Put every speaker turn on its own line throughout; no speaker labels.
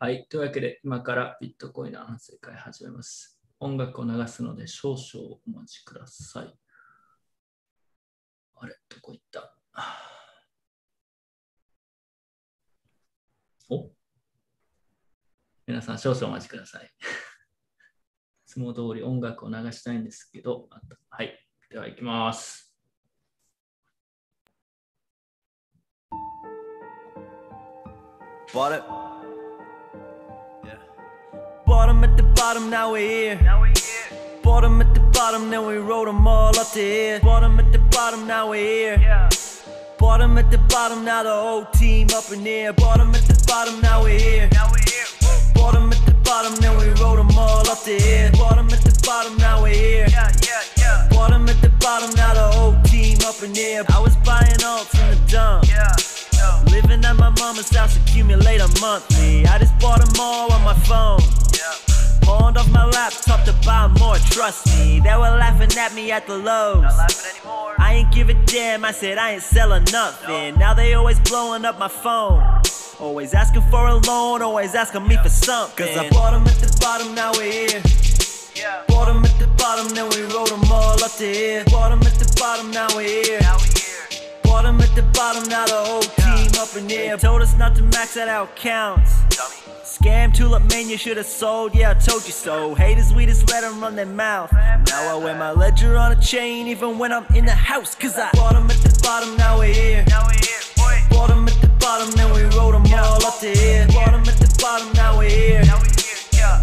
はい。というわけで、今からビットコインの反省会始めます。音楽を流すので少々お待ちください。あれ、どこ行った？お？皆さん少々お待ちください。いつも通り音楽を流したいんですけど、はい。では行きます。
Bought it. Bottom at the bottom, now we're here. Now we're here. Bottom at the bottom, then we rode them all up to here. Bottom at the bottom, now we're here. Yeah. Bottom at the bottom, now the whole team up in here. Bottom at the bottom, now we're here. Now we're here. Bottom at the bottom, then we rode them all up to here. Bottom at the bottom, now we're here. Yeah, yeah, yeah. Bottom at the bottom, now the whole team up in here. I was buying alts in the dump. Yeah. Living at my mama's house, accumulate a monthly. I just bought them all on my phone. Pawned off my laptop to buy more, trust me. They were laughing at me at the lows. I ain't give a damn, I said I ain't selling nothing. Now they always blowing up my phone. Always asking for a loan, always asking me for something. Cause I bought them at the bottom, now we're here. Bought them at the bottom, then we rode them all up to here. Bought them at the bottom, now we're here. Bottom at the bottom, now the whole team up in here. Told us not to max out our counts. Scam tulip man, you should have sold. Yeah, I told you so. Haters, we just let them run their mouth. Now I wear my ledger on a chain, even when I'm in the house. Cause I bottom at the bottom, now we're here. Bottom at the bottom, then we rode them all up to here. Bottom at the bottom, now we're here.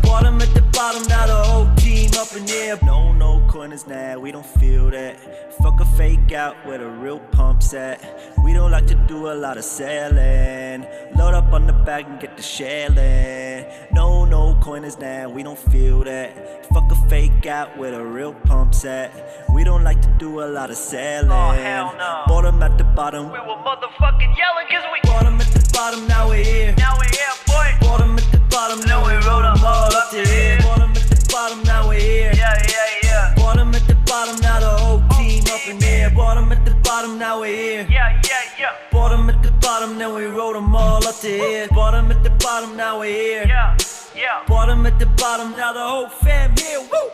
Bottom at the bottom, now the whole team up in here. No, no corners now, we don't feel that. Fuck a fake out where the real pumps at. We don't like to do a lot of selling. Load up on the bag and get the shelling. No, no corners now, we don't feel that. Fuck a fake out where the real pumps at. We don't like to do a lot of selling.
Oh, hell no.
Bottom at the bottom.
We were motherfucking yelling cause we
Bottom at the bottom, now we're here.
Now we're here, boy
Bottom at the bottom, now we rode them all up to here. Bottom at the bottom, now we're here.
Yeah, yeah, yeah
Bottom at the bottom, now the whole team up in here. Bottom at the bottom, now we're here.
Yeah, yeah, yeah
Bottom at the bottom, then we rode them all up to here. Bottom at the bottom, now we're here.
Yeah, yeah
Bottom at the bottom, now the whole fam here. Woo!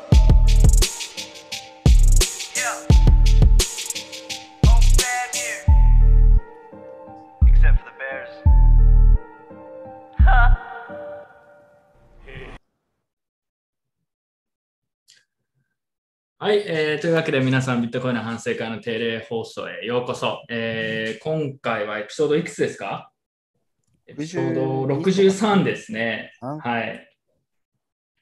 Yeah Whole fam here Except for the Bears Huh
はい、えーというわけで皆さん、ビットコインの反省会の定例放送へようこそ。えー今回はエピソードいくつですか？エピソード63ですね。
あ
はい。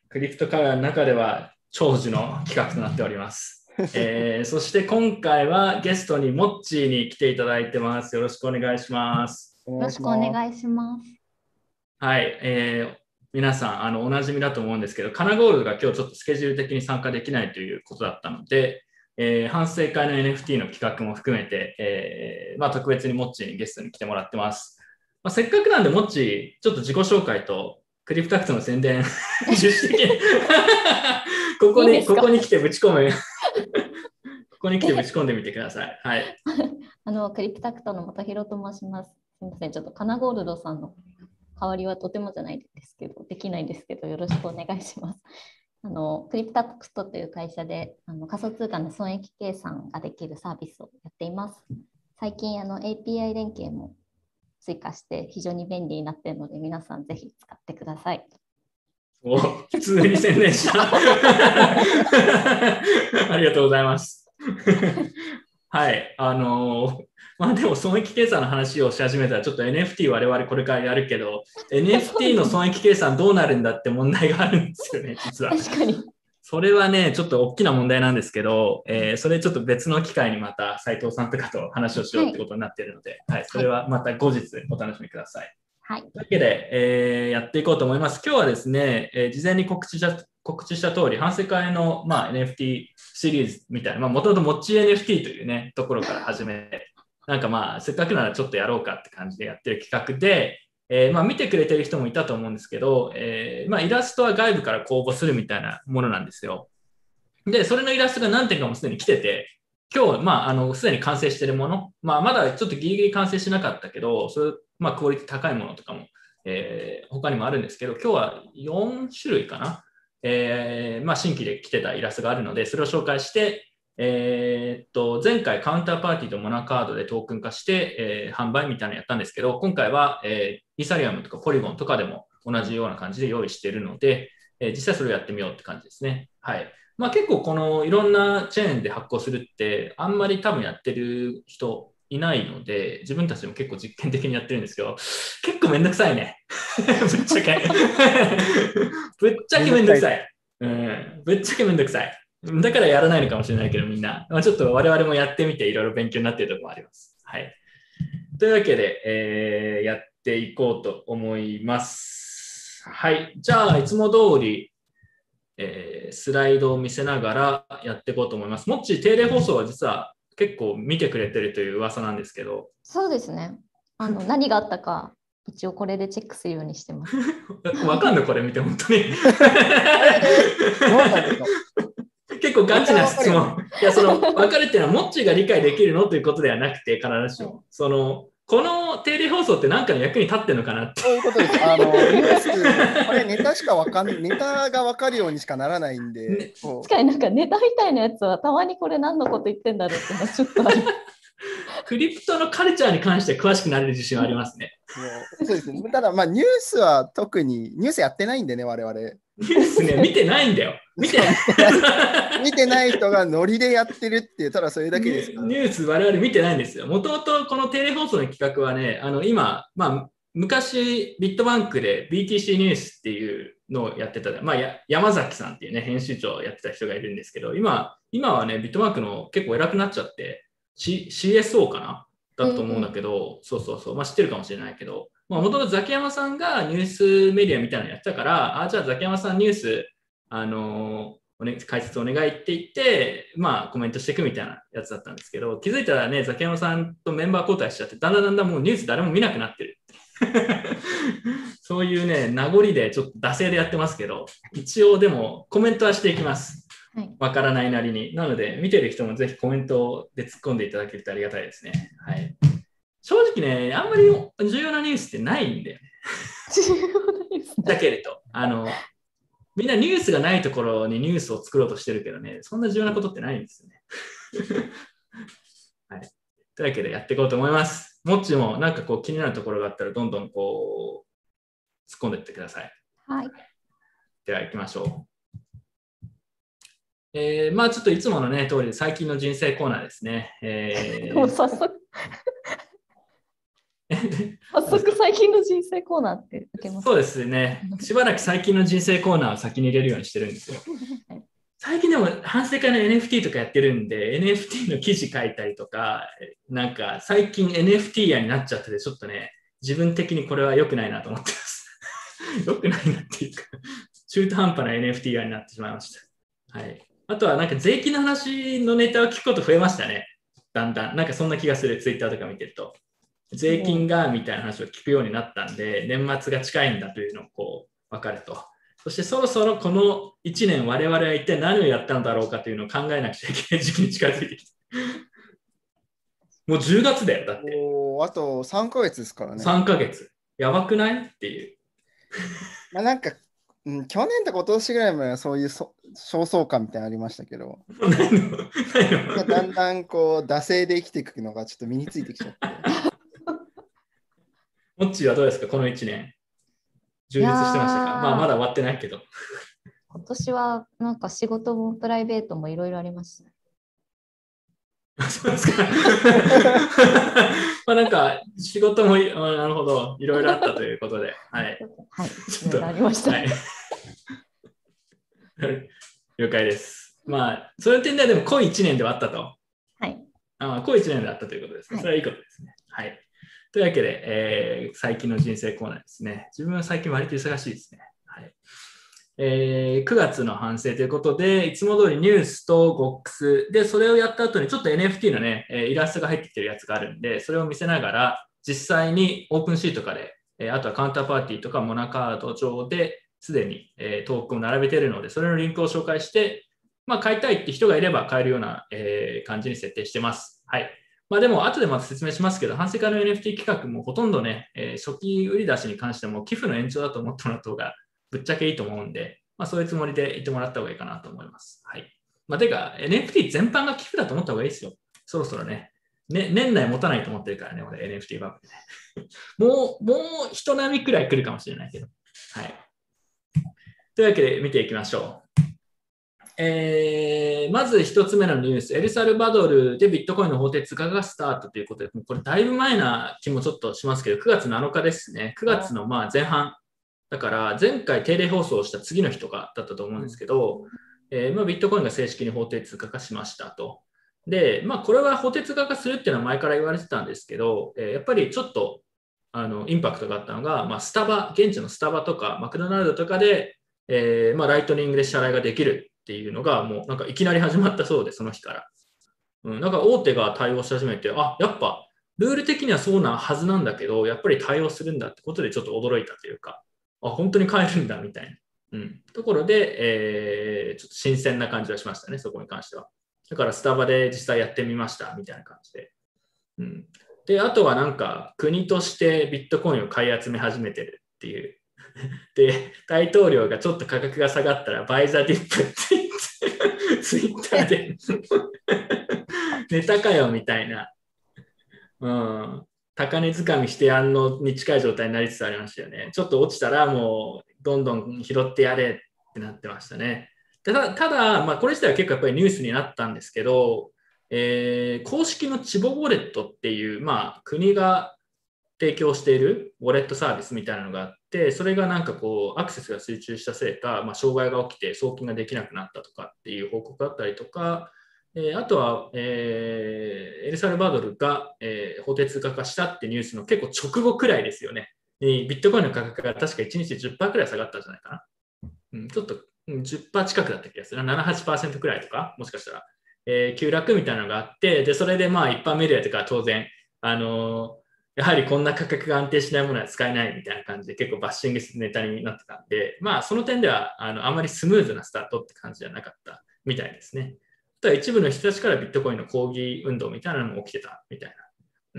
クリプトカラーの中では長寿の企画となっております。えーそして今回はゲストにモッチーに来ていただいてます。よろしくお願いします。
よ
よろしくお願いします。
はい、えー皆さんあのおなじみだと思うんですけど、カナゴールドが今日ちょっとスケジュール的に参加できないということだったので、えー反省会の NFT の企画も含めて、えーまあ、特別にモッチーにゲストに来てもらってます。まあ、せっかくなんで、モッチー、ちょっと自己紹介とクリプタクトの宣伝、自主的に ここに
いい
ここに来てぶち込む。ここに来てぶち込んでみてください。はい。
あのクリプタクトの本弘と申します。すみません、ちょっとカナゴールドさんの代わりはとてもじゃないですけど、できないですけど、よろしくお願いします。あのクリプタクトという会社であの仮想通貨の損益計算ができるサービスをやっています。最近あの API 連携も追加して非常に便利になっているので、皆さんぜひ使ってください。
お普通に宣伝した。ありがとうございます。はい。あのー まあでも損益計算の話をし始めたら、ちょっと NFT 我々これからやるけど、NFT の損益計算どうなるんだって問題があるんですよね、実は。
確かに。
それはね、ちょっと大きな問題なんですけど、えーそれちょっと別の機会にまた斉藤さんとかと話をしようってことになっているので、はい、それはまた後日お楽しみください。
はい。
というわけで、えーやっていこうと思います。今日はですね、えー事前に告知した告知した通り、反省会の、まあ、NFT シリーズみたいな、もともともっち NFT というね、ところから始めて、なんかまあ、せっかくならちょっとやろうかって感じでやってる企画で、えーまあ、見てくれてる人もいたと思うんですけど、えーまあ、イラストは外部から公募するみたいなものなんですよ。で、それのイラストが何点かもすでに来てて、今日、まあ、あの、すでに完成してるもの、まあ、まだちょっとギリギリ完成しなかったけど、それ、まあ、クオリティ高いものとかもえー他にもあるんですけど、今日は4種類かな？えーまあ、新規で来てたイラストがあるので、それを紹介して、えーっと前回カウンターパーティーとモナカードでトークン化して、えー販売みたいなのやったんですけど、今回は、えーイーサリアムとかポリゴンとかでも同じような感じで用意してるので、えー実際それをやってみようって感じですね。はい。まあ、結構このいろんなチェーンで発行するってあんまり多分やってる人いないので、自分たちも結構実験的にやってるんですけど、結構めんどくさいね。ぶっちゃけ。ぶっちゃけめんどくさい。うん、ぶっちゃけめんどくさい。だからやらないのかもしれないけど、みんな。まあ、ちょっと我々もやってみていろいろ勉強になっているところもあります。はい。というわけで、えーやっていこうと思います。はい。じゃあ、いつも通り、えースライドを見せながらやっていこうと思います。もっち、定例放送は実は結構見てくれてるという噂なんですけど、
そうですね。あの何があったか、一応これでチェックするようにしてます。
わかんの？これ見て、本当に。構ガチな質問。いや、その、分かるっていうのは、モッチーが理解できるのということではなくて、必ずしも。その、この定例放送って何かの役に立ってるのかなって。
そういうことです。あの、ニュース、これネタしかわかんネタがわかるようにしかならないん
ね
で、こう
確かになんかネタみたいなやつはたまにこれ何のこと言ってんだろうってのはちょっとある。
クリプトのカルチャーに関して詳しくなれる自信はありますね。
そうですね。ただ、まあ、ニュースは特に、ニュースやってないんでね、我々。
ニュースね、見てないんだよ。見てない。
見てない人がノリでやってるっていう、ただそれだけです。
ニュース我々見てないんですよ。もともとこのテレ放送の企画はね、あの今、まあ、昔ビットバンクで BTC ニュースっていうのをやってた、まあ、や山崎さんっていうね、編集長をやってた人がいるんですけど、今、今はね、ビットバンクの結構偉くなっちゃって、C、CSO かな？だと思うんだけど、そうそうそう、まあ、知ってるかもしれないけど、もともとザキヤマさんがニュースメディアみたいなのやってたから、あじゃあザキヤマさんニュース、あのーおね、解説お願いって言って、まあコメントしていくみたいなやつだったんですけど、気づいたらね、ザキヤマさんとメンバー交代しちゃって、だんだんだんだんもうニュース誰も見なくなってる。そういうね、名残でちょっと惰性でやってますけど、一応でもコメントはしていきます。
はい
わからないなりに。なので、見てる人もぜひコメントで突っ込んでいただけるとありがたいですね。はい。正直ね、あんまり重要なニュースってないんだよ ね。だけれど、あの、みんなニュースがないところにニュースを作ろうとしてるけどね、そんな重要なことってないんですよね。はい。というわけでやっていこうと思います。もっちもなんかこう気になるところがあったらどんどんこう突っ込んでいってください。
はい。
では行きましょう。えー、まあちょっといつものね、通り最近の人生コーナーですね。え
もう
ー、
早速、早速最近の人生コーナーって受けます。
そうですね。しばらく最近の人生コーナーを先に入れるようにしてるんですよ。最近でも反省会の NFT とかやってるんで、NFT の記事書いたりとか、なんか最近 NFT 屋になっちゃってて、ちょっとね、自分的にこれは良くないなと思ってます。良くないなっていうか、中途半端な NFT 屋になってしまいました。はい。あとはなんか税金の話のネタを聞くこと増えましたね。だんだん。なんかそんな気がする、ツイッターとか見てると。税金がみたいな話を聞くようになったんで、年末が近いんだというのをこう分かると。そしてそろそろこの1年我々は一体何をやったのだろうかというのを考えなくちゃいけない時期に近づいてきて。もう10月だよ、だって。
おーあと3ヶ月ですからね。
3ヶ月。やばくない？っていう。
まあ、なんか、うん、去年と今年ぐらいまではそういうそ焦燥感みたいなのありましたけど、だんだんこう、惰性で生きていくのがちょっと身についてきちゃって。
モッチーはどうですか、この1年。充実してましたか？まあ、まだ終わってないけど。
今年はなんか仕事もプライベートもいろいろありましたね。
そうですか。まあなんか仕事もいあなるほどいろいろあったということで、はい。
はい。
ちょっと
ありました。
はい、了解です。まあ、そういう点ではでも濃い1年ではあったと。
はい。
あ濃い1年であったということですね。
はい
それはいいことですね。はい。というわけで、えー最近の人生コーナーですね。自分は最近割と忙しいですね。はい。えー9月の反省ということで、いつも通りニュースと GOX で、それをやった後にちょっと NFT のね、えイラストが入ってきてるやつがあるんで、それを見せながら、実際にオープンシートとかで、えあとはカウンターパーティーとかモナカード上ですでに、えトークンを並べてるので、それのリンクを紹介して、まあ、買いたいって人がいれば買えるような、え感じに設定してます。はい。まあでも、後でまた説明しますけど、反省会の NFT 企画もほとんどね、え初期売り出しに関しても寄付の延長だと思ってもらった方がぶっちゃけいいと思うんで、まあそういうつもりで言ってもらった方がいいかなと思います。はい。まあてか、NFT 全般が寄付だと思った方がいいですよ。そろそろね。ね年内持たないと思ってるからね、俺 NFT バブルね。もう、もう人並みくらい来るかもしれないけど。はい。というわけで見ていきましょう。えーまず一つ目のニュース、エルサルバドルでビットコインの法定通貨がスタートということで、もうこれだいぶ前な気もちょっとしますけど、9月7日ですね。9月のまあ前半。だから前回定例放送した次の日とかだったと思うんですけど、えーまあ、ビットコインが正式に法定通貨化しましたと。で、まあ、これは法定通貨化するっていうのは前から言われてたんですけど、えーやっぱりちょっとあのインパクトがあったのが、まあ、スタバ、現地のスタバとかマクドナルドとかで、えーまあ、ライトニングで支払いができるっていうのが、もうなんかいきなり始まったそうで、その日から。うん、なんか大手が対応し始めて、あやっぱルール的にはそうなはずなんだけど、やっぱり対応するんだってことでちょっと驚いたというか、あ本当に変えるんだみたいな、うん、ところで、えーちょっと新鮮な感じはしましたね、そこに関しては。だからスタバで実際やってみましたみたいな感じで。うん、で、あとはなんか国としてビットコインを買い集め始めてるっていう。で、大統領がちょっと価格が下がったらバイザディップって言って、ツイッターで ネタかよみたいな。うん。高値掴みしてやんのに近い状態になりつつありましたよね。ちょっと落ちたらもうどんどん拾ってやれってなってましたね。でたただ、まあ、これ自体は結構やっぱりニュースになったんですけど、えー公式のチボウォレットっていう、まあ、国が提供しているウォレットサービスみたいなのがあって、それがなんかこう、アクセスが集中したせいか、まあ、障害が起きて送金ができなくなったとかっていう報告があったりとか、えーあとは、えーエルサルバドルが、えー法定通貨化したってニュースの結構直後くらいですよね。にビットコインの価格が確か1日10%くらい下がったんじゃないかな。うん、ちょっとうん10%近くだった気がするな。7、8%くらいとか、もしかしたら。えー急落みたいなのがあって、で、それでまあ一般メディアとかは当然、あのーやはりこんな価格が安定しないものは使えないみたいな感じで結構バッシングするネタになってたんで、まあその点ではあのあまりスムーズなスタートって感じじゃなかったみたいですね。あとは一部の人たちからビットコインの抗議運動みたいなのも起きてたみたいな。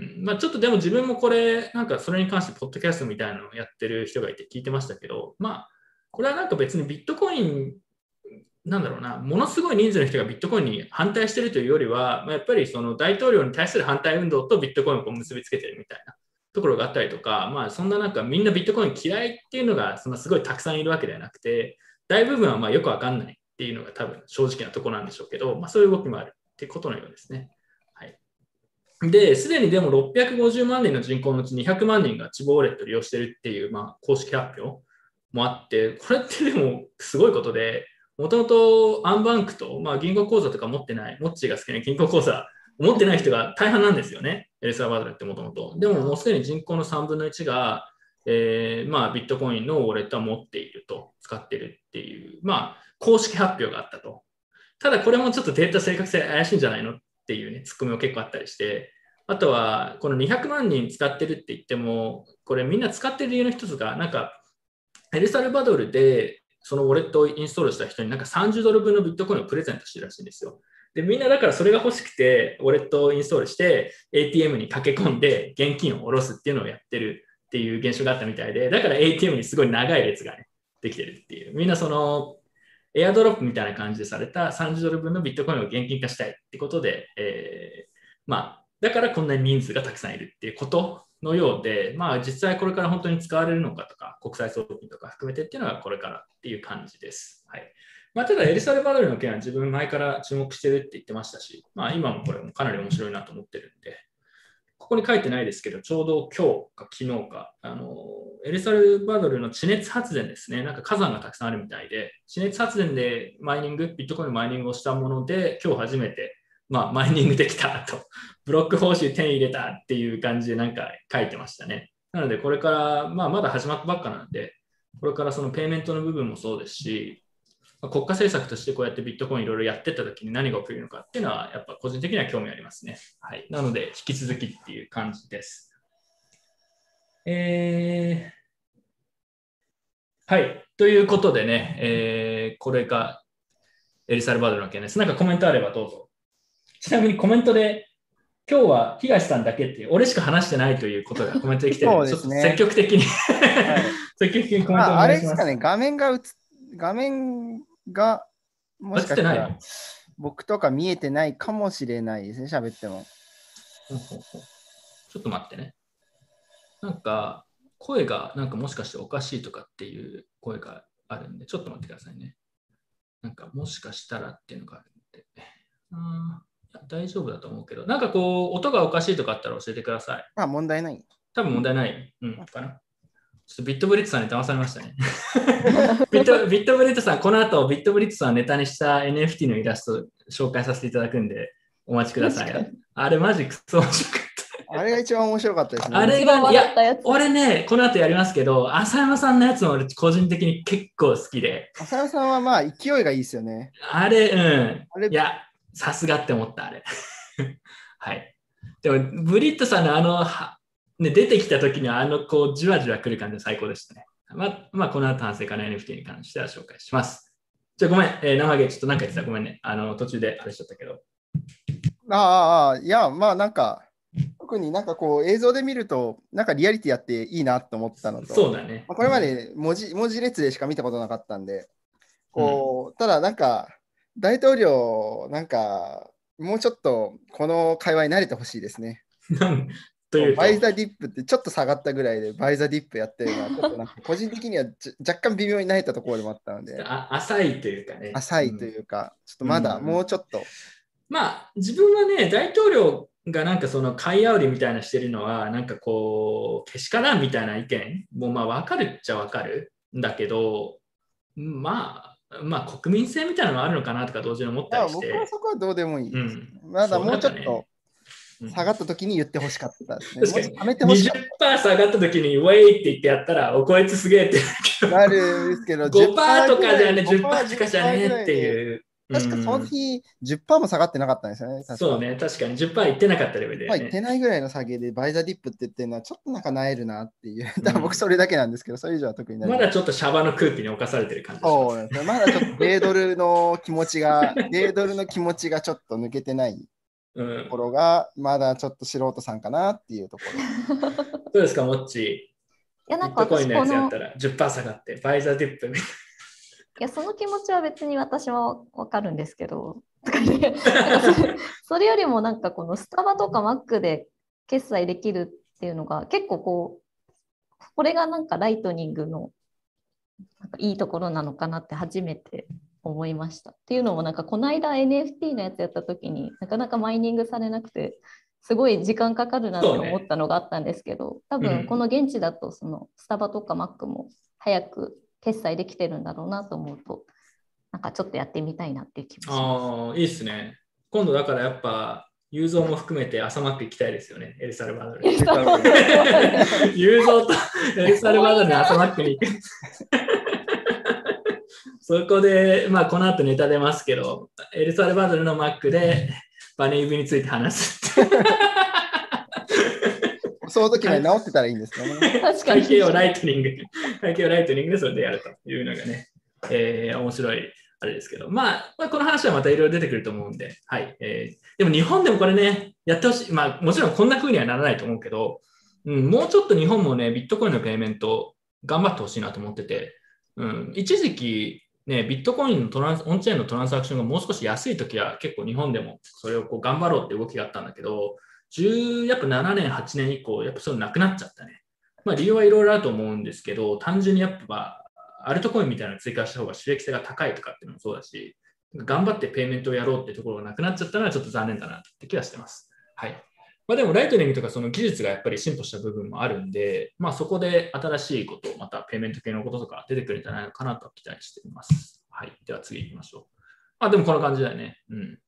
うん。まあ、ちょっとでも自分もこれ、なんかそれに関してポッドキャストみたいなのをやってる人がいて聞いてましたけど、まあ、これはなんか別にビットコイン、なんだろうな、ものすごい人数の人がビットコインに反対してるというよりは、まあ、やっぱりその大統領に対する反対運動とビットコインをこう結びつけてるみたいな。ところがあったりとか、まあ、そんななんかみんなビットコイン嫌いっていうのがそのすごいたくさんいるわけではなくて、大部分はまあよくわかんないっていうのが多分正直なところなんでしょうけど、まあ、そういう動きもあるっていうことのようですね。はいで、すでにでも650万人の人口のうち200万人がチボウォレットを利用してるっていう、まあ、公式発表もあって、これってでもすごいことで、もともとアンバンクと、まあ、銀行口座とか持ってない、モッチーが好きな銀行口座持ってない人が大半なんですよね、エルサバドルってもともと。でももうすでに人口の3分の1が、えーまあ、ビットコインのウォレットは持っていると、使ってるっていう、まあ、公式発表があったと。ただこれもちょっとデータ正確性怪しいんじゃないのっていうね、ツッコミも結構あったりして、あとは、この200万人使ってるって言っても、これみんな使ってる理由の一つが、なんか、エルサルバドルでそのウォレットをインストールした人になんか30ドル分のビットコインをプレゼントしてるらしいんですよ。で、みんなだからそれが欲しくて、ウォレットをインストールして、ATM に駆け込んで現金を下ろすっていうのをやってるっていう現象があったみたいで、だから ATM にすごい長い列がね、できてるっていう。みんなその、エアドロップみたいな感じでされた30ドル分のビットコインを現金化したいってことで、えーまあ、だからこんなに人数がたくさんいるっていうことのようで、まあ実際これから本当に使われるのかとか、国際送金とか含めてっていうのがこれからっていう感じです。はい。まあ、ただ、エルサルバドルの件は自分前から注目してるって言ってましたし、まあ今もこれもかなり面白いなと思ってるんで、ここに書いてないですけど、ちょうど今日か昨日か、あの、エルサルバドルの地熱発電ですね、なんか火山がたくさんあるみたいで、地熱発電でマイニング、ビットコインのマイニングをしたもので、今日初めて、まあ、マイニングできたと、ブロック報酬手に入れたっていう感じでなんか書いてましたね。なので、これから、まあ、まだ始まったばっかなんで、これからそのペイメントの部分もそうですし、国家政策としてこうやってビットコインいろいろやってった時に何が起きるのかっていうのは、やっぱ個人的には興味ありますね。はい。なので、引き続きっていう感じです。えー、はい。ということでね、えー、これがエルサルバドルの件です。なんかコメントあればどうぞ。ちなみにコメントで今日は東さんだけっていう、俺しか話してないということがコメントできてるので、ちょっと積極的に、
はい
積極的にコメントお願いします。
れですかね、画面が映っ画面がもしかしたら僕とか見えてないかもしれないですね、喋っても。
ちょっと待ってね。なんか、声がなんかもしかしておかしいとかっていう声があるんで、ちょっと待ってくださいね。なんか、もしかしたらっていうのがあるんで。あ大丈夫だと思うけど、なんかこう、音がおかしいとかあったら教えてください。
まあ問題ない。
多分問題ない。うん、かな。ちょっとビットブリッツさんに騙されましたね。ビットビットブリッツさん、この後、ビットブリッツさんをネタにした NFT のイラスト紹介させていただくんで、お待ちください。あれ、マジクソ面白かった。
あれが一番面白かったですね。
あれが、いや。俺ね、この後やりますけど、浅山さんのやつも俺個人的に結構好きで、
浅野さんはまあ勢いがいいですよね。
あれ、うん。
あれ
いや、さすがって思った、あれ。はい。でも、ブリットさんのあの、はね、出てきた時にはあの、こう、じわじわ来る感じが最高でしたね。まあ、まあ、この後、反省会の NFT に関しては紹介します。じゃあ、ごめん、えー生毛、ちょっと何か言ってた、ごめんね。あの、途中であれしちゃったけど。
ああいや、まあなんか、特になんかこう映像で見ると、なんかリアリティやっていいなと思ったのと、
そうだね。
まあこれまで文字文字列でしか見たことなかったんで、こう、ただなんか、大統領、なんか、もうちょっとこの会話に慣れてほしいですね。
というと。
バイザディップってちょっと下がったぐらいでバイザディップやってるのは、ちょっとなんか 個人的にはじ若干微妙に慣れたところでもあったので、
あ浅いというかね。
浅いというか、ちょっとまだ
うん。
もうちょっと、
まあ、自分はね、大統領がなんかその買い煽りみたいなしてるのは、なんかこう、けしからんみたいな意見もまあ分かるっちゃ分かるんだけど、まあ、まあ国民性みたいなのがあるのかなとか同時に思った
まあ
りして。
僕はそこはどうでもいい。
うん。
まだもうちょっと
うん
下がった時に言ってほしかったですね。
確かに
もうちょっと貯めてほしかっ
20%下がった時に、ウェイって言ってやったら、おこいつすげえって
た。なるんですけど、
5%とかじゃね、
5%
10%とかじゃねって
う。
いう。
確かその
うん
日、10%も下がってなかったんですよね。
そう。ね、確かに10%いってなかったレベル
まあ、
だよね。
言ってないぐらいの下げでバイザディップって言ってるのはちょっとなんかなえるなっていう。
うん
だから僕それだけなんですけど、それ以上は特にない。
まだちょっとシャバの空気に侵されてる感じ
そうですね。まだちょっと米ドルの気持ちが、米ドルの気持ちがちょっと抜けてない
うん
ところが、まだちょっと素人さんかなっていうところ。
どうですか、モッチー？
いや、なんか
トコインのや
私この、
つやったら10%下がって、 buy the dip みたい
いや、その気持ちは別に私はわかるんですけど、それよりもなんかこのスタバとかマックで決済できるっていうのが結構こう、これがなんかライトニングのなんかいいところなのかなって初めて思いました。っていうのもなんかこの間 NFT のやつやった時になかなかマイニングされなくてすごい時間かかるなって思ったのがあったんですけど、多
うん
分この現地だとそのスタバとかマックも早く決済できてるんだろうなと思うとなんかちょっとやってみたいなっていう気もし
な。
ま
ああ、いいっすね。今度だからやっぱ、ユーゾーも含めて朝マック行きたいですよね、エルサルバドルに。
す。
ユーゾーとエルサルバドルの朝マックに行く。そこで、まあ、この後ネタ出ますけど、エルサルバドルのマックでバネ指について話すって。
その時まで治ってたらいいんですけどね。
確かに。
会計をライトニング、会計をライトニングでそれでやるというのがね、えー面白いあれですけど、まあ、まあ、この話はまたいろいろ出てくると思うんで、はい。えーでも日本でもこれね、やってほしい。まあ、もちろんこんな風にはならないと思うけど、うん、もうちょっと日本もね、ビットコインのペイメント頑張ってほしいなと思ってて、うん、一時期、ね、ビットコインのトランス on-chain のトランザクションがもう少し安いときは結構日本でもそれをこう頑張ろうって動きがあったんだけど、10約7年、8年以降、やっぱそういうのなくなっちゃったね。まあ理由はいろいろあると思うんですけど、単純にやっぱアルトコインみたいなの追加した方が収益性が高いとかっていうのもそうだし、頑張ってペイメントをやろうってところがなくなっちゃったのはちょっと残念だなって気はしてます。はい。まあでもライトニングとかその技術がやっぱり進歩した部分もあるんで、まあそこで新しいこと、またペイメント系のこととか出てくるんじゃないのかなと期待しています。はい。では次行きましょう。まあでもこんな感じだよね。うん。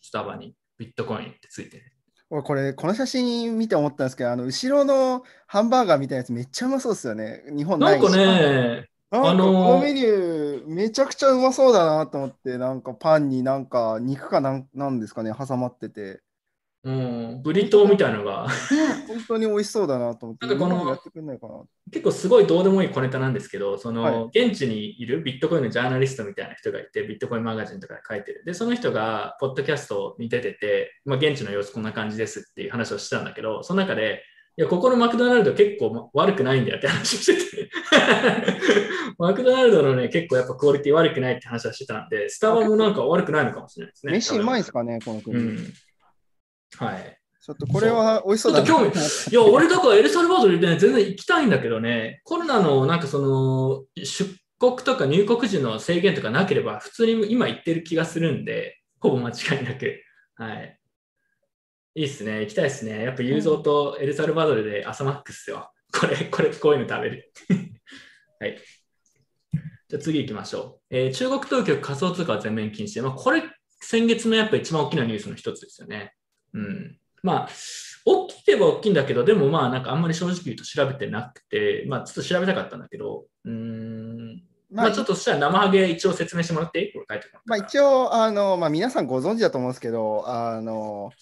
スタバにビットコインってついてる。
俺これ、この写真見て思ったんですけど、あの後ろのハンバーガーみたいなやつめっちゃうまそうですよね。日本なし。
ないんかね、あのー
このメニューめちゃくちゃうまそうだなと思って、なんかパンになんか肉かなんなんですかね、挟まってて。
うん、ブリトーみたいなのが、
本当に美味しそうだなと思って、
なんかこの。結構すごいどうでもいい小ネタなんですけど、その、
は
現地にいるビットコインのジャーナリストみたいな人がいて、ビットコインマガジンとかで書いてる。で、その人が、ポッドキャストに出てて、まあ、現地の様子こんな感じですっていう話をしてたんだけど、その中で、いや、ここのマクドナルド結構悪くないんだよって話をしてて、マクドナルドのね、結構やっぱクオリティ悪くないって話はしてたんで、スタバもなんか悪くないのかもしれないですね。
飯うまいです
か
かね、この国。
うん。はい。
ちょっとこれは美味しそうだな
ちょっと興いや、俺だからエルサルバドルでね、全然行きたいんだけどね、コロナのなんかその出国とか入国時の制限とかなければ、普通に今行ってる気がするんで、ほぼ間違いなく。はい。いいっすね、行きたいっすね。やっぱユーゾーとエルサルバドルで朝マックスよ。これ、これ、こういうの食べる。はい。じゃあ次行きましょう。えー中国当局仮想通貨全面禁止。まあ、これ、先月のやっぱ一番大きなニュースの一つですよね。うん。まあ、大きければ大きいんだけど、でもまあ、なんかあんまり正直言うと調べてなくて、まあ、ちょっと調べたかったんだけど、うーん。まあ、
まあ
ちょっとそしたら生ハゲ一応説明してもらっていいこれ書いて
まあ、一応、あのまあ、皆さんご存知だと思うんですけど、あの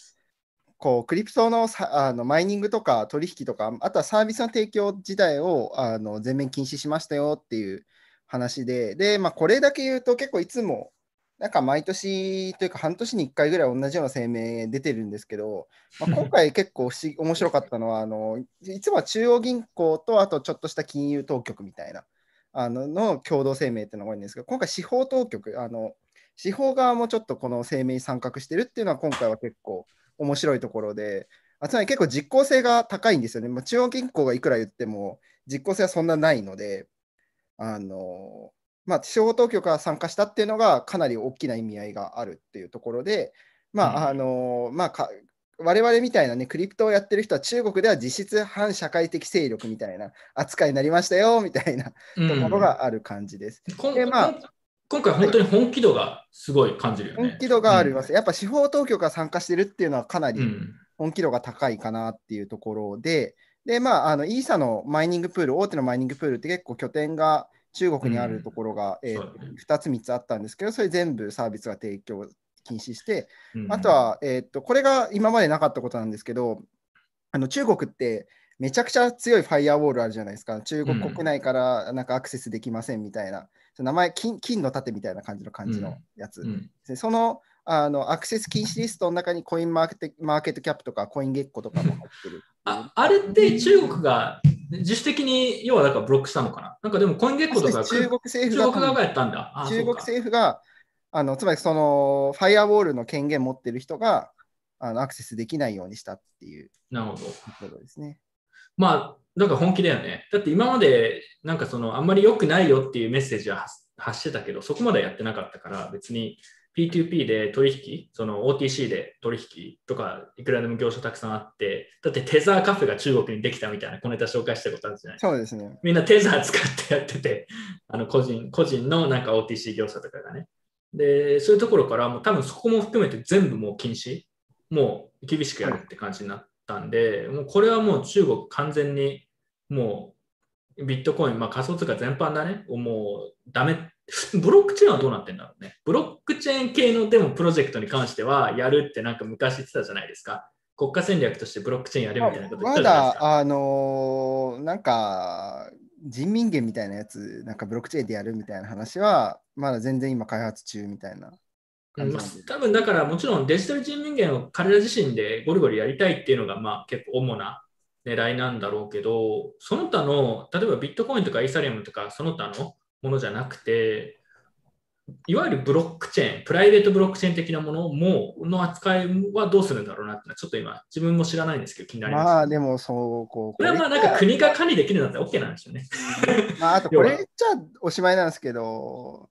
こうクリプトのさあのマイニングとか取引とか、あとはサービスの提供自体をあの全面禁止しましたよっていう話で、でまあ、これだけ言うと結構いつも、なんか毎年というか半年に1回ぐらい同じような声明出てるんですけど、まあ、今回結構不思議面白かったのはあの、いつもは中央銀行とあとちょっとした金融当局みたいなあのの共同声明っていうのが多いんですけど、今回司法当局、あの司法側もちょっとこの声明に参画してるっていうのは今回は結構面白いところで、あつまり結構実効性が高いんですよね。まあ、中央銀行がいくら言っても実効性はそんなないので、あのまあ、司法当局が参加したっていうのがかなり大きな意味合いがあるっていうところで、まああのまあ、か我々みたいなね、クリプトをやってる人は中国では実質反社会的勢力みたいな扱いになりましたよみたいなところがある感じです。
こん
でまあ
今回本当に本気度がすごい感じるよね。
本気度があります。やっぱ司法当局が参加してるっていうのはかなり
うん。
本気度が高いかなっていうところで、で、まあ、あの、イーサのマイニングプール、大手のマイニングプールって結構拠点が中国にあるところが、えー
そうだね
2つ、3つあったんですけど、それ全部サービスが提供禁止して、
うん
あと、は、えーっと、これが今までなかったことなんですけど、あの中国ってめちゃくちゃ強いファイアウォールあるじゃないですか。中国国内からなんかアクセスできませんみたいな、その名前金、金の盾みたいな感じの感じのやつ。そのあのアクセス禁止リストの中にコインマーケットマーケットキャップとかコインゲッコとかも入ってる。
ああれって中国が自主的に要はだからブロックしたのかななんかでもコインゲッコとか
中国政府が
やったんだ。あ
中国政府があのつまりそのファイアウォールの権限持ってる人があのアクセスできないようにしたっていう
なるほど。
ことですね。
まあ、だから本気だよね。だって今までなんかそのあんまり良くないよっていうメッセージは発発してたけど、そこまでやってなかったから別に P2P で取引、その OTC で取引？とかいくらでも業者たくさんあって、だってテザーカフェが中国にできたみたいな小ネタ紹介したことあるじゃない？
そうですね。
みんなテザー使ってやってて、あの個人個人のなんか OTC 業者とかがね。で、そういうところからもう多分そこも含めて全部もう禁止、もう厳しくやるって感じになったんで、もうこれはもう中国完全にもうビットコイン、まあ仮想通貨全般だね、もうダメ。ブロックチェーンはどうなってんだろうね。ブロックチェーン系のでもプロジェクトに関してはやるってなんか昔言ってたじゃないですか。国家戦略としてブロックチェーンやるみたいなこと言っ
ま
てたじゃないですか。
だ、あのーなんか、人民元みたいなやつ、なんかブロックチェーンでやるみたいな話は、まだ全然今開発中みたいな
うんまあ。多分だからもちろんデジタル人民元を彼ら自身でゴリゴリやりたいっていうのがまあ結構主な狙いなんだろうけど、その他の例えばビットコインとかイーサリアムとかその他のものじゃなくて、いわゆるブロックチェーン、プライベートブロックチェーン的なものもの扱いはどうするんだろうなってちょっと今自分も知らないんですけど気になります。
まあでもそう、こう。
これはまあなんか国が管理できるんだったら OK なんですよね。
まあ、あとこれ言っちゃおしまいなんですけど、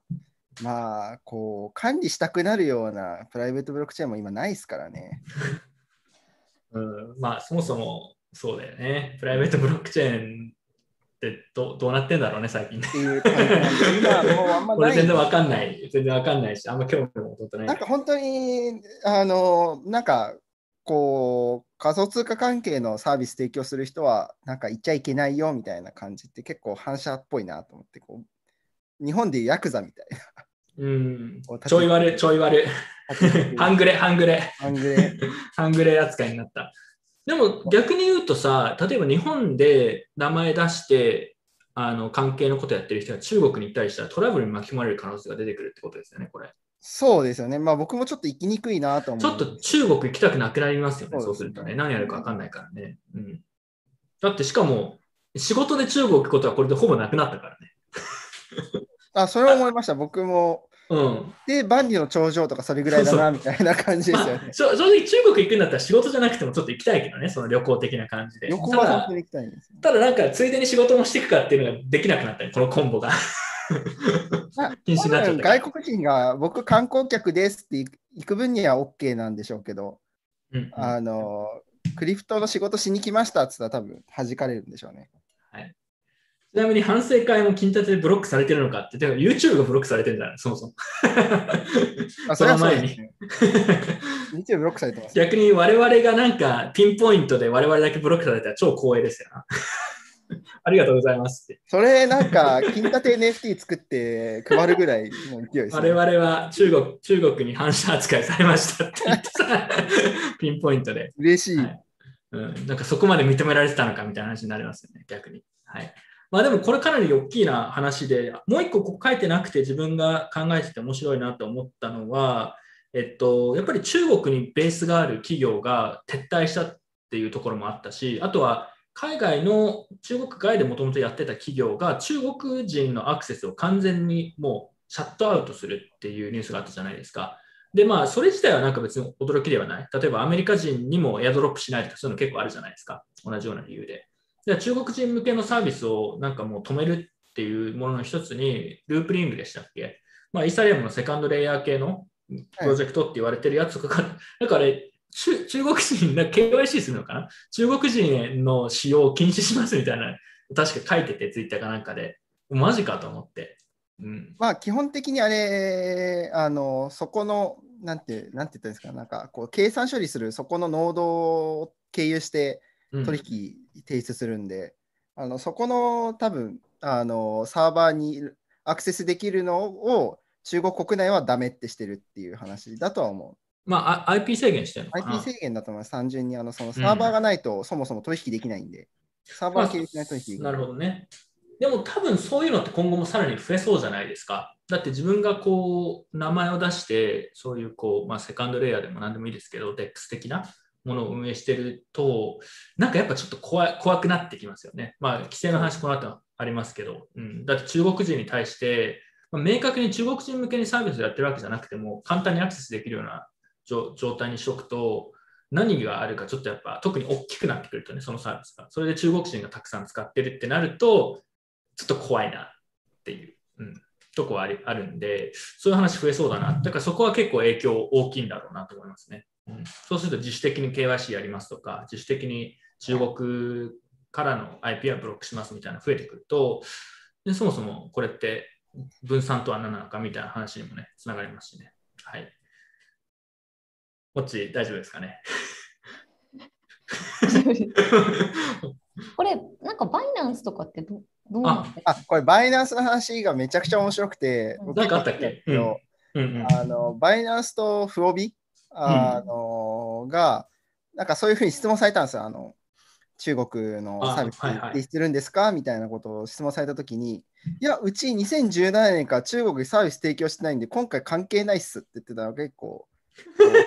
まあ、こう、管理したくなるようなプライベートブロックチェーンも今ないですからね。
うん、まあそもそもそうだよね。プライベートブロックチェーンってどどうなってんだろうね、最近ね。
っていう感じなんで、今もうあんま
こ
ない。
れ全然わかんない。全然わかんないし、あんま興味も持ってない。
なんか本当に、あの、なんか、こう、仮想通貨関係のサービス提供する人は、なんか言っちゃいけないよみたいな感じって結構反射っぽいなと思って、こう、日本でいうヤクザみたいな。
うん。ちょい悪、ちょい悪。半グレ、半グレ。
半グレ。
半グレ扱いになった。でも逆に言うとさ、例えば日本で名前出して、あの関係のことやってる人が中国に行ったりしたらトラブルに巻き込まれる可能性が出てくるってことですよね、これ。
そうですよね。まあ僕もちょっと行きにくいなと思う。
ちょっと中国行きたくなくなりますよね、
そですね
るとね。何やるか分かんないからね。うん、だってしかも、仕事で中国行くことはこれでほぼなくなったからね。
あ、それは思いました。僕も。
うん。
で、万里の長城とかそれぐらいだな、みたいな感じですよね
まあ、。正正直中国行くんだったら仕事じゃなくてもちょっと行きたいけどね、その旅行的な感じで。
旅行
ただ
は本当に行きたいんですよ。
ただなんか、ついでに仕事もしていくかっていうのができなくなったね、このコンボが。
まあ
禁止になっちゃった
外国人が僕観光客ですって行く分には OK なんでしょうけど、
うんうん
あの、クリプトの仕事しに来ましたって言ったら多分弾かれるんでしょうね。
ちなみに反省会も金立てでブロックされてるのかって、でも YouTube がブロックされてるんだよ、そもそも。
あ
その前に。
YouTube ブロックされてます。
逆に我々がなんかピンポイントで我々だけブロックされたら超光栄ですよな。ありがとうございますって。
それなんか、金立て NFT 作って配るぐらいの勢いです、ね。
我々は中国中国に反射扱いされましたって言ってさ、ピンポイントで、
嬉しい。
はいうん。なんかそこまで認められてたのかみたいな話になりますよね、逆に。はい。まあでもこれかなり大きいな話で、もう一個ここ書いてなくて自分が考えてて面白いなと思ったのは、えっと、やっぱり中国にベースがある企業が撤退したっていうところもあったし、あとは海外の中国外でもともとやってた企業が中国人のアクセスを完全にもうシャットアウトするっていうニュースがあったじゃないですか。で、まあ、それ自体はなんか別に驚きではない。例えばアメリカ人にもエアドロップしないとかそういうの結構あるじゃないですか。同じような理由で。で中国人向けのサービスをなんかもう止めるっていうものの一つに、ループリングでしたっけ？まあ、イーサリアムの second layer 系のプロジェクトって言われてるやつとかが、なんかあれ、中中国人、な KYC するのかな？中国人への使用を禁止しますみたいな、確か書いてて、ツイッターかなんかで。マジかと思って。うん。
まあ基本的にあれ、あの、そこの、なんて、なんて言ったんですか、なんかこう計算処理するそこのノードを経由して
うん
取引提出するんで、あのそこの多分あのサーバーにアクセスできるのを中国国内はダメってしてるっていう話だとは思
まあ、あ IP 制限してるの
う。
かな
IP 制限だと思います。単純にあのそのサーバーがないとそもそも取引できないんで、サーバー経由しないと取引できな。
ないるほどね。でも多分そういうのって今後もさらに増えそうじゃないですか。だって自分がこう名前を出して、そういうこう、まあ、セカンドレイヤーでも何でもいいですけど、DEX 的なものを運営してると、なんかやっぱちょっと怖い怖くなってきますよね。まあ、規制の話この後ありますけど、うん、だって中国人に対して、まあ明確に中国人向けにサービスをやってるわけじゃなくても、簡単にアクセスできるような状状態にしとくと、何があるかちょっとやっぱ特に大きくなってくるとね、そのサービスが。それで中国人がたくさん使ってるってなると、ちょっと怖いなっていう、うん、とこはありあるんで、そういう話増えそうだな。だからそこは結構影響大きいんだろうなと思いますね。うん、そうすると自主的に KYC やりますとか、自主的に中国からの IP はブロックしますみたいなの増えてくると、でそもそもこれって分散とは何なのかみたいな話にもね、つながりますしね。はい。もっち大丈夫ですかね？
これ、なんかバイナンスとかってどどうなんですか？
あ、これバイナンスの話がめちゃくちゃ面白くて、僕
なんかあったっけ？
結構好きなん
うんうん
あのバイナンスとフオビあの、が、なんかそういうふうに質問されたんですよ。あの中国のサービス
あはいはい
提出するんですか？みたいなことを質問されたときに、いや、うち2017年から中国にサービス提供してないんで、今回関係ないっすって言ってたのが結構、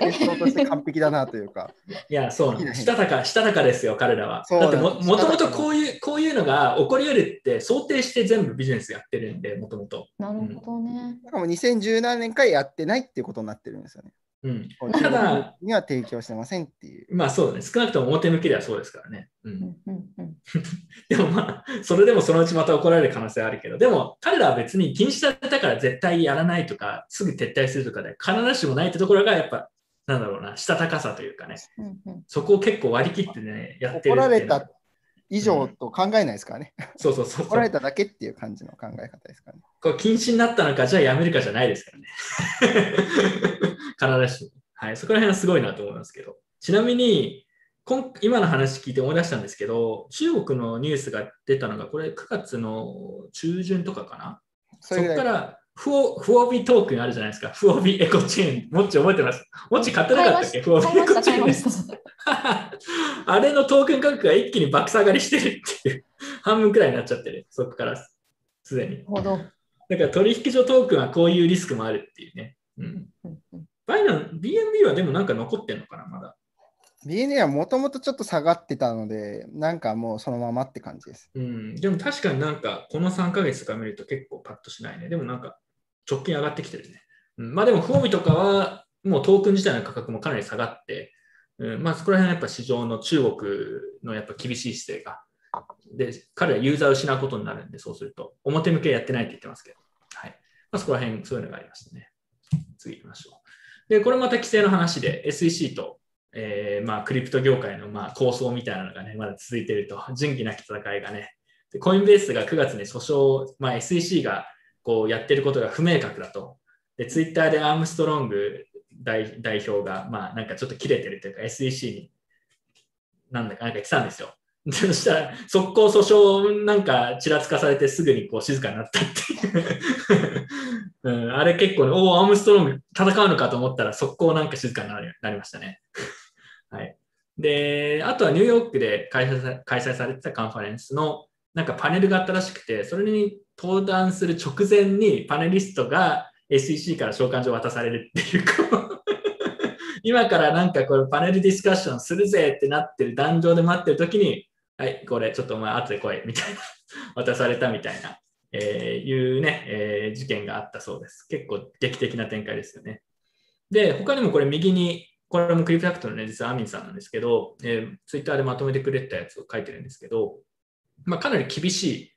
結論として完璧だなというか、
いや、そうなん。したたか、したたかですよ、彼らは。
そう
だっても、もともとこういう、こういうのが起こり得るって想定して全部ビジネスやってるんで、もともと。
なるほどね。
しかも2017年からやってないっていうことになってるんですよね。
うん。ただ
には提供してませんっていう。
まあそうだね。少なくとも表向きではそうですからね。う。
うんんうんうん
でもまあ、それでもそのうちまた怒られる可能性はあるけど、でも彼らは別に禁止されたから絶対やらないとか、すぐ撤退するとかで、必ずしもないってところがやっぱ、なんだろうな、したたかさというかね、
うんうん
そこを結構割り切ってね、やってる
怒られ
っていうのは
た以上と考えないですからね。
そうそうそうそう。
怒られただけっていう感じの考え方ですからね。
これ禁止になったのか、じゃあやめるかじゃないですからね。必ずしも。はい、そこら辺はすごいなと思いますけど。ちなみに、今今の話聞いて思い出したんですけど、中国のニュースが出たのが、これ9月の中旬とかかな？そこ
それぐらい
からフオフオビトークンあるじゃないですか。フオビエコチェーン。もっち覚えてます？もっち買ってなかったっけ？フオビ
買いました、
エコチェーン。あれのトークン価格が一気に爆下がりしてるっていう、半分くらいになっちゃってる、そこからすでに。
ほど。
だから取引所トークンはこういうリスクもあるっていうね。うん。バイナン、BNB はでもなんか残ってんのかな、まだ。
BNA はもともとちょっと下がってたので、なんかもうそのままって感じです。
うん。でも確かになんかこの3ヶ月とか見ると結構パッとしないね。でもなんか直近上がってきてるね。うん、まあでも、フォービとかはもうトークン自体の価格もかなり下がって、うん、まあそこら辺はやっぱ市場の中国のやっぱ厳しい姿勢が。で、彼はユーザーを失うことになるんで、そうすると。表向けやってないって言ってますけど。はい。まあそこら辺、そういうのがありましたね。次行きましょう。で、これまた規制の話で SEC と、えーまあクリプト業界のまあ構想みたいなのがね、まだ続いてると。仁義なき戦いがね。でコインベースが9月に訴訟、まあ、SEC がこうやってることが不明確だと。で、ツイッターでアームストロング代表が、まあ、なんかちょっと切れてるというか、SEC に、なんだかなんか言ってたんですよ。そしたら、速攻訴訟なんかちらつかされてすぐにこう静かになったっていう、うん。あれ結構ね、おお、アームストロング戦うのかと思ったら、速攻なんか静かになりなりましたね。はい。で、あとはニューヨークで開催さ開催されてたカンファレンスのなんかパネルがあったらしくて、それに登壇する直前にパネリストが SEC から召喚状渡されるっていう、こ 今からなんかこれパネルディスカッションするぜってなってる壇上で待ってる時に、はい、これちょっとお前後で来いみたいな渡されたみたいな、えーいうね、えー事件があったそうです。結構劇的な展開ですよね。で、他にもこれ右に、これもクリプタクトのね、実はアミンさんなんですけど、えー、ツイッターでまとめてくれたやつを書いてるんですけど、まあ、かなり厳しい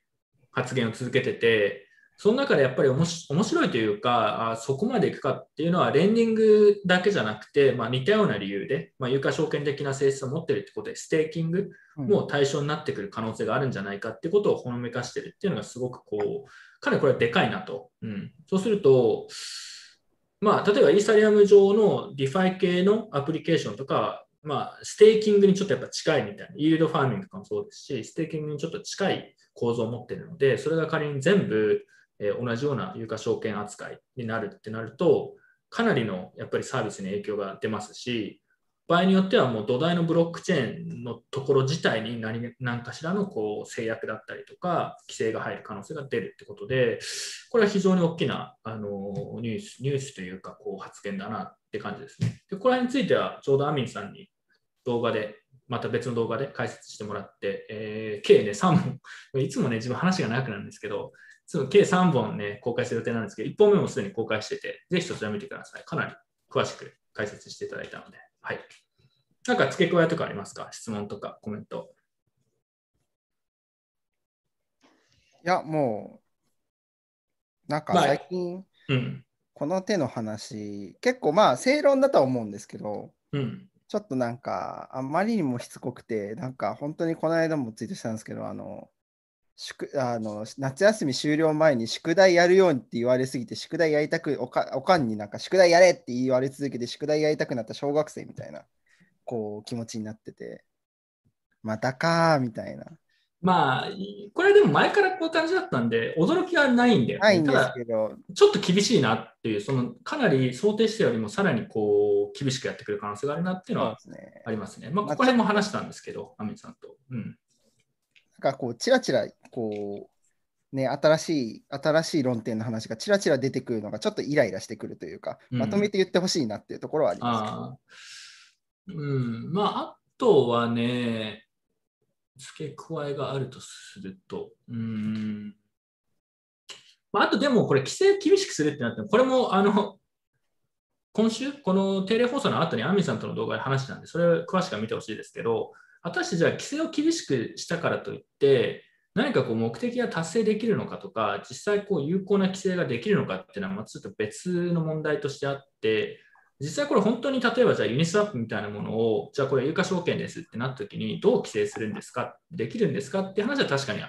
発言を続けてて、その中でやっぱりおもし面白いというか、あそこまでいくかっていうのは、レンディングだけじゃなくて、まあ、似たような理由で、まあ、有価証券的な性質を持ってるってことで、ステーキングも対象になってくる可能性があるんじゃないかってことをほのめかしてるっていうのがすごくこう、かなりこれはでかいなと。うん、そうすると、まあ、例えばイーサリアム上の DeFi 系のアプリケーションとか、まあ、ステーキングにちょっとやっぱ近いみたいな、 yield farming とかもそうですし、ステーキングにちょっと近い構造を持っているので、それが仮に全部、え同じような有価証券扱いになるってなると、かなりのやっぱりサービスに影響が出ますし、場合によってはもう土台のブロックチェーンのところ自体に何何かしらのこう制約だったりとか、規制が入る可能性が出るってことで、これは非常に大きなあのニュースニュースというかこう発言だなって感じですね。で、これについてはちょうどアミンさんに動画で、また別の動画で解説してもらって、えー計ね3本、いつもね、自分話が長くなるんですけど、いつも計3本ね、公開する予定なんですけど、1本目もすでに公開してて、ぜひそちら見てください。かなり詳しく解説していただいたので、はい。なんか付け加えとかありますか？質問とかコメント。
いや、もう、なんか
まあ
最近、
うん。
この手の話、結構まあ正論だとは思うんですけど、
うん。
ちょっとなんか、あまりにもしつこくて、なんか本当にこの間もツイートしたんですけど、あの、宿あの夏休み終了前に宿題やるようにって言われすぎて、宿題やりたく、おかおかんになんか宿題やれって言われ続けて、宿題やりたくなった小学生みたいな、こう気持ちになってて、またかーみたいな。
まあ、これでも前からこういう感じだったんで、驚きはないんだよね。
ないんです
ただ、
けど、
ちょっと厳しいなっていう、そのかなり想定してよりもさらにこう厳しくやってくる可能性があるなっていうのは
ですね。
ありますね。まあ、ここら辺も話したんですけど、アミンさんと。うん。
なんかこう、ちらちら、こう、ね、新しい、新しい論点の話がちらちら出てくるのがちょっとイライラしてくるというか、
うん
まとめて言ってほしいなっていうところはあります
ああ。うん。まあ、あとはね、付け加えがあるとすると、うん。まあ、あとでもこれ規制厳しくするってなっても、これもあの、今週、この定例放送の後にアミさんとの動画で話したんで、それを詳しくは見てほしいですけど、果たしてじゃあ規制を厳しくしたからといって、何かこう目的が達成できるのかとか、実際こう有効な規制ができるのかっていうのは、まあちょっと別の問題としてあって、実際これ本当に例えばじゃあユニスワップみたいなものを、じゃあこれ有価証券ですってなった時にどう規制するんですか？できるんですかって話は確かに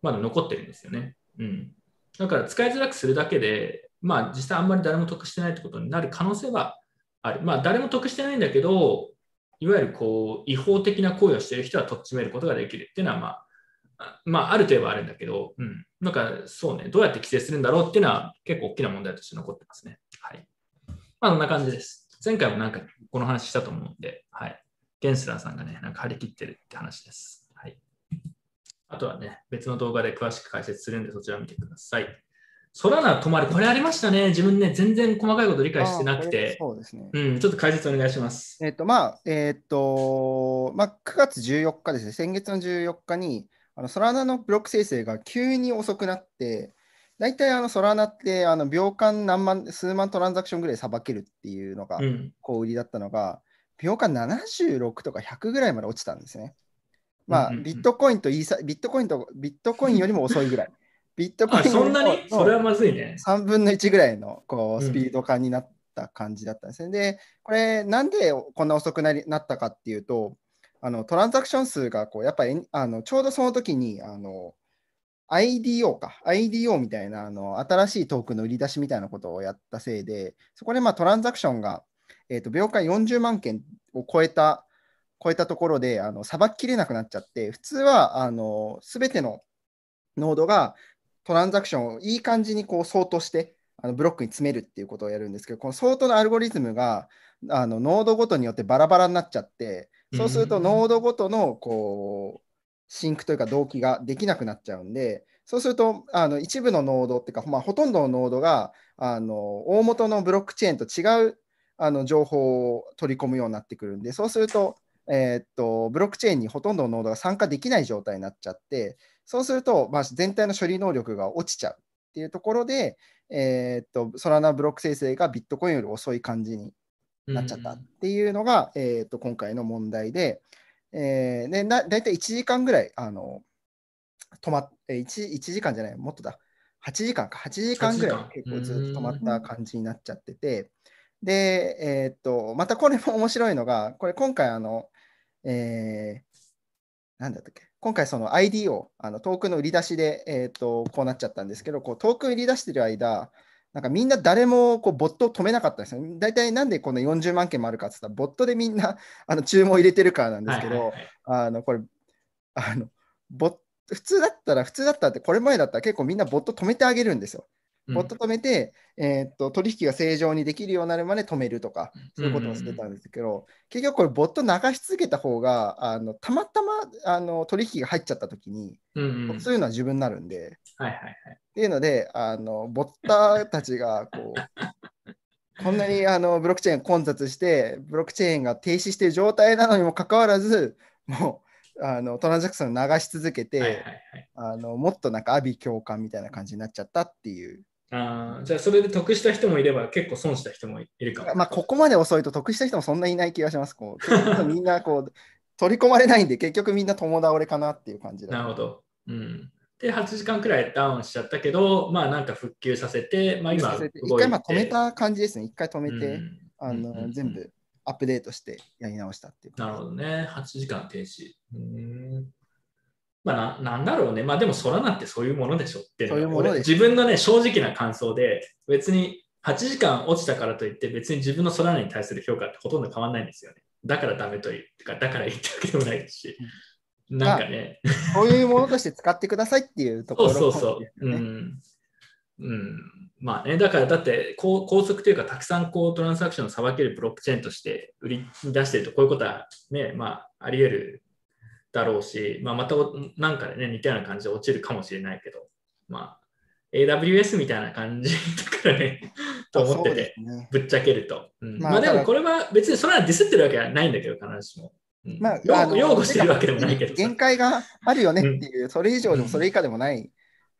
まだ残ってるんですよね。うん。だから使いづらくするだけで、まあ実際あんまり誰も得してないってことになる可能性はある。まあ誰も得してないんだけど、いわゆるこう違法的な行為をしている人はとっちめることができるっていうのは、まあ、あまあ、あるといえばあるんだけど、うん。なんか、そうね、どうやって規制するんだろうっていうのは結構大きな問題として残ってますね。はい。まあ、そんな感じです。前回もなんかこの話したと思うんで、はい。ゲンスラーさんがね、なんか張り切ってるって話です。はい。あとはね、別の動画で詳しく解説するんで、そちらを見てください。ソラナ止まる、これありましたね。自分ね、全然細かいこと理解してなくて。
そうですね。
うん、ちょっと解説お願いします。
えっと、まあ、えっと、まあ、9月14日ですね、先月の14日に、あのソラナのブロック生成が急に遅くなって、大体あのソラナってあの秒間何万、数万トランザクションぐらいさばけるっていうのが
うん。
こう売りだったのが、秒間76とか100ぐらいまで落ちたんですね。まあ、
うんうんうん
ビットコインとイーサ、ビットコインと、ビットコインよりも遅いぐらい。ビットコイ
あ、
ン
そんなに？
の
それはまずいね。
3分の1ぐらいのこ
うん
うスピード感になった感じだったんですね。で、これ、なんでこんな遅くなりなったかっていうと、あのトランザクション数がこうやっぱりあのちょうどその時にあの IDO か、IDO みたいなあの新しいトークンの売り出しみたいなことをやったせいで、そこでまあトランザクションが、えー、と秒間40万件を超えた超えたところであのさばききれなくなっちゃって、普通はあの全てのノードがトランザクションをいい感じにこうソートしてあのブロックに詰めるっていうことをやるんですけど、このソートのアルゴリズムがあのノードごとによってバラバラになっちゃって、そうすると
うん。
ノードごとのこうsync というか同期ができなくなっちゃうんで、そうするとあの一部のノードっていうか、まあ、ほとんどのノードがあの大元のブロックチェーンと違うあの情報を取り込むようになってくるんで、そうすると、えーっとブロックチェーンにほとんどのノードが参加できない状態になっちゃって、そうすると、まあ、全体の処理能力が落ちちゃうっていうところで、えーっとソラナブロック生成がビットコインより遅い感じになっちゃったっていうのが、えー、と今回の問題で、えーでな大体1時間ぐらいあの止まっ、えー 1, 1時間じゃない、もっとだ、8時間か、8時間ぐらい
8時間。
結構ずっと止まった感じになっちゃってて、で、えー、とまたこれも面白いのが、これ今回あの、えーなんだったっけ。今回その IDO、あのトークンの売り出しで、えー、とこうなっちゃったんですけど、こうトークン売り出してる間、なんかみんな誰もこうボットを止めなかったんですよ。大体なんでこの40万件もあるかって言ったら、ボットでみんな あの注文を入れてるからなんですけど、あのこれ、あのボッ普通だったら、普通だったらって、これ前だったら結構みんなボット止めてあげるんですよ。ボット止めて、えーっと取引が正常にできるようになるまで止めるとか、そういうことをしてたんですけど、結局これ、ボット流し続けた方が、あのたまたまあの取引が入っちゃったときに、
うんうん
そういうのは自分になるんで、
はいはいはい。
っていうので、あのボッターたちがこう こんなにあのブロックチェーン混雑して、ブロックチェーンが停止している状態なのにもかかわらず、もうあのトランザクションを流し続けて、
はいはいはい。
あのもっとなんか阿鼻共感みたいな感じになっちゃったっていう。
あーじゃあそれで得した人もいれば結構損した人もいるかも。
まあ、ここまで遅いと得した人もそんないない気がします。こうみんなこう 取り込まれないんで、結局みんな友倒れかなっていう感じだ
なるほど。うん。で、8時間くらいダウンしちゃったけど、まあなんか復旧させて、まあ今
一回まあ止めた感じですね。一回止めて、
うん
あの
うんうんうん
全部アップデートしてやり直したっていう。
なるほどね。8時間停止。うんまあな、なんだろうね。まあでも、ソラナってそういうものでしょっていう
ういうものです
俺自分のね、正直な感想で、別に8時間落ちたからといって、別に自分のソラナに対する評価ってほとんど変わらないんですよね。だからダメというか、だからいいってわけでもないですし。なんかね、
こういうものとして使ってくださいっていうところ
そうそうそう。う。ん。うん、まあね、だからだって高高速というか、たくさんこうトランサクションをさばけるブロックチェーンとして売り出してると、こういうことはね、まあ、あり得るだろうし、まあ、またなんかでね、似たような感じで落ちるかもしれないけど、まあ、AWS みたいな感じだからね、と思ってて、ぶっちゃけると。うん
まあ
まあ、でもこれは別にそれはディスってるわけはないんだけど、必ずしも。うん
まあ、
擁
あの
擁護してるわけでもないけどさ。
限界があるよねっていう、それ以上でもそれ以下でもない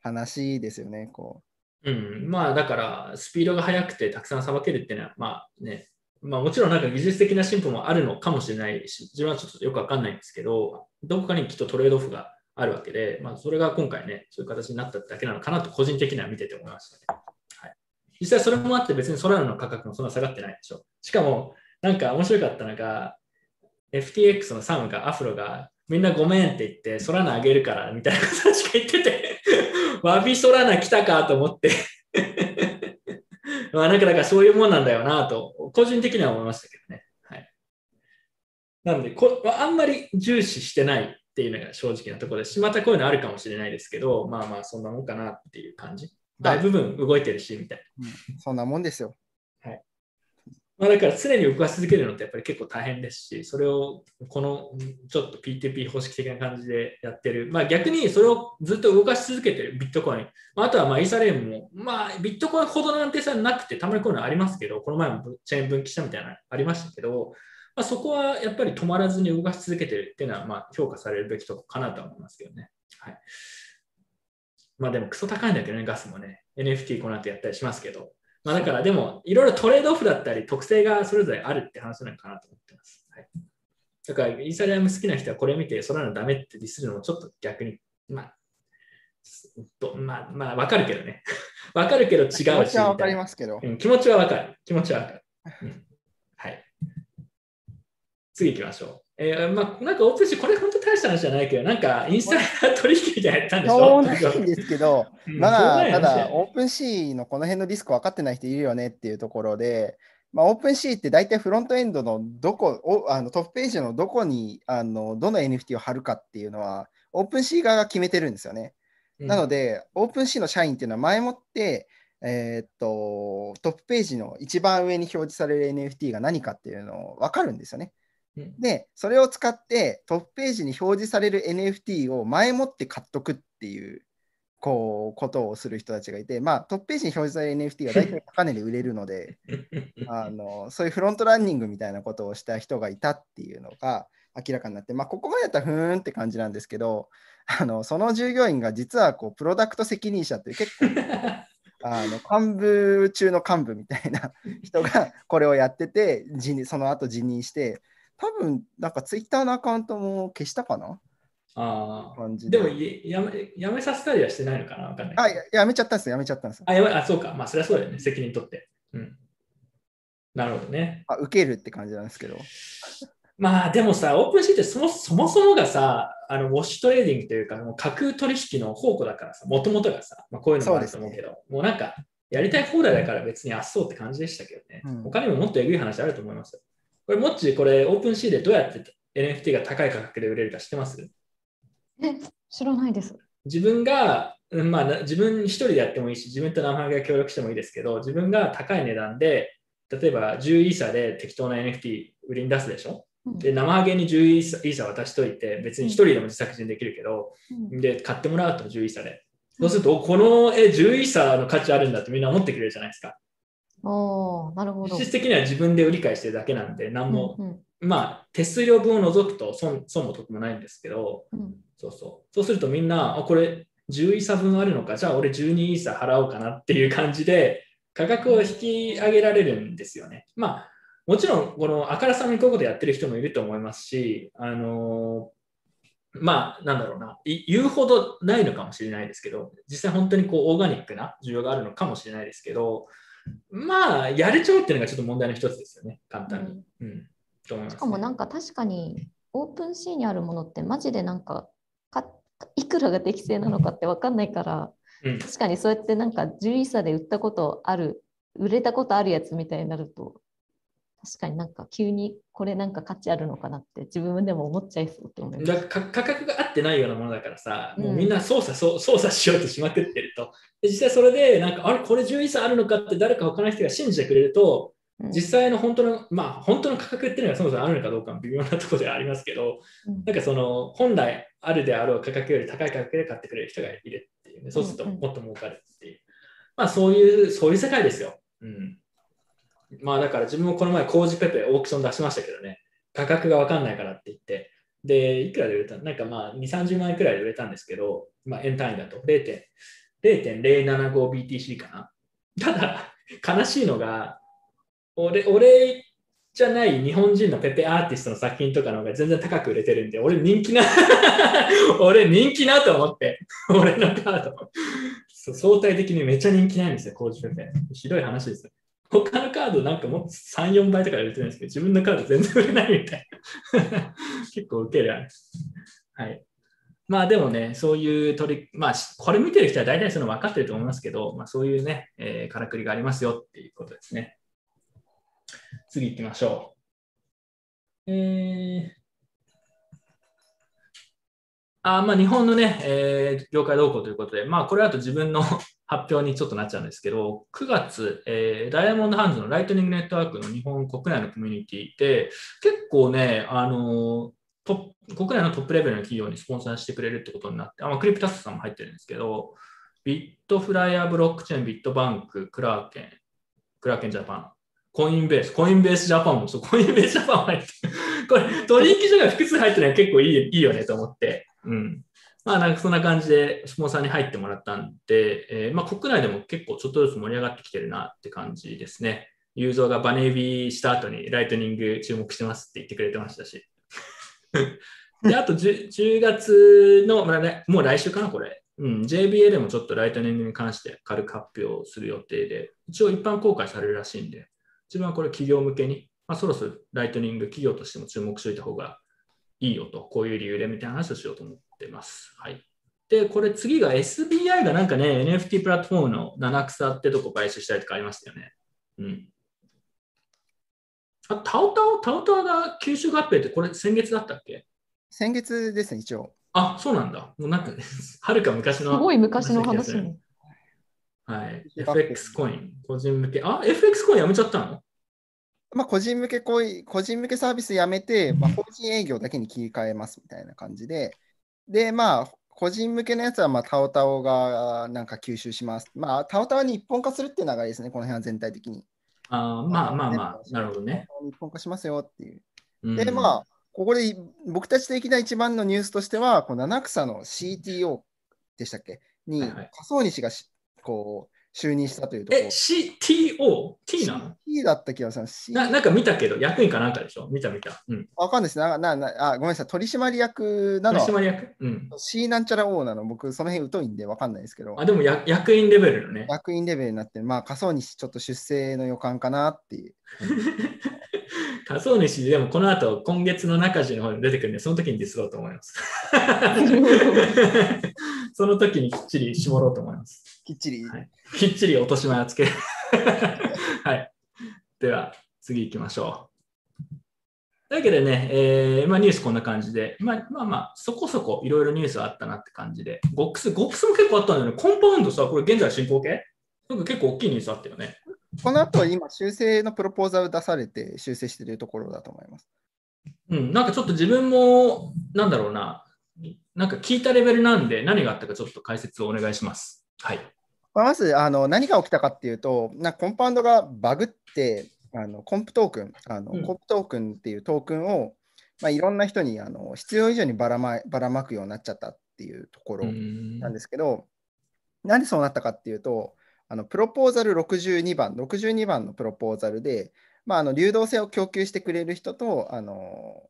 話ですよね。こ
うん、まあだから、スピードが速くてたくさんさばけるっていうのは、まあね、まあもちろんなんか技術的な進歩もあるのかもしれないし、自分はちょっとよくわかんないんですけど、どこかにきっとトレードオフがあるわけで、まあそれが今回ね、そういう形になっただけなのかなと個人的には見てて思いましたね。はい、実際それもあって別にソラナの価格もそんな下がってないでしょ。しかも、なんか面白かったのが、FTX のサムが、アフロが、みんなごめんって言って、ソラナあげるから、みたいなことしか言ってて、わびソラナ来たかと思って。まあなんかだからそういうもんなんだよなと、個人的には思いましたけどね。はい。なのでこ、あんまり重視してないっていうのが正直なところですし、またこういうのあるかもしれないですけど、まあまあそんなもんかなっていう感じ。大部分動いてるし、みたいな。
そんなもんですよ。
まあ、だから常に動かし続けるのってやっぱり結構大変ですし、それをこのちょっと P2P 方式的な感じでやってる。まあ逆にそれをずっと動かし続けてるビットコイン。まあ、あとはまあイーサレームも、まあビットコインほどの安定さなくて、たまにこういうのありますけど、この前もチェーン分岐したみたいなのありましたけど、まあ、そこはやっぱり止まらずに動かし続けてるっていうのはまあ評価されるべきとこかなと思いますけどね。はい。まあでもクソ高いんだけどね、ガスもね。NFT この後やったりしますけど。まあ、だからでも、いろいろトレードオフだったり、特性がそれぞれあるって話なのかなと思ってます。はい、だから、イーサリアム好きな人はこれ見て、それなのダメってディスるのもちょっと逆に、まあ、とまあ、まあ、わかるけどね。わかるけど違うし。気
持ちはわかりますけど。
うん、気持ちはわかる。気持ちはわかる。うん、はい。次行きましょう。えー、まあ、なんかオープンシー、これ本当大した話じゃないけど、なんかインサイダー取引みたいなやったんでしょ？
そうないんですけど、
うん
まだ、た
だ
オープンシーのこの辺のリスク分かってない人いるよねっていうところで、まあ、オープンシーって大体フロントエンドのどこ、おあのトップページのどこにあのどの NFT を貼るかっていうのは、オープンシー側が決めてるんですよね。なので、オープンシーの社員っていうのは前もって、えーっと、トップページの一番上に表示される NFT が何かっていうのを分かるんですよね。
うん。
で、それを使ってトップページに表示される NFT を前もって買っとくっていう、こう、ことをする人たちがいて、まあ、トップページに表示される NFT が大体 高値で売れるので、あのそういう front running みたいなことをした人がいたっていうのが明らかになって、まあ、ここまでやったらふーんって感じなんですけど、あのその従業員が実はこうプロダクト責任者っていう結構 あの幹部中の幹部みたいな人がこれをやってて、その後辞任して、多分なんかツイッターのアカウントも消したかな？
ああ。
感じ
でもやめ、やめさせたりはしてないのかな？わかんない。
あややめちゃったんですよ、やめちゃったんですよ。
あ、やばい、あ、そうか。まあ、それはそうだよね。責任取って。うん。なるほどね。
あ受けるって感じなんですけど。
まあ、でもさ、オープンシーってそもそもそもがさ、あの wash trading というか、もう架空取引の宝庫だからさ、もともとがさ、まあ、こういうのもあると思うけど、もうなんか、やりたい放題だから別にあっそうって感じでしたけどね。
うん
他にももっとえぐい話あると思いますよ。これ、もっち、これ、オープンシーでどうやって NFT が高い価格で売れるか知ってます？
え、知らないです。
自分が、うんまあ、な自分一人でやってもいいし、自分と生ハゲが協力してもいいですけど、自分が高い値段で、例えば10イーサで適当な NFT 売りに出すでしょ？
うん
で、生ハゲに10イーサイーサ渡しといて、別に一人でも自作自演できるけど、
うん
で、買ってもらうと10イーサで。そうすると、おこのえ10イーサの価値あるんだってみんな思ってくれるじゃないですか。
おーなるほど。
実質的には自分で売り買いしてるだけなんで、何も、
うんうん
まあ、手数料分を除くと損損も得もないんですけど、
うん
そうそう。そうするとみんな、あ、これ10イーサ分あるのか、じゃあ俺12イーサ払おうかなっていう感じで、価格を引き上げられるんですよね。まあ、もちろん、このあからさまにこういうことやってる人もいると思いますし、あのーまあ、なんだろうな、い言うほどないのかもしれないですけど、実際本当にこうオーガニックな需要があるのかもしれないですけど、まあ、やれちゃうっていうのがちょっと問題の一つですよね、簡単に。うん。
しかもなんか確かにオープンシーにあるものってマジでなんかかいくらが適正なのかって分かんないから
うん
確かにそうやってなんか10位差で売ったことある売れたことあるやつみたいになると確かになんか急にこれなんか価値あるのかなって自分でも思っちゃいそうって思います。
だから価格が合ってないようなものだからさ、
うん
もうみんな操作そう操作しようとしまくってると。で実際それで、なんか、あれ、これ11歳あるのかって誰か他の人が信じてくれると、
うん
実際の本当の、まあ、本当の価格っていうのがそもそもあるのかどうかも微妙なところではありますけど、
うん
なんかその、本来あるであろう価格より高い価格で買ってくれる人がいるっていうね、そうすると
うんうん
もっと儲かるっていう。まあ、そういう、そういう世界ですよ。うん。まあ、だから自分もこの前、工事ペペオークション出しましたけどね、価格が分かんないからって言って、で、いくらで売れたなんかまあ、2、30万円くらいで売れたんですけど、まあ、円単位だと 0.0.075BTC かな。ただ、悲しいのが、俺、俺じゃない日本人のペペアーティストの作品とかの方が全然高く売れてるんで、俺人気な、俺人気なと思って、俺のカード。相対的にめっちゃ人気ないんですよ、コージペペ。ひどい話ですよ。他のカードなんかもっと3、4倍とか売れてないんですけど、自分のカード全然売れないみたいな。結構ウケる話。はい。まあでもね、そういう取り、まあこれ見てる人は大体その分かってると思いますけど、まあそういうね、えーからくりがありますよっていうことですね。次行きましょう。えーあまあ、日本のね、えー業界動向ということで、まあ、これだと自分の 発表にちょっとなっちゃうんですけど、9月、えーダイヤモンドハンズのライトニングネットワークの日本国内のコミュニティで、結構ね、あのト国内のトップレベルの企業にスポンサーしてくれるってことになって、あまあ、クリプタスさんも入ってるんですけど、ビットフライヤーブロックチェーン、ビットバンク、クラーケン、クラーケンジャパン、コインベース、コインベースジャパンもそう、コインベースジャパンも入ってる。これ、取引所が複数入ってるのは結構いいいいよねと思って。うん。まあ、なんかそんな感じでスポンサーに入ってもらったんで、えーまあ、国内でも結構ちょっとずつ盛り上がってきてるなって感じですね。ユーゾーがバネビーした後にライトニング注目してますって言ってくれてましたし。で、あと 10, 10月の、まあね、もう来週かな、これ。うん、JBA でもちょっとライトニングに関して軽く発表する予定で、一応一般公開されるらしいんで、自分はこれ企業向けに、まあ、そろそろライトニング企業としても注目しておいた方がいいよと、こういう理由でみたいな話をしようと思ってます。はい。で、これ次が SBI がなんかね、NFT プラットフォームの七草ってとこ買収したりとかありましたよね。うん。あ、タオタオ、タオタオが吸収合併ってこれ先月だったっけ？
先月ですね、一応。
あ、そうなんだ。もうなんか、ね、はるか昔の。
すごい昔の話ね。
はい。FX コイン、個人向け。あ、FX コインやめちゃったの？
まあ、個人向けこうい個人向けサービスやめて、まあ、法人営業だけに切り替えますみたいな感じで、で、まあ、個人向けのやつは、まあ、タオタオがなんか吸収します。まあ、タオタオに一本化するっていう流れですね、この辺は全体的に。
あーまあまあまあ、なるほどね。
一本化しますよっていう。
うん
で、まあ、ここで僕たち的な一番のニュースとしては、この七草の CTO でしたっけ？に、
はいはい
仮想西がしこう就任したというところ
え、。CTO?T なの
？CT だった気がする。
ななんか見たけど、役員かなんかでしょ？見た見た。うん。
わかんないですなななあ。ごめんなさい、取締役なの？は
取締役？うん。
C なんちゃら O なの、僕、その辺疎いんでわかんないですけど
あ、、でもや役員レベルのね。
役員レベルになって、まあ、仮想西ちょっと出世の予感かなっていう。
仮想主でもこの後、今月の中地の方に出てくるんで、その時にディスろうと思います。その時にきっちり絞ろうと思います。
きっちり。
はいきっちり落とし前をつける。はい。では、次行きましょう。というわけでね、えーまあ、ニュースこんな感じで、まあまあまあ、そこそこいろいろニュースあったなって感じで、ゴックス、ゴックスも結構あったんだよね。コンパウンドさ、これ現在進行形？なんか結構大きいニュースあったよね。
この後、今、修正のプロポーザル出されて、修正しているところだと思います。
うん、なんかちょっと自分も、なんだろうな、なんか聞いたレベルなんで、何があったかちょっと解説をお願いします。はい。
まずあの何が起きたかっていうと、なコンパウンドがバグって、あのコンプトークン、あの
うん
コンプトークンっていうトークンを、まあ、いろんな人にあの必要以上にばらまばらまくようになっちゃったっていうところ
うん
なんですけど、なんでそうなったかっていうと、あのプロポーザル62番、62番のプロポーザルで、まあ、あの流動性を供給してくれる人とあの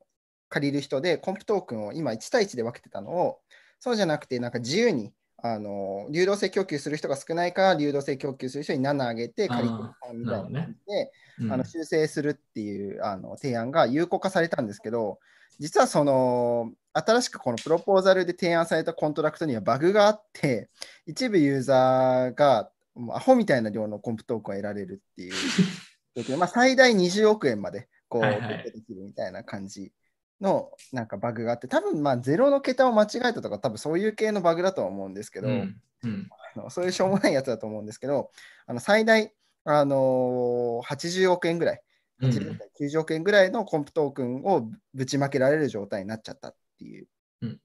借りる人で、 COMP トークンを今1対1で分けてたのを、そうじゃなくて、なんか自由にあの流動性供給する人が少ないから、流動性供給する人に7上げて借りて
あー
みたいな感じで、
うん。
あの修正するっていうあの提案が有効化されたんですけど、実はその新しくこのプロポーザルで提案されたコントラクトにはバグがあって、一部ユーザーがもうアホみたいな量の COMP トークンを得られるっていうまあ、最大20億円までこう、
はいはい。
できるみたいな感じのなんかバグがあって、多分まあゼロの桁を間違えたとか、多分そういう系のバグだとは思うんですけど、
うんうん。
あのそういうしょうもないやつだと思うんですけど、あの最大、あのー80億円ぐらい、
うん。
80億円90億円ぐらいのコンプトークンをぶちまけられる状態になっちゃったっていう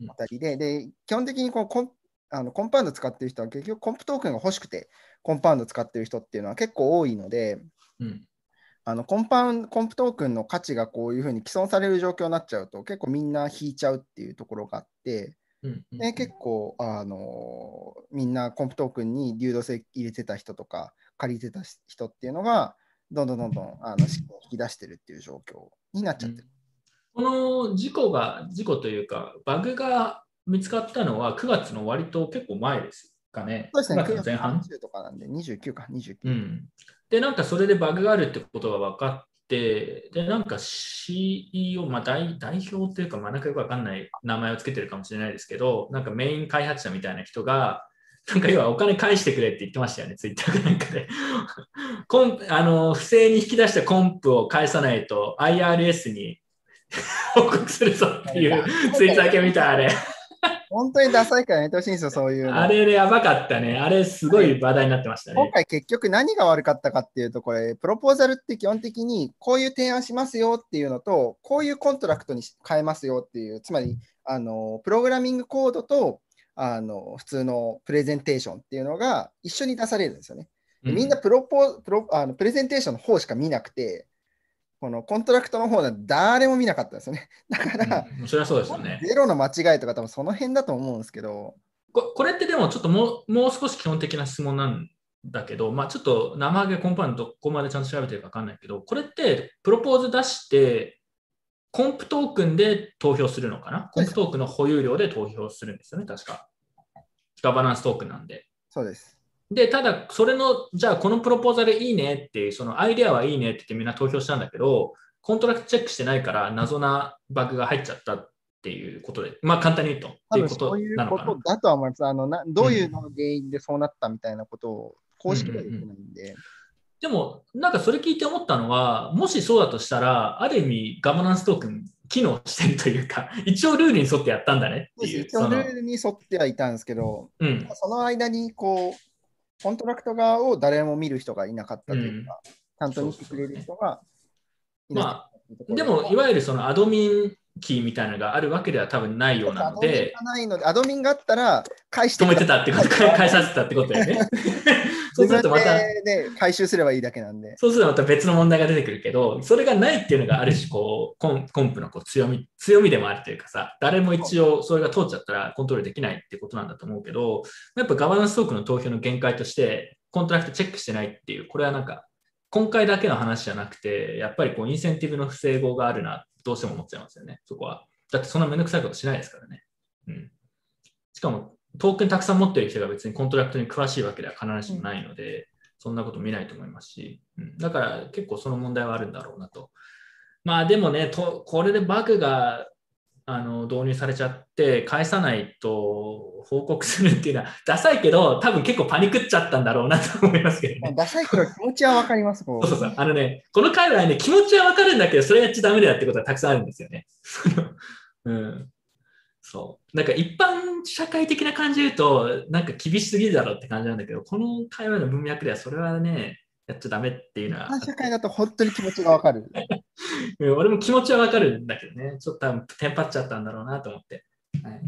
あたりで、で基本的にこうコンあのコンパウンド使ってる人は結局コンプトークンが欲しくてコンパウンド使ってる人っていうのは結構多いので、
うん
あのコンパウンコンプトークンの価値がこういうふうに既存される状況になっちゃうと結構みんな引いちゃうっていうところがあって、
うんうん
で結構、あのみんなコンプトークンに流動性入れてた人とか借りてた人っていうのがどんどんどんどんあの資金を引き出してるっていう状況になっちゃってる。
この事故が、事故というか、バグが見つかったのは9月の割と結構前ですかね。
そうですね、
9月の前半。
30とかなんで29か29。
うん。で、なんかそれでバグがあるってことが分かって、で、なんか CEO、まあ代代表というか、まあなんかよくわかんない名前をつけてるかもしれないですけど、なんかメイン開発者みたいな人が、なんか要はお金返してくれって言ってましたよね、ツイッターか なんかで。コンあの不正に引き出したコンプを返さないと IRS に報告するぞっていうツイッターだけ見たあれ。
本当にダサいからやめてほしいんですよ、そういうの。
あれやばかったね。あれすごい話題になってましたね。
今回結局何が悪かったかっていうと、これ、プロポーザルって基本的にこういう提案しますよっていうのと、こういうコントラクトに変えますよっていう、つまり、あのプログラミングコードとあの普通のプレゼンテーションっていうのが一緒に出されるんですよね。でみんなプロポプロあのプレゼンテーションの方しか見なくて、このコントラクトの方は誰も見なかったんですよね。だから、
うんそれはそうですよね。
ゼロの間違いとか多分その辺だと思うんですけど、
ここれってでもちょっともうもう少し基本的な質問なんだけど、まあ、ちょっと生揚げコンパウンドどこまでちゃんと調べてるか分かんないけど、これってプロポーズ出して、コンプトークンで投票するのかな？コンプトークンの保有量で投票するんですよね、確か。ガバナンストークンなんで。
そうです。
で、ただ、それの、じゃあこのプロポーザルいいねっていう、そのアイデアはいいねって言ってみんな投票したんだけど、コントラクトチェックしてないから謎なバグが入っちゃったっていうことで、まあ簡単に言うと、っていうこと
そういう
なのかな。
ことだとは思います。あのなどういうのが原因でそうなったみたいなことを公式では言ってないんで、
でも、なんかそれ聞いて思ったのは、もしそうだとしたら、ある意味ガバナンストークン機能してるというか、一応ルールに沿ってやったんだねっていう。
一応ルールに沿ってはいたんですけど、
うん、
その間にこう、コントラクト側を誰も見る人がいなかったというか、ちゃんと見てくれる人がいなかったっていうところ。
でも、いわゆるそのアドミンキーみたいなのがあるわけでは多分ないようなので、
アドミンがないので、アドミンがあったら返して
止めてたってこと、返させてたってことだよね。そうするとまた、
で、ね、回収すればいいだけなんで。
そうするとまた別の問題が出てくるけど、それがないっていうのがある種こうコン、コンプのこう強み、強みでもあるというかさ、誰も一応それが通っちゃったらコントロールできないってことなんだと思うけど、やっぱガバナンストークの投票の限界として、コントラクトチェックしてないっていう、これはなんか、今回だけの話じゃなくて、やっぱりこうインセンティブの不整合があるな、どうしても思っちゃいますよね、そこは。だってそんなめんどくさいことしないですからね。うん。しかも、トークンたくさん持ってる人が別にコントラクトに詳しいわけでは必ずしもないので、そんなこと見ないと思いますし、うん、だから結構その問題はあるんだろうなと。まあでもね、とこれでバグがあの導入されちゃって、返さないと報告するっていうのは、ダサいけど、多分結構パニクっちゃったんだろうなと思いますけどね。
ダサいけど気持ちはわかります。
そうそうそう。あのね、この界隈ね、気持ちはわかるんだけど、それやっちゃダメだよってことはたくさんあるんですよね。うん。そう。なんか一般社会的な感じで言うと、なんか厳しすぎるだろうって感じなんだけど、この界隈の文脈ではそれはね、やっちゃダメっていうのは、
一般社会だと本当に気持ちがわかる。
う ん俺も気持ちはわかるんだけどね、ちょっと多分テンパっちゃったんだろうなと思って。はい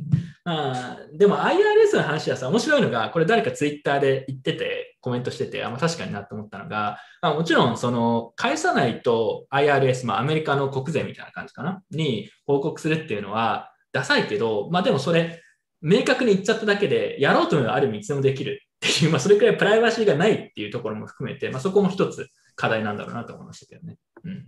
まあ、でも IRS の話はさ、面白いのが、これ誰かツイッターで言ってて、コメントしてて、あまあ、確かになと思ったのが、まあ、もちろん、その、返さないと IRS、まあ、アメリカの国税みたいな感じかな、に報告するっていうのは、ダサいけど、まあでもそれ、明確に言っちゃっただけで、やろうと思えばある意味いつでもできるっていう、まあ、それくらいプライバシーがないっていうところも含めて、まあ、そこも一つ課題なんだろうなと思いましたけどね。うん。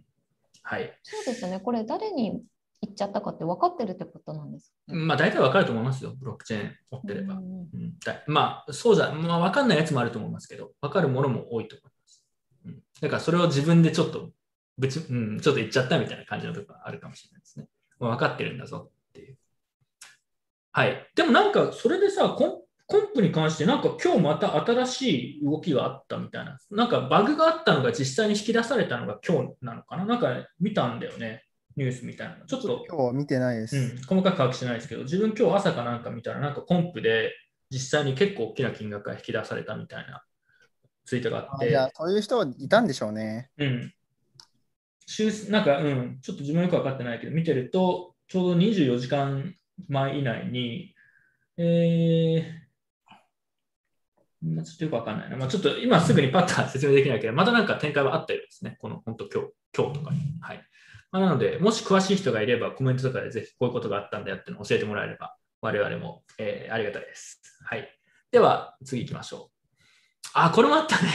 はい。
そうですね。これ誰に言っちゃったかって分かってるってことなんですかね。
まあ大体わかると思いますよ、ブロックチェーン持ってれば。
うん
うんだまあ、そうじゃ、まあ、わかんないやつもあると思いますけど、わかるものも多いと思います。うん、だからそれを自分でちょっと、ぶち、うん、ちょっと言っちゃったみたいな感じのところがあるかもしれないですね。まあ、分かってるんだぞ。はい。でもなんか、それでさ、コンコンプに関して、なんか今日また新しい動きがあったみたいな。なんかバグがあったのが実際に引き出されたのが今日なのかななんか見たんだよね。ニュースみたいなの。ちょっと
今日は見てないです。
うん、細かく把握してないですけど、自分今日朝かなんか見たら、なんかコンプで実際に結構大きな金額が引き出されたみたいなツイートがあって、
あじゃあ、そういう人いたんでしょうね。
うん。週なんか、うん、ちょっと自分よく分かってないけど、見てると、ちょうど24時間前以内に、えー、まあちょっとよく分かんないな。まあ、ちょっと今すぐにパッと説明できないけど、またなんか展開はあったようですね。この本当今日、今日とかに。はい。まあ、なので、もし詳しい人がいればコメントとかでぜひこういうことがあったんだよっていうのを教えてもらえれば、我々も、えーありがたいです。はい。では、次行きましょう。あ、これもあったね。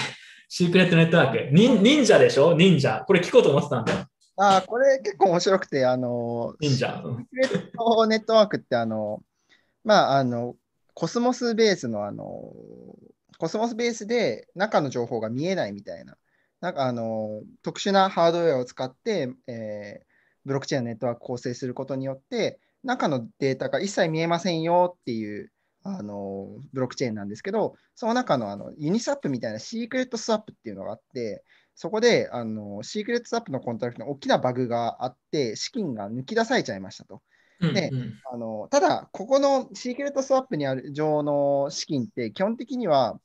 シークレットネットワーク。忍者でしょ？忍者。これ聞こうと思ってたんだよ。
あこれ結構面白くて、あの、
忍者。うん
シークレットネットワークって、あの、まあ、あの、コスモスベースの、あの、コスモスベースで中の情報が見えないみたいな、なんか、あの、特殊なハードウェアを使って、えーブロックチェーンのネットワークを構成することによって、中のデータが一切見えませんよっていう、あの、ブロックチェーンなんですけど、その中の、あの、ユニスワップみたいなシークレットスワップっていうのがあって、そこで、あの、シークレットスワップのコントラクトに大きなバグがあって、資金が抜き出されちゃいましたと。で
うん
あのただ、ここのシークレットスワップにある上の資金って、基本的には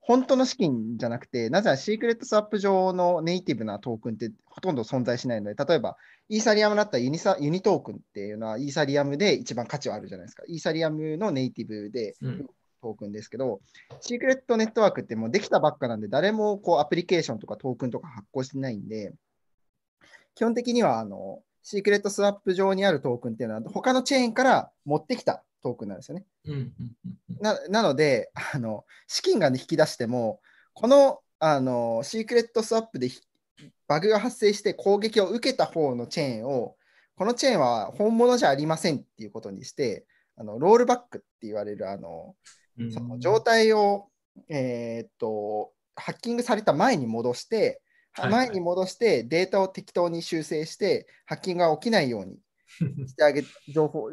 本当の資金じゃなくて、なぜならシークレットスワップ上のネイティブなトークンってほとんど存在しないので、例えば、イーサリアムだったらユニサユニトークンっていうのは、イーサリアムで一番価値はあるじゃないですか。イーサリアムのネイティブで
うん
トークンですけど、シークレットネットワークってもうできたばっかなんで、誰もこうアプリケーションとかトークンとか発行してないんで、基本的にはあのシークレットスワップ上にあるトークンっていうのは、他のチェーンから持ってきたトークンなんですよね。ななのであの、資金が、ね、引き出しても、このあのシークレットスワップでひバグが発生して攻撃を受けた方のチェーンを、このチェーンは本物じゃありませんっていうことにして、あのロールバックって言われるあの
うん
その状態を、えーっとハッキングされた前に戻して、前に戻してデータを適当に修正して、ハッキングが起きないように してあげ情報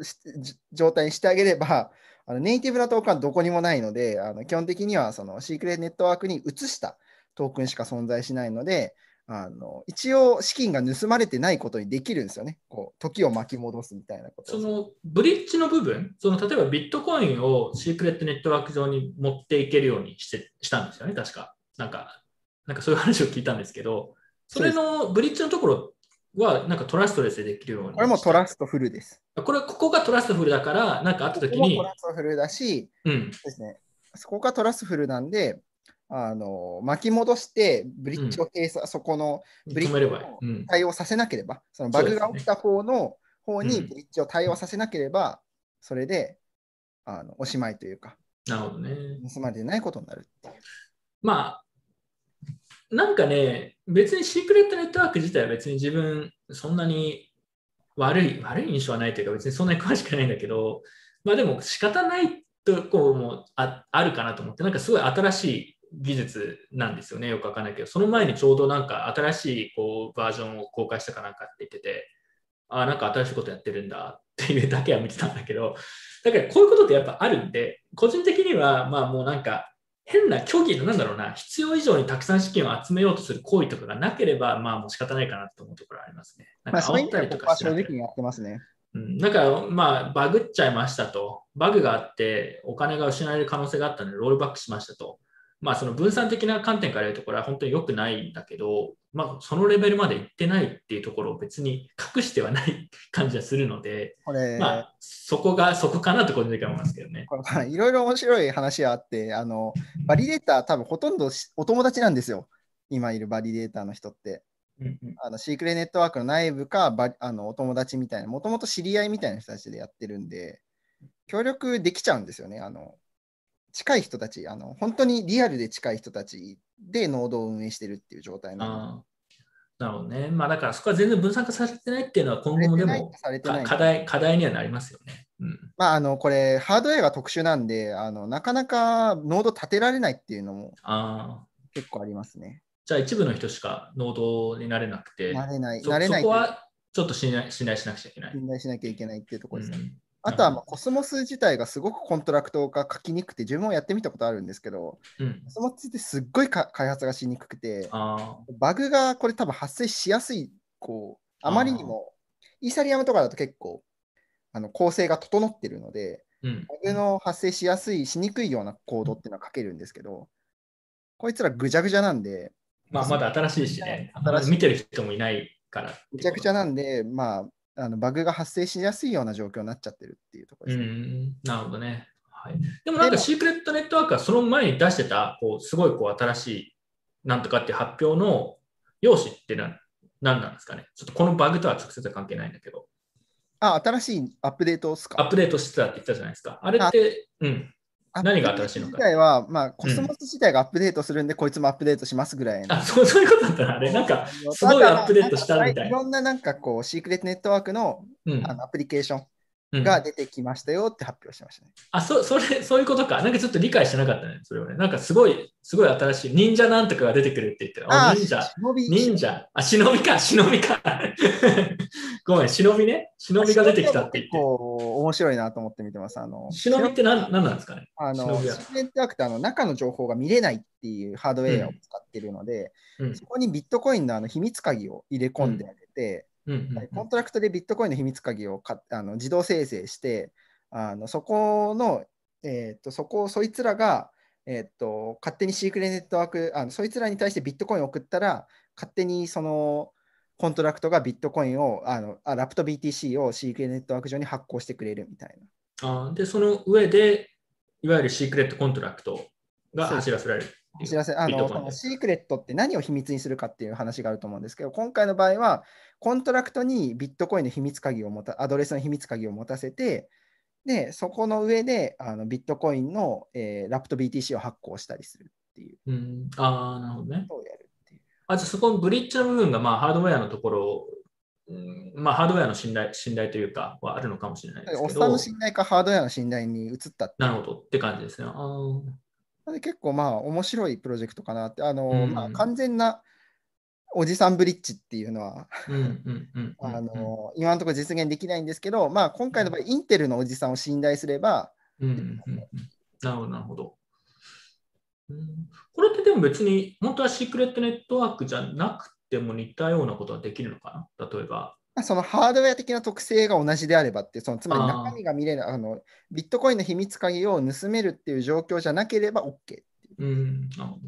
状態にしてあげれば、あのネイティブなトークンはどこにもないので、あの基本的にはそのシークレットネットワークに移したトークンしか存在しないので、あの一応資金が盗まれてないことにできるんですよね。こう時を巻き戻すみたいなことを
そのブリッジの部分、その例えばビットコインをシークレットネットワーク上に持っていけるようにしてしたんですよね、確か。なんか、なんかそういう話を聞いたんですけど、それのブリッジのところはなんか trustless でできるように。
これも trustful です。
これ、ここが trustful だから、なんかあった時に
ここもト、ラストフルだし、
うん、
ですね、そこが trustful なんで、あの巻き戻して、ブリッジを閉鎖、そこのブリッジを。
うん、
対応させなければ、そのバグが起きた方の方に
うん
ブリッジを対応させなければ、それであのおしまいというか、
なるほどね。
盗まれてないことになるっていう。
まあ、なんかね、別にシークレットネットワーク自体は別に自分、そんなに悪い、悪い印象はないというか、別にそんなに詳しくないんだけど、まあでも仕方ないとこもああるかなと思って、なんかすごい新しい技術なんですよね、よくわかんないけど、その前にちょうどなんか新しいこうバージョンを公開したかなんかって言ってて、ああ、なんか新しいことやってるんだっていうだけは見てたんだけど、だからこういうことってやっぱあるんで、個人的にはまあもうなんか、変な虚偽のなんだろうな、必要以上にたくさん資金を集めようとする行為とかがなければ、まあもう仕方ないかなと思うところはありますね。なん
まあ、
か煽ったりとかしてな
にやってますね。
うん、だから、まあ、バグっちゃいましたと、バグがあって、お金が失われる可能性があったので、ロールバックしましたと。まあ、その分散的な観点から言うと、これは本当に良くないんだけど、まあ、そのレベルまで行ってないっていうところを別に隠してはない感じはするので、
これ、
まあ、そこが、そこかなと個人的には思いますけどね。
いろいろ面白い話があって、あのバリデーター多分ほとんどしお友達なんですよ。今いるバリデーターの人って。
うんうん
あのシークレットネットワークの内部かバあのお友達みたいな、もともと知り合いみたいな人たちでやってるんで、協力できちゃうんですよね。あの近い人たちあの、本当にリアルで近い人たちでノードを運営してるっていう状態な
なるほどね。まあ、だからそこは全然分散化されてないっていうのは今後もでも課題課題にはなりますよね。うん
まあ、あのこれ、ハードウェアが特殊なんであの、なかなかノード立てられないっていうのも結構ありますね。
じゃあ一部の人しかノードになれなくて、
なれない、
そ
なれない
そこはちょっと信頼信頼しなくちゃいけない。
信頼しなきゃいけないっていうところですね。
うん
あとは、まあ、コスモス自体がすごくコントラクトが書きにくくて、自分もやってみたことあるんですけど、
うん、
コスモスってすっごいか開発がしにくくて、
あ
バグがこれ多分発生しやすい、こう、あまりにも、イーサリアムとかだと結構、あの構成が整ってるので、
ーうん。
バグの発生しやすい、しにくいようなコードっていうのは書けるんですけど、こいつらぐちゃぐちゃなんで、
まあ、まだ新しいしね、
新しい
見てる人もいないから。
ぐちゃぐちゃなんで、まあ、あのバグが発生しやすいような状況になっちゃってるっていうところ
う
ですね。
ん、なるほどね。はい、でもなんかシークレットネットワークはその前に出してた、こうすごいこう新しいなんとかって発表の用紙ってな何なんですかね？ちょっとこのバグとは直接は関係ないんだけど、
あ、新しいアップデートですか？
アップデートしてたって言ったじゃないですか。あれって、うん。何が新しいのか。
自体は、まあ、コスモス自体がアップデートするんで、こいつもアップデートしますぐらいの。
あ、そうそういうことだったな。あれ、なんか、すごいアップデートしたみたいな。
いろんななんかこう、シークレットネットワークの
うん。
あのアプリケーショ
うん
ンが出てきましたよって発表しましたね。
あ、そそれ、そういうことか。なんかちょっと理解してなかったね、それはね。なんかすごい、すごい新しい、忍者なんとかが出てくるって言って、あ、
あ
忍者、
忍び
忍者、あ、忍びか、忍びか。ごめん、シノビね。シノビが出てきたって言
結構面白いなと思って見てます。あの
って。シノビって何何なんですかね？
あのシ
ノビはシ
ークレットネットワークってあの中の情報が見れないっていうハードウェアを使ってるので、
うん
そこにビットコインのあの秘密鍵を入れ込んであげて、
うんうんうん
コントラクトでビットコインの秘密鍵をかあの自動生成して、あのそこの、えー、とそこをそいつらが、えー、と勝手にシークレットネットワークあの、そいつらに対してビットコインを送ったら、勝手にそのコントラクトがビットコインを、あのあラプト BTC をシークレットネットワーク上に発行してくれるみたいな。
あーで、その上で、いわゆるシークレットコントラクトが走らせられる
走らせあのシークレットって何を秘密にするかっていう話があると思うんですけど、今回の場合は、コントラクトにビットコインの秘密鍵を持た、アドレスの秘密鍵を持たせて、で、そこの上であのビットコインの、えーラプト BTC を発行したりするっていう。
うん、ああ、なるほどね。
やるっていう。
あ、じゃあそこのブリッジの部分が、まあ、ハードウェアのところ、うんまあ、ハードウェアの信頼信頼というか、はあるのかもしれないですけど。
おっさんの、信頼かハードウェアの信頼に移った
なるほど。って感じですね。あ
で結構まあ面白いプロジェクトかなって、あの
うん。
まあ、完全なおじさんブリッジっていうのは、今のところ実現できないんですけど、まあ、今回の場合、インテルのおじさんを信頼すれば、
うんうんうんうんなるほど、なるほど。うんこれってでも別に、本当はシークレットネットワークじゃなくても似たようなことはできるのかな？例えば。
まあそのハードウェア的な特性が同じであればって、そのつまり中身が見れるあの、ビットコインの秘密鍵を盗めるっていう状況じゃなければ OK っていう。
うん、なるほど。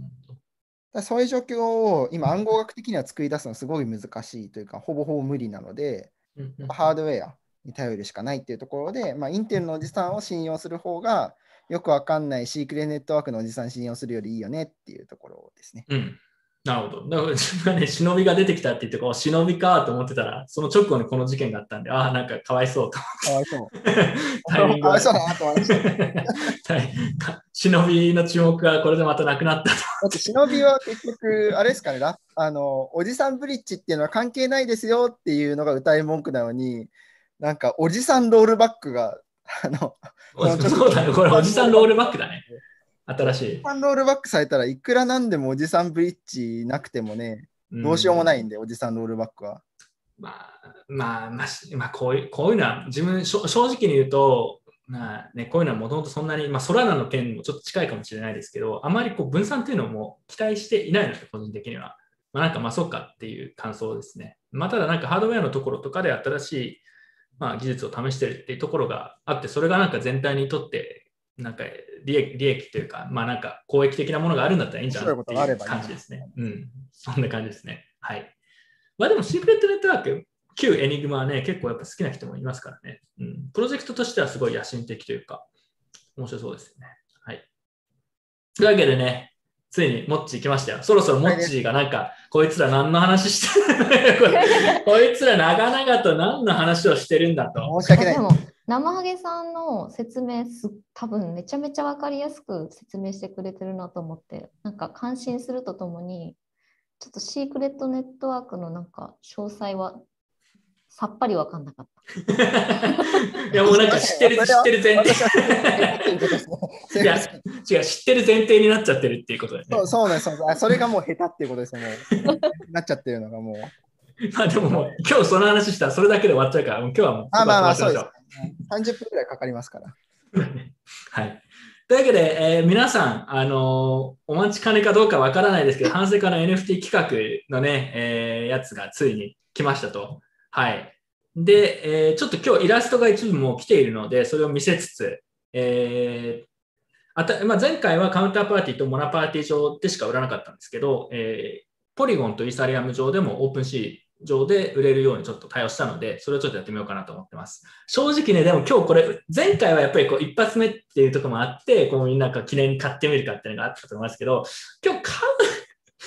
だそういう状況を今、暗号学的には作り出すのすごい難しいというか、ほぼほぼ無理なので、ハードウェアに頼るしかないっていうところで、まあ、インテルのおじさんを信用する方が、よくわかんないシークレットネットワークのおじさん信用するよりいいよねっていうところですね。
うん。なるほど。だから自分がね、忍びが出てきたって言って、こう忍びかと思ってたら、その直後にこの事件があったんで、ああ、なんかかわいそうと。
かわいそう。かわいそうだなと思いました。
忍びの注目がこれでまたなくなったと。
だって忍びは結局、あれですかねラあの、おじさんブリッジっていうのは関係ないですよっていうのが歌い文句なのに、なんかおじさんロールバックが、あの、
そうだね。これおじさんロールバックだね。新しい
ロールバックされたらいくらなんでもおじさんブリッジなくてもね、
ん
どうしようもないんで、おじさんロールバックは。
まあ、まあ、まあ、しまあ、こういう、こういうのは、自分、正直に言うと、まあね、こういうのはもともとそんなに、まあ、ソラナの件もちょっと近いかもしれないですけど、あまりこう分散っていうのも期待していないので、個人的には。まあ、なんか、まあ、そうかっていう感想ですね。まあ、ただ、なんかハードウェアのところとかで新しい、まあ、技術を試してるっていうところがあって、それがなんか全体にとって、なんか利益利益というか、まあなんか公益的なものがあるんだったらいいんじゃないっていう感じですね。うん。そんな感じですね。はい。まあでも、シークレットネットワーク、旧エニグマはね、結構やっぱ好きな人もいますからね。うん。プロジェクトとしてはすごい野心的というか、面白そうですよね。はい。というわけでね、ついにモッチー来ましたよ。そろそろモッチーがなんか、こいつら何の話してる これ こいつら長々と何の話をしてるんだと。
申し訳ない
で。も生ハゲさんの説明す多分めちゃめちゃ分かりやすく説明してくれてるなと思ってなんか感心するとともにちょっとシークレットネットワークのなんか詳細はさっぱり分かんなかった。
いやもうなんか知ってる、知ってる前提。
い
や違う、知ってる前提になっちゃってるっていうことだよね
そう。そうなんですそうなんですあそれがもう下手っていうことですよ、もう。なっちゃってるのがもう。
まあでももう今日その話したらそれだけで終わっちゃうから、もう今日はもう
あまあまあ、
そ
うです。ね。30分くらいかかりますから。
はい。というわけで、えー皆さん、あのーお待ちかねかどうかわからないですけど、反省家の NFT 企画のね、えーやつがついに来ましたと。はい。で、えーちょっと今日イラストが一部もう来ているので、それを見せつつ、えーあたまあ、前回はカウンターパーティーとモナパーティー上でしか売らなかったんですけど、えーポリゴンとイーサリアム上でもオープンシー上で売れるようにちょっと対応したので、それをちょっとやってみようかなと思ってます。正直ね、でも今日これ、前回はやっぱりこう一発目っていうところもあって、こうみんなが記念買ってみるかっていうのがあったと思いますけど、今日買、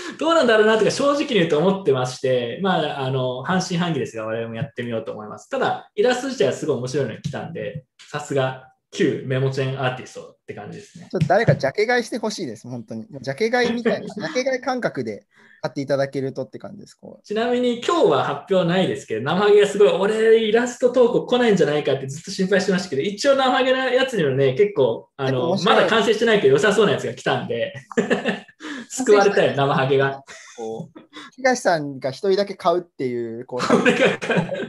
どうなんだろうなとか正直に言うと思ってまして、まあ、あの、半信半疑ですが、我々もやってみようと思います。ただ、イラスト自体はすごい面白いのに来たんで、さすが旧メモチェーンアーティストって感じですね。
ちょっと誰かジャケ買いしてほしいです、本当に。ジャケ買いみたいな、ジャケ買い感覚で買っていただけるとって感じです。こ
ちなみに今日は発表ないですけど、生ハゲがすごい、俺イラスト投稿来ないんじゃないかってずっと心配してましたけど、一応生ハゲなやつにもね、結構、あの、まだ完成してないけど良さそうなやつが来たんで、救われたよ、生ハゲが。
東さんが一人だけ買うっていう、こう本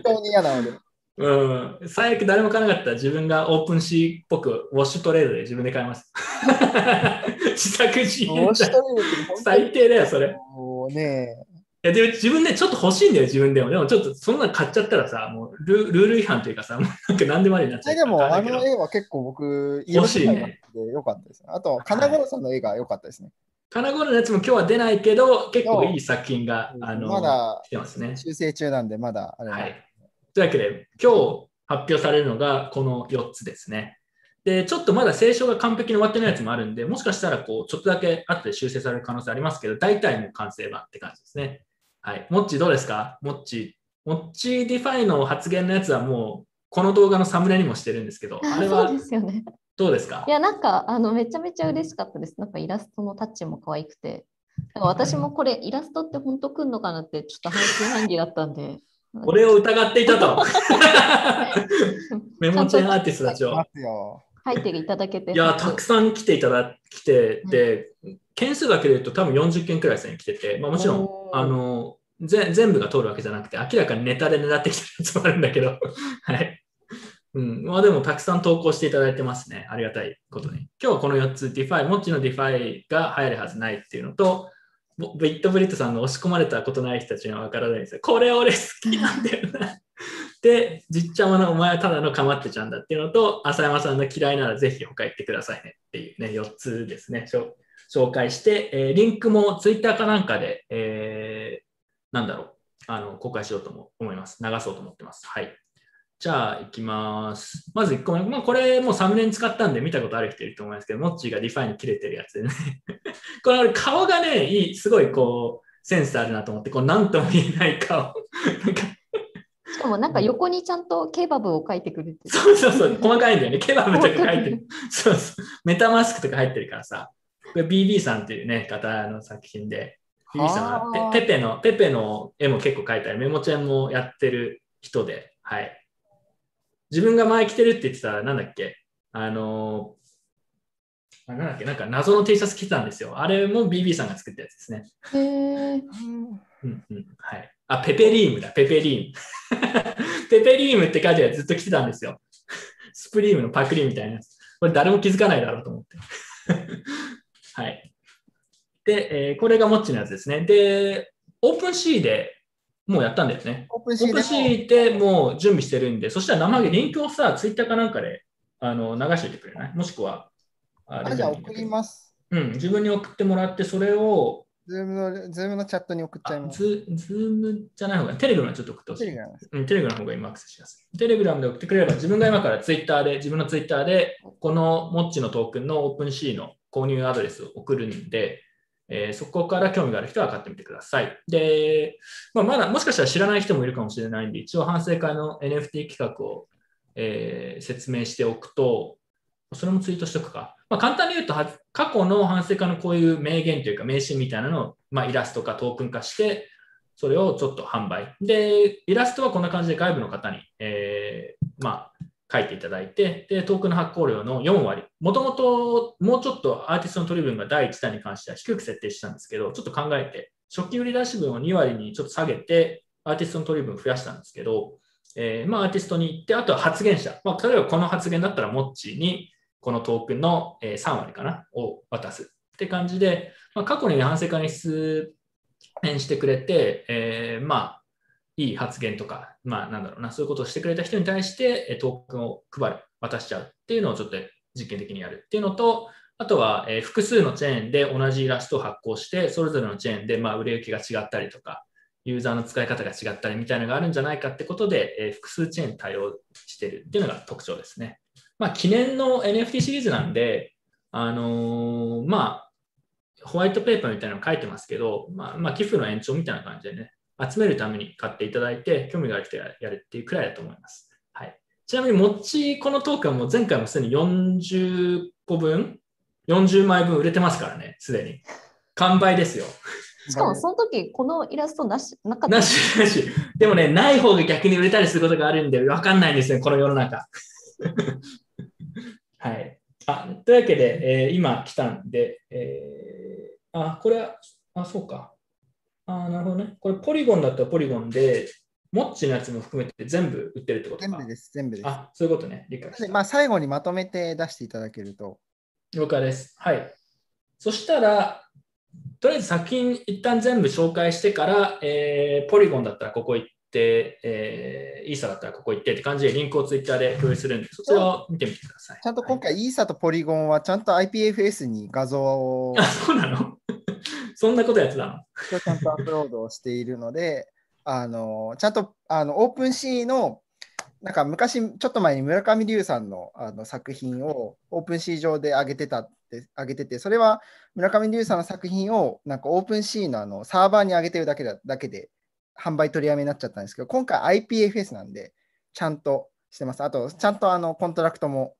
当に嫌なので。
うん、最悪誰も買わなかったら自分がオープンシーっぽくウォッシュトレードで自分で買います。自作自演最低だよ、それ。
もうね、
やで自分でちょっと欲しいんだよ、自分でも。でもちょっとそんなの買っちゃったらさ、もうルルール違反というかさ、もうなんか何でもありになっちゃう
でも、あの絵は結構僕、
欲しいね
色使いがで良かったですね。あと、金五郎さんの絵が良かったですね。
金子のやつも今日は出ないけど、結構いい作品が、あの
まだ
来てますね。
修正中なんで、まだあれ、
はい。というわけで、今日発表されるのがこの4つですね。で、ちょっとまだ清書が完璧に終わってないやつもあるんで、もしかしたらこうちょっとだけ後で修正される可能性ありますけど、大体もう完成版って感じですね。はい。もっちどうですか？もっち。もっち DeFi の発言のやつはもう、この動画のサムネにもしてるんですけど、あれは
そうですよね。
どうですか？
いや、なんか、あの、めちゃめちゃ嬉しかったです。なんかイラストのタッチも可愛くて。なんか私もこれ、イラストって本当くんのかなって、ちょっと半信半疑だったんで。
俺を疑っていたと。メモチェンアーティストたちを
いま。すよ。
書いていただけて。
いや、たくさん来ていただきて、で、件数だけで言うと多分40件くらいですね、来てて、まあ、もちろんあの、ぜ全部が通るわけじゃなくて、明らかにネタで狙ってきてるやつもあるんだけど、はい。うん、まあでもたくさん投稿していただいてますね。ありがたいことに。今日はこの4つ、ディファイ、モッチのディファイが流行るはずないっていうのと、ビットブリットさんの押し込まれたことない人たちには分からないですよ。これ俺好きなんだよな。で、じっちゃまのお前はただのかまってちゃんだっていうのと、浅山さんの嫌いならぜひ他行ってくださいねっていうね、4つですね、紹介して、えーリンクもツイッターかなんかで、えーなんだろう、あの公開しようとも思います。流そうと思ってます。はい。じゃあ、行きます。まず1個目。まあ、これもうサムネに使ったんで見たことある人いると思いますけど、モッチーがディファイに切れてるやつでね。これ俺顔がね、いい、すごいこう、センスあるなと思って、こう、なんとも言えない顔。なんか
しかもなんか横にちゃんとケバブを書いてくれてる。
そうそうそう、細かいんだよね。ケバブとか入ってる。そうそう。メタマスクとか入ってるからさ。これ BB さんっていうね、方の作品で、BB さんはペペペの、ペペの絵も結構描いたり、メモチェンもやってる人で、はい。自分が前着てるって言ってた、なんだっけ、あのー、あなんだっけ、なんか謎の T シャツ着てたんですよ。あれも BB さんが作ったやつですね。
へー
うんうん、はい。あ、ペペリームだ、ペペリーム。ペペリームって書いてあるやつずっと着てたんですよ。スプリームのパクリみたいなやつ。これ誰も気づかないだろうと思って。はい。で、えーこれがモッチのやつですね。で、オープン C でもうやったんだよね。
オープン
オ
C
ーでもう準備してるんで、そしたら生揚げリンクをさ、ツイッターかなんかであの流しておいてくれない？もしくは、あ
あじゃあ送ります。
うん、自分に送ってもらって、それを、
ズームのズームのチャットに送っちゃい
あ
ます。
ズズームじゃない方が、テレグラムにちょっと送ってほしい
テレ。グラム
うん、テレグラムの方が今アクセスしやすい。テレグラムで送ってくれれば、自分が今からツイッターで、自分のツイッターで、このモッチのトークンのオープン C の購入アドレスを送るんで、えーそこから興味がある人は買ってみてください。で、まあ、まだもしかしたら知らない人もいるかもしれないんで、一応反省会の NFT 企画を、えー説明しておくと、それもツイートしとくか。まあ、簡単に言うと、過去の反省会のこういう名言というか名シーンみたいなのを、まあ、イラストかトークン化して、それをちょっと販売。で、イラストはこんな感じで外部の方に、えーまあ、書いていただいて、で、トークンの発行量の4割。もともともうちょっとアーティストの取り分が第1弾に関しては低く設定したんですけど、ちょっと考えて、初期売り出し分を2割にちょっと下げて、アーティストの取り分を増やしたんですけど、えーまあ、アーティストに行って、あとは発言者。まあ、例えばこの発言だったら、モッチーにこのトークンの3割かなを渡すって感じで、まあ、過去に反省会に出演してくれて、えーまあ、いい発言とか、まあ、なんだろうな、そういうことをしてくれた人に対して、トークンを配る、渡しちゃうっていうのをちょっと実験的にやるっていうのと、あとは、え複数のチェーンで同じイラストを発行して、それぞれのチェーンでまあ売れ行きが違ったりとか、ユーザーの使い方が違ったりみたいなのがあるんじゃないかってことで、え複数チェーン対応してるっていうのが特徴ですね。まあ、記念の NFT シリーズなんで、あのーまあ、ホワイトペーパーみたいなの書いてますけど、まあ、まあ、寄付の延長みたいな感じでね、集めるために買っていただいて、興味がある人はやるっていうくらいだと思います。はい、ちなみに、もっち、このトークンはもう前回もすでに40個分、40枚分売れてますからね、すでに。完売ですよ。
しかもその時このイラストなしなかった
なし、なし。でもね、ない方が逆に売れたりすることがあるんで、わかんないんですね、この世の中。はい。あ、というわけで、えー今来たんで、えーあ、これは、あ、そうか。あ、なるほどね。これ、ポリゴンだったらポリゴンで、モッチのやつも含めて全部売ってるってことか。
全部です、全部です。
あ、そういうことね。理解した。
でまあ、最後にまとめて出していただけると。
了解です。はい。そしたら、とりあえず作品一旦全部紹介してから、えーポリゴンだったらここ行って、えーイーサだったらここ行ってって感じでリンクをツイッターで共有するんで、そちらを見てみてください。
ちゃんと今回、イーサとポリゴンはちゃんと IPFS に画像を
あ、そうなの？そんなことやってたの？
ちゃんとアップロードをしているので、あのちゃんとあの OpenSea のなんか昔、ちょっと前に村上龍さんのあの作品を OpenSea 上で上げてたって上げてて、それは村上龍さんの作品をなんか OpenSea のあのサーバーに上げてるだけだだけで販売取りやめになっちゃったんですけど、今回 IPFS なんでちゃんとしてます。あと、ちゃんとあのコントラクトも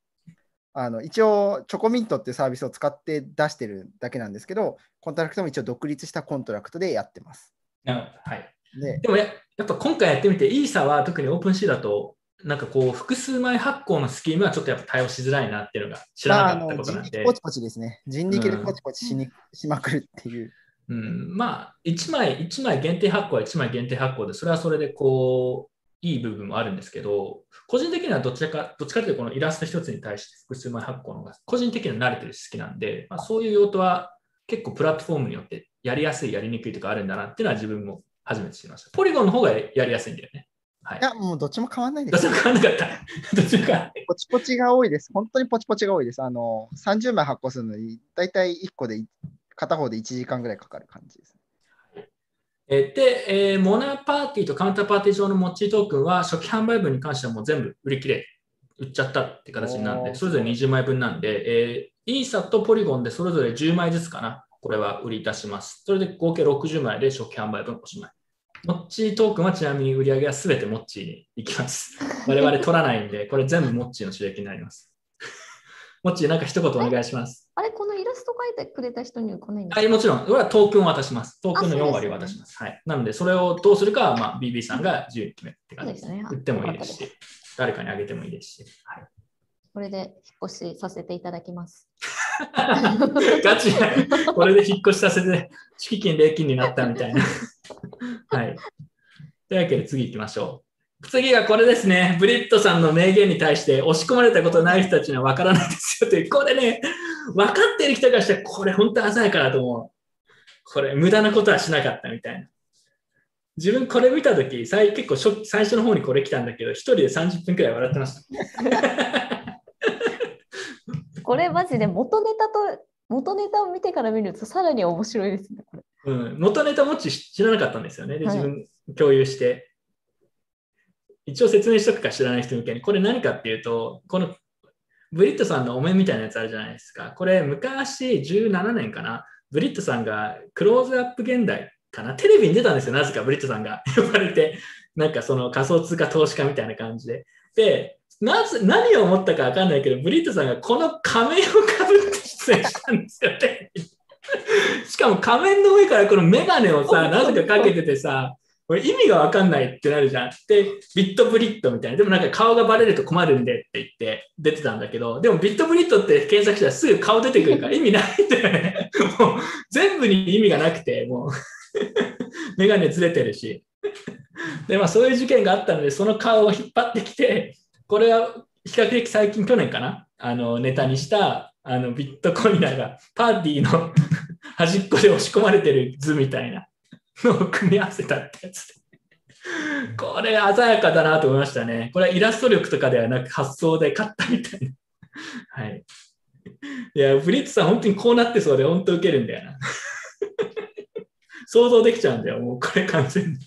あの一応、チョコミントっていうサービスを使って出してるだけなんですけど、コントラクトも一応独立したコントラクトでやってます。
なはい。
で、
でもややっぱ今回やってみて、イーサは特に OpenSea だと、なんかこう、複数枚発行のスキームはちょっとやっぱ対応しづらいなっていうのが知らなかったことなんで
人力ポ、チポチですね。人力でポチポチしに、しまくるっていう。
うん、まあ、1枚、一枚限定発行は1枚限定発行で、それはそれでこう、いい部分もあるんですけど、個人的にはどちらか、どっちかというとこのイラスト一つに対して複数枚発行の方が、個人的には慣れてるし好きなんで、まあ、そういう用途は結構プラットフォームによってやりやすい、やりにくいとかあるんだなっていうのは自分も初めて知りました。ポリゴンの方がやりやすいんだよね。はい
い。や、もうどっちも変わんないです
どっち。も変わんなかった。どっちも変わんない。
ポチポチが多いです。本当にポチポチが多いです。あの、30枚発行するのに、だいたい1個で、片方で1時間ぐらいかかる感じです。
えーで、えーモナパーティーとカウンターパーティー上のモッチートークンは初期販売分に関してはもう全部売り切れ、売っちゃったって形になるんで、
おー
それぞれ20枚分なんで、えーイーサとポリゴンでそれぞれ10枚ずつかな、これは売り出します。それで合計60枚で初期販売分おしまい。モッチートークンはちなみに売り上げはすべてモッチーに行きます。我々取らないんで、これ全部モッチーの収益になります。モッチーなんか一言お願いします。
あれ、このスト描いてくれた人には来ないんです
はい、もちろん、これはトークンを渡します。トークンの4
あそうですよね
割渡します。はい。なので、それをどうするかは、まあ、BB さんが自由に決めるって感じです。
ね
売ってもいいですし、誰かにあげてもいいですし。はい、
これで引っ越しさせていただきます。
ガチで、これで引っ越しさせて、敷金、礼金になったみたいな。はい。というわけで、次行きましょう。次がこれですね。ブリットさんの名言に対して押し込まれたことない人たちには分からないですよという、これね、分かってる人からしたら、これ本当鮮やかだと思う。これ、無駄なことはしなかったみたいな。自分これ見たとき、最結構初最初の方にこれ来たんだけど、一人で30分くらい笑ってました。
これマジで元ネタと元ネタを見てから見るとさらに面白いですね。これ
うん、元ネタもち知らなかったんですよね。で、
はい
自分共有して。一応説明しとくか知らない人向けに。これ何かっていうと、このブリットさんのお面みたいなやつあるじゃないですか。これ昔17年かな。ブリットさんがクローズアップ現代かな。テレビに出たんですよ。なぜかブリットさんが 呼ばれて。なんかその仮想通貨投資家みたいな感じで。で、なぜ何を思ったか分かんないけど、ブリットさんがこの仮面をかぶって出演したんですよね。しかも仮面の上からこのメガネをさ、なぜかかけててさ、これ意味がわかんないってなるじゃん。で、ビットブリットみたいな。でもなんか顔がバレると困るんでって言って出てたんだけど、でもビットブリットって検索したらすぐ顔出てくるから 意味ないんだよね。もう全部に意味がなくて、もう メガネずれてるし。で、まあそういう事件があったので、その顔を引っ張ってきて、これは比較的最近、去年かな、あのネタにしたあのビットコイナーがパーティーの 端っこで押し込まれてる図みたいな の組み合わせたってやつで。これ鮮やかだなと思いましたね。これはイラスト力とかではなく発想で買ったみたいな。はい。いや、ブリッツさん本当にこうなってそうで本当受けるんだよな。想像できちゃうんだよ、もうこれ完全に。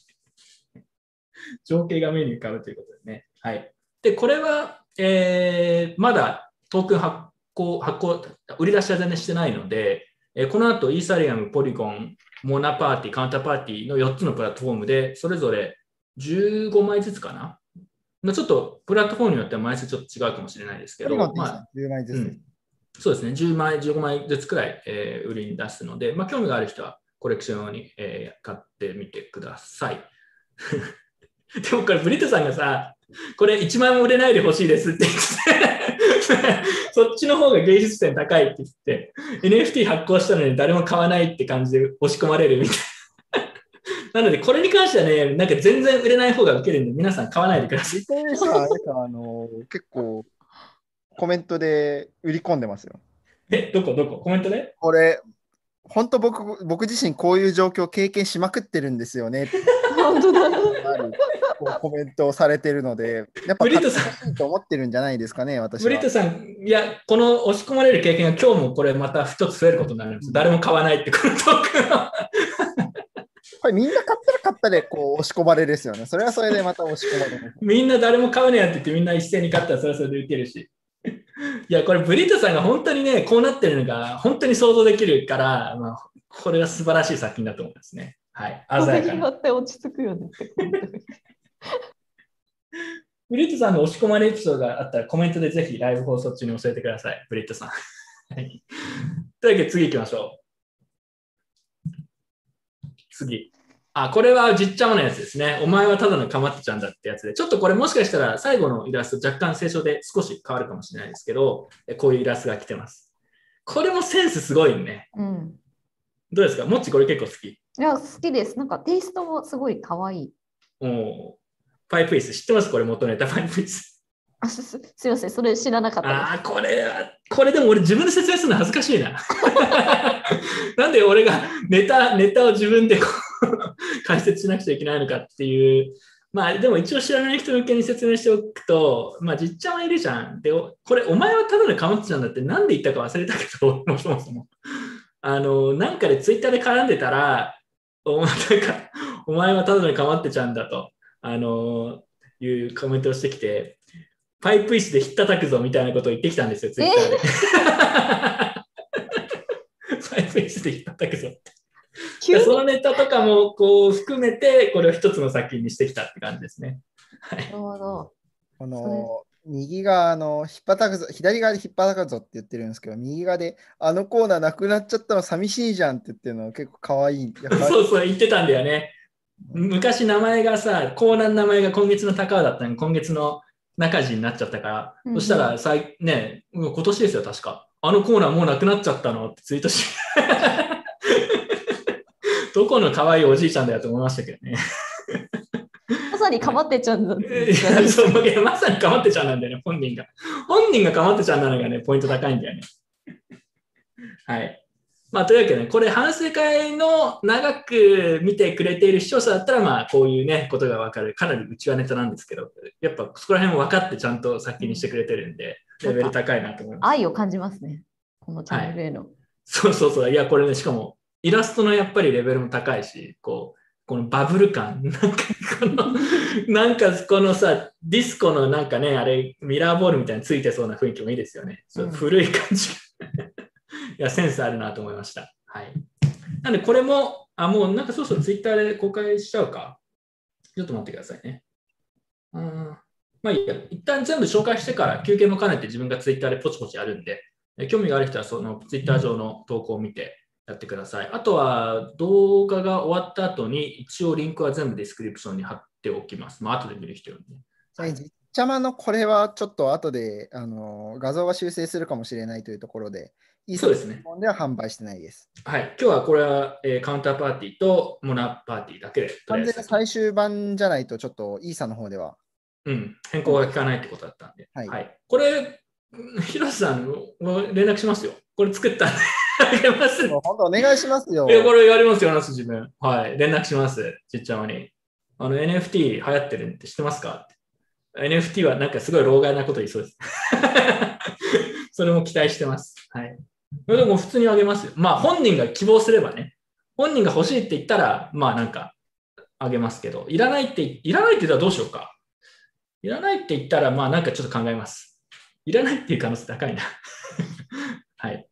情景が目に浮かぶということですね。はい。で、これは、えーまだトークン発行、発行、売り出しは全然してないので、えーこの後、イーサリアム、ポリゴン、モナパーティー、カウンターパーティーの4つのプラットフォームで、それぞれ15枚ずつかな？まあちょっとプラットフォームによっては枚数ちょっと違うかもしれないですけど、まあ
ですね10枚ずつ。
うんそうですね、10枚、15枚ずつくらい、えー売りに出すので、まあ、興味がある人はコレクション用に、えー買ってみてください。でもこれ、ブリットさんがさ、これ1枚も売れないでほしいですって言って、そっちの方が芸術点高いって言って、NFT 発行したのに誰も買わないって感じで押し込まれるみたいな。なので、これに関してはね、なんか全然売れない方が受けるんで、皆さん買わないでください。
あの、結構、コメントで売り込んでますよ。
え、どこ？どこ？コメントで？
これ、本当僕僕自身こういう状況を経験しまくってるんですよね
本当だ。
コメントをされてるので、やっぱと思ってるんじゃないですかね、私は。
ブリットさん、いや、この押し込まれる経験が今日もこれまた一つ増えることになるんです。誰も買わないって、このトー。
これみんな買ったら買ったでこう押し込まれるですよね。それはそれでまた押し込まれる。
みんな誰も買うねやって言ってみんな一斉に買ったらそれはそれで受けるし。いや、これブリットさんが本当にね、こうなってるのが本当に想像できるから、まあ、これは素晴らしい作品だと思いますね。はい。鮮やかな。
って落ち着くよねって。
ブリットさんの押し込まれエピソードがあったらコメントでぜひライブ放送中に教えてください。ブリットさん。はい。というわけで次行きましょう。次。あ、これはじっちゃまのやつですね。お前はただのかまってちゃんだってやつで、ちょっとこれもしかしたら最後のイラスト若干清書で少し変わるかもしれないですけど、えこういうイラストが来てます。これもセンスすごいね。
うん。
どうですか？もっちこれ結構好き。
いや、好きです。なんかテイストもすごい可愛い。
おパイプイス。知ってます？これ元ネタパイプイス。
あすすすいません、それ知らなかった。
ああ、これは、これでも俺自分で説明するの恥ずかしいな。なんで俺がネタ、ネタを自分でこう 解説しなくちゃいけないのかっていう。まあでも一応知らない人向けに説明しておくと、まあじっちゃんはいるじゃん。で、おこれお前はただのかまってちゃんだってなんで言ったか忘れたけど、そもそも。あの、なんかでツイッターで絡んでたら、おなんか、お前はただのかまってちゃんだと、あの、いうコメントをしてきて、パイプ椅子でひったたくぞみたいなことを言ってきたんですよ、ツイッターで。パイプ椅子でひったたくぞって。そのネタとかもこう含めて、これを一つの作品にしてきたって感じですね。はい
なるほど。
この右側の引っ叩くぞ、左側で引っ叩くぞって言ってるんですけど、右側であのコーナーなくなっちゃったの寂しいじゃんって言ってるのは結構かわい
そうそう、言ってたんだよね。昔名前がさ、コーナーの名前が今月の高尾だったのに、今月の中地になっちゃったから、
うんうん
そしたらさい、ね、うん今年ですよ、確か。あのコーナーもうなくなっちゃったのってツイートし どこの可愛いおじいちゃんだよと思いましたけどね。
まさにかまってちゃ うん
まさにかまってちゃんなんだよね、本人が。本人がかまってちゃんなのがね、ポイント高いんだよね。はい。まあ、というわけで、ね、これ、反省会の長く見てくれている視聴者だったら、まあ、こういうね、ことがわかる。かなり内輪ネタなんですけど、やっぱそこら辺も分かってちゃんと先にしてくれてるんで、レベル高いなと思います。
愛を感じますね。このチャンネルへの。
そうそうそう。いや、これね、しかも、イラストのやっぱりレベルも高いし、こう、このバブル感、なんかこの、なんかこのさ、ディスコのなんかね、あれ、ミラーボールみたいについてそうな雰囲気もいいですよね。そう
うん
古い感じ。いや、センスあるなと思いました。はい。なんで、これも、あ、もうなんかそうそうツイッターで公開しちゃうか。ちょっと待ってくださいね。うん。まあいいや、一旦全部紹介してから休憩も兼ねて自分がツイッターでポチポチやるんで、え興味がある人はそのツイッター上の投稿を見てやってください。あとは動画が終わった後に一応リンクは全部ディスクリプションに貼っておきます。まあ後で見る人用にね。
はい、じっちゃまのこれはちょっと後であの画像は修正するかもしれないというところで、いい
そうですね
本では販売してないです。
はい。今日はこれは、えーカウンターパーティーとモナパーティーだけで
完全に最終版じゃないとちょっとイーサの方では。
うん、変更が効かないってことだったんで。
はい
これ、うん広瀬さんも連絡しますよ。これ作ったんであげます。
もう本当お願いしますよ。
いや、これやりますよ、なす自分。はい。連絡します、ちっちゃまに。あの、NFT 流行ってるって知ってますか ?NFT はなんかすごい老害なこと言いそうです。それも期待してます。はい。でも普通にあげますよ。まあ、本人が希望すればね。本人が欲しいって言ったら、まあなんか、あげますけど、いらないって、いらないって言ったらどうしようか。いらないって言ったら、まあなんかちょっと考えます。いらないっていう可能性高いな。はい。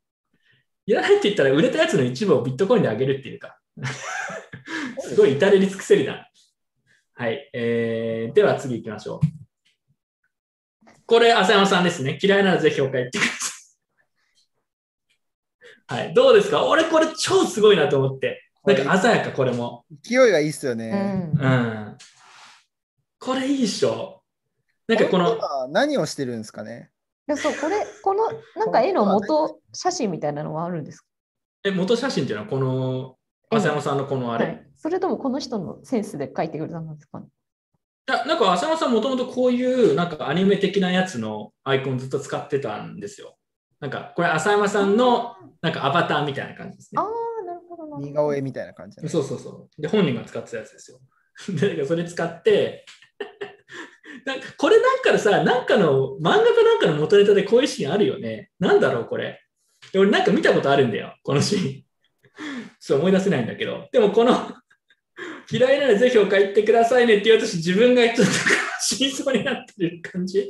いらないって言ったら、売れたやつの一部をビットコインであげるっていうか。すごい至れり尽くせりな。はい。えー、では次行きましょう。これ、浅山さんですね。嫌いならぜひお帰ってください。はい。どうですか？俺これ超すごいなと思って。なんか鮮やか、これも。
勢いがいいっすよ
う
ね。
ん
う。ん。これいいっしょ。なんかこの、
今何をしてるんですかね？
いやそうこれこのなんか絵の元写真みたいなのはあるんですか？
え、元写真っていうのはこの、浅山さんのこのあれ？
はい、それともこの人のセンスで描いてくれたんですか？ね
いやなんか浅山さんもともとこういうなんかアニメ的なやつのアイコンずっと使ってたんですよ。なんかこれ浅山さんのなんかアバターみたいな感じですね
あ。あなる
似顔絵みたいな感じで。
そうそうそう。で、本人が使ってたやつですよ。で、だからそれ使って、なんかこれなんかのさ、なんかの、漫画かなんかの元ネタでこういうシーンあるよね。なんだろう、これ。俺なんか見たことあるんだよ、このシーン。ちょっと思い出せないんだけど。でもこの、嫌いならぜひお帰ってくださいねって言う私自分がちょっと死にそうになってる感じ。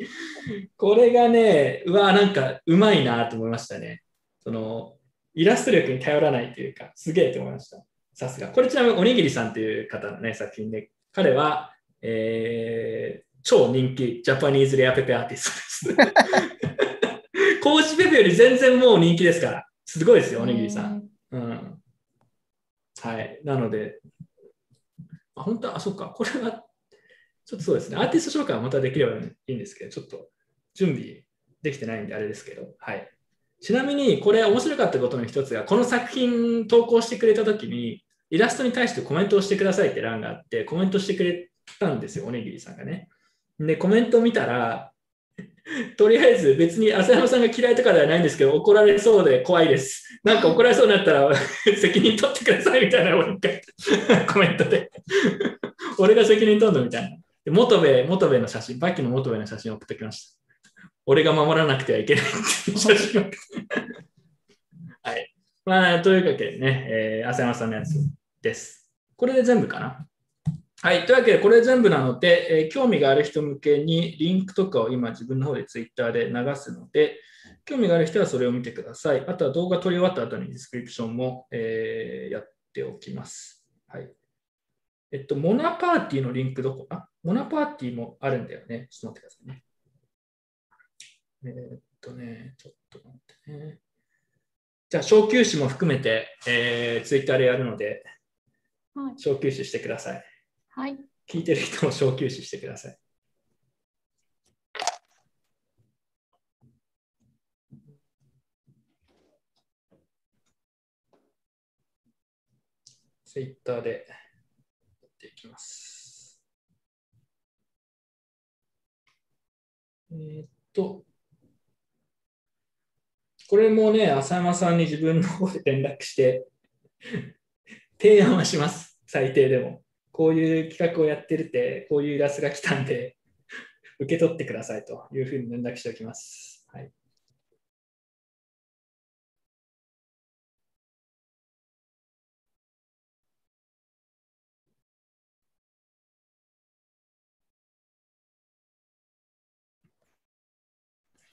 これがね、うわ、なんかうまいなと思いましたね。その、イラスト力に頼らないというか、すげえと思いました。さすが。これちなみにおにぎりさんという方のね、作品で、彼は、えー超人気ジャパニーズレアペペアーティストです。コーチペペより全然もう人気ですから。すごいですよ、おにぎりさん。うん。はい。なので、あ本当は、あ、そっか、これは、ちょっとそうですね、アーティスト紹介はまたできればいいんですけど、ちょっと準備できてないんであれですけど、はい。ちなみに、これ面白かったことの一つが、この作品投稿してくれたときに、イラストに対してコメントをしてくださいって欄があって、コメントしてくれたんですよ、おにぎりさんがね。で、コメントを見たら、とりあえず別に浅山さんが嫌いとかではないんですけど、怒られそうで怖いです。なんか怒られそうになったら 責任取ってくださいみたいな俺が コメントで。俺が責任取るのみたいな。で元部、元部の写真、バッキーの元部の写真を送ってきました。俺が守らなくてはいけないっていう写真を。はい。まあ、というわけでね、えー、浅山さんのやつです。これで全部かな？はい。というわけで、これ全部なので、えー興味がある人向けにリンクとかを今自分の方でツイッターで流すので、興味がある人はそれを見てください。あとは動画撮り終わった後にディスクリプションも、えーやっておきます。はい。えっと、モナパーティーのリンクどこ？あモナパーティーもあるんだよね。ちょっと待ってくださいね。えーっとね、ちょっと待ってね。じゃあ、小休止も含めて、えー、ツイッターでやるので、
はい。
小休止してください。
はい。
聞いてる人も小休止してください。ツイッターでやっていきます。えーっと、これもね、浅山さんに自分の方で連絡して、提案はします、最低でも。こういう企画をやってるって、こういうイラストが来たんで、受け取ってくださいというふうに連絡しておきます。はい、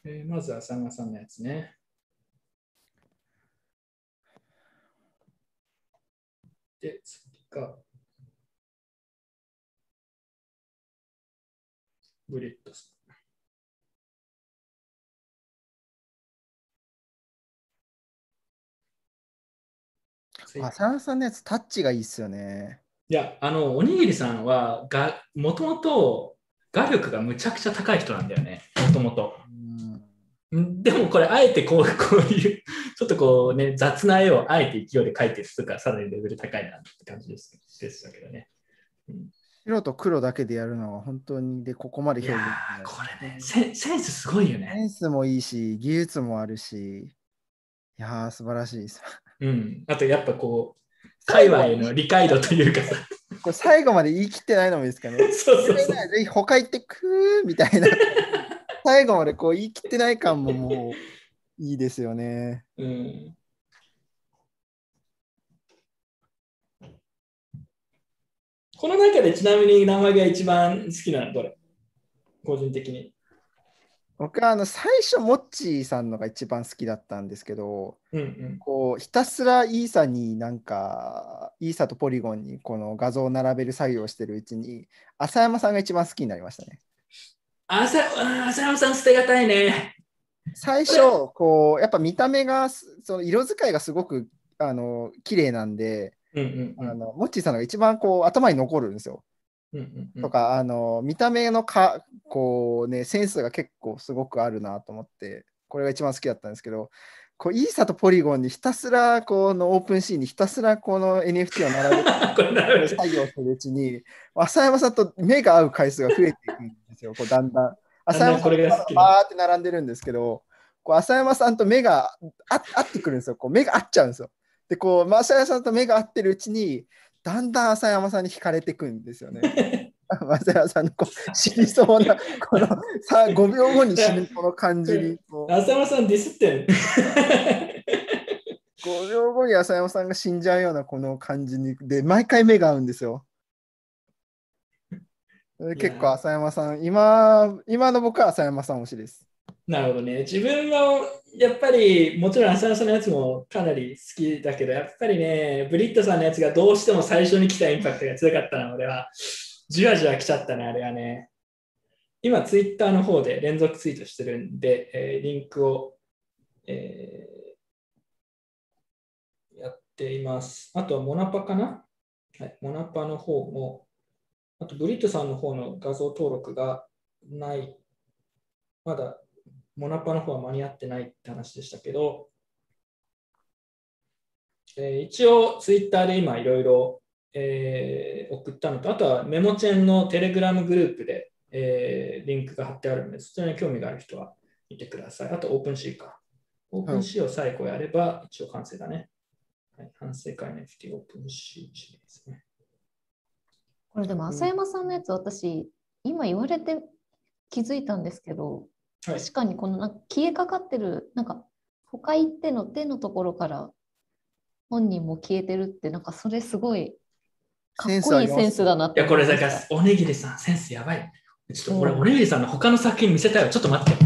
えーまずは浅間さんのやつね。で、次が、ブリットさん。次
浅野さんのやつ、タッチがいいっすよね。
いや、あの、おにぎりさんはが、もともと画力がむちゃくちゃ高い人なんだよね、もともと。
うん
んでもこれ、あえてこうこういう、ちょっとこうね、雑な絵をあえて勢いで描いてるとか、さらにレベル高いなって感じですでしたけどね。
白と黒だけでやるのは本当にでここまで
い
表現い
これねセ、センスすごいよ
セ
ね。
ンスもいいし、技術もあるし、いやー、素晴らしいです。
うん。あとやっぱこう、界隈への理解度というかさ、
これ最後まで言い切ってないのもいいですかね。
そうそうそう。
ぜひ他行ってくーみたいな。最後までこう言い切ってない感ももういいですよね。
うんこの中でちなみに名前が一番好きなのどれ？個人的に。
僕はあの最初、モッチーさんのが一番好きだったんですけど、
うんうん。
こうひたすらイーサになんか、イーサとポリゴンにこの画像を並べる作業をしてるうちに、浅山さんが一番好きになりましたね。
浅あ浅山さん捨てがたいね。
最初、こうやっぱ見た目がす、その色使いがすごくあの綺麗なんで、
うんうん
あのモッチーさんのが一番こう頭に残るんですよ。
うんうんうん
とか、あの見た目のかこう、ね、センスが結構すごくあるなと思って、これが一番好きだったんですけど、こうイーサとポリゴンにひたすらこのオープンシーンにひたすらこの NFT を並べて 作業するうちに、浅山さんと目が合う回数が増えていくんですよ、こうだんだん。浅山さん
これが
バーって並んでるんですけど、こう浅山さんと目があ合ってくるんですよ、こう目が合っちゃうんですよ。で、こう、マーシャルさんと目が合ってるうちに、だんだん浅山さんに惹かれてくんですよね。マーシャルさんのこう死にそうな、このさ5秒後に死ぬこの感じにこう、
浅山さんディスってる。
5秒後に浅山さんが死んじゃうようなこの感じに、で、毎回目が合うんですよ。で結構浅山さん、今、今の僕は浅山さん推しです。
なるほどね。自分はやっぱり、もちろん浅野さんのやつもかなり好きだけど、やっぱりね、ブリットさんのやつがどうしても最初に来たインパクトが強かったな、俺は。じわじわ来ちゃったね、あれはね。今、ツイッターの方で連続ツイートしてるんで、えーリンクを、えーやっています。あとはモナパかな？はい、モナパの方も、あとブリットさんの方の画像登録がない。まだモナパの方は間に合ってないって話でしたけど、えー一応ツイッターで今いろいろえー送ったのと、あとはメモチェンのテレグラムグループで、えーリンクが貼ってあるので、そちらに興味がある人は見てください。あと OpenSea か。 OpenSea を最後やれば一応完成だね。はい、反省会の FT オープンシーシリーズね。
これでも浅山さんのやつ、私、今言われて気づいたんですけど、
はい、
確かにこのなんか消えかかってる、なんか他行っての手のところから本人も消えてるって、なんかそれすごいかっこいいセンスだなっ
いや、これだからおにぎりさん、センスやばい。ちょっと俺、
うん
おにぎりさんの他の作品見せたいわ。ちょっと待って。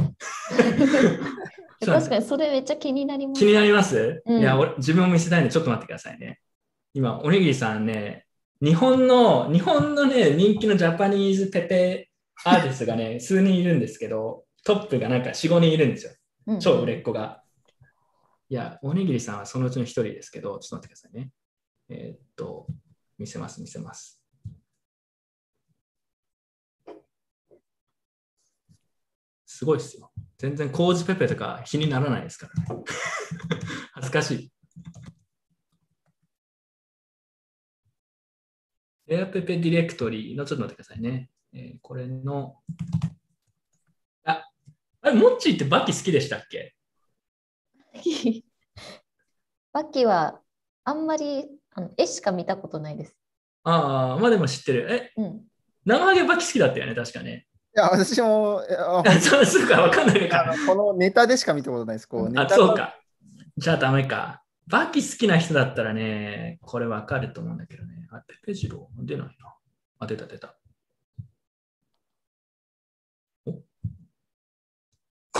た確かにそれめっちゃ気になります。
気になります、
うん
いや、俺自分も見せたいんで、ちょっと待ってくださいね。今、おにぎりさんね、日本の、日本のね、人気のジャパニーズペペアーティストがね、数人いるんですけど、トップがなんか4、5人いるんですよ。
うん
超売れっ子が。いや、おにぎりさんはそのうちの一人ですけど、ちょっと待ってくださいね。えーっと、見せます、見せます。すごいですよ。全然コージペペとか比にならないですからね。恥ずかしい。エアペペディレクトリの、ちょっと待ってくださいね。えーこれの、あ、あれ、モッチーってバッキ好きでしたっけ？
バッキーはあんまりあの絵しか見たことないです。
ああ、まあでも知ってる。え、
うん、
生ハゲバッキ好きだったよね、確かね。
いや、私も、
そう そうか、わかんないか。
あのこのネタでしか見たことないです。こうネ
あ、
タ
そうか。じゃあダメか。バッキ好きな人だったらね、これわかると思うんだけどね。あ、ペペジロー出ないな。あ、出た出た。お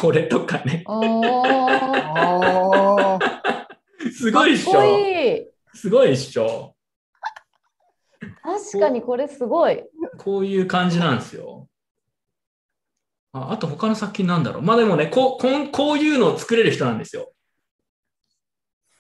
これとかね。すごいっしょ。
いい
すごいっしょ。
確かにこれすごい。
こういう感じなんですよ。ああと他の作品なんだろう。まあでもねこうこん、こういうのを作れる人なんですよ。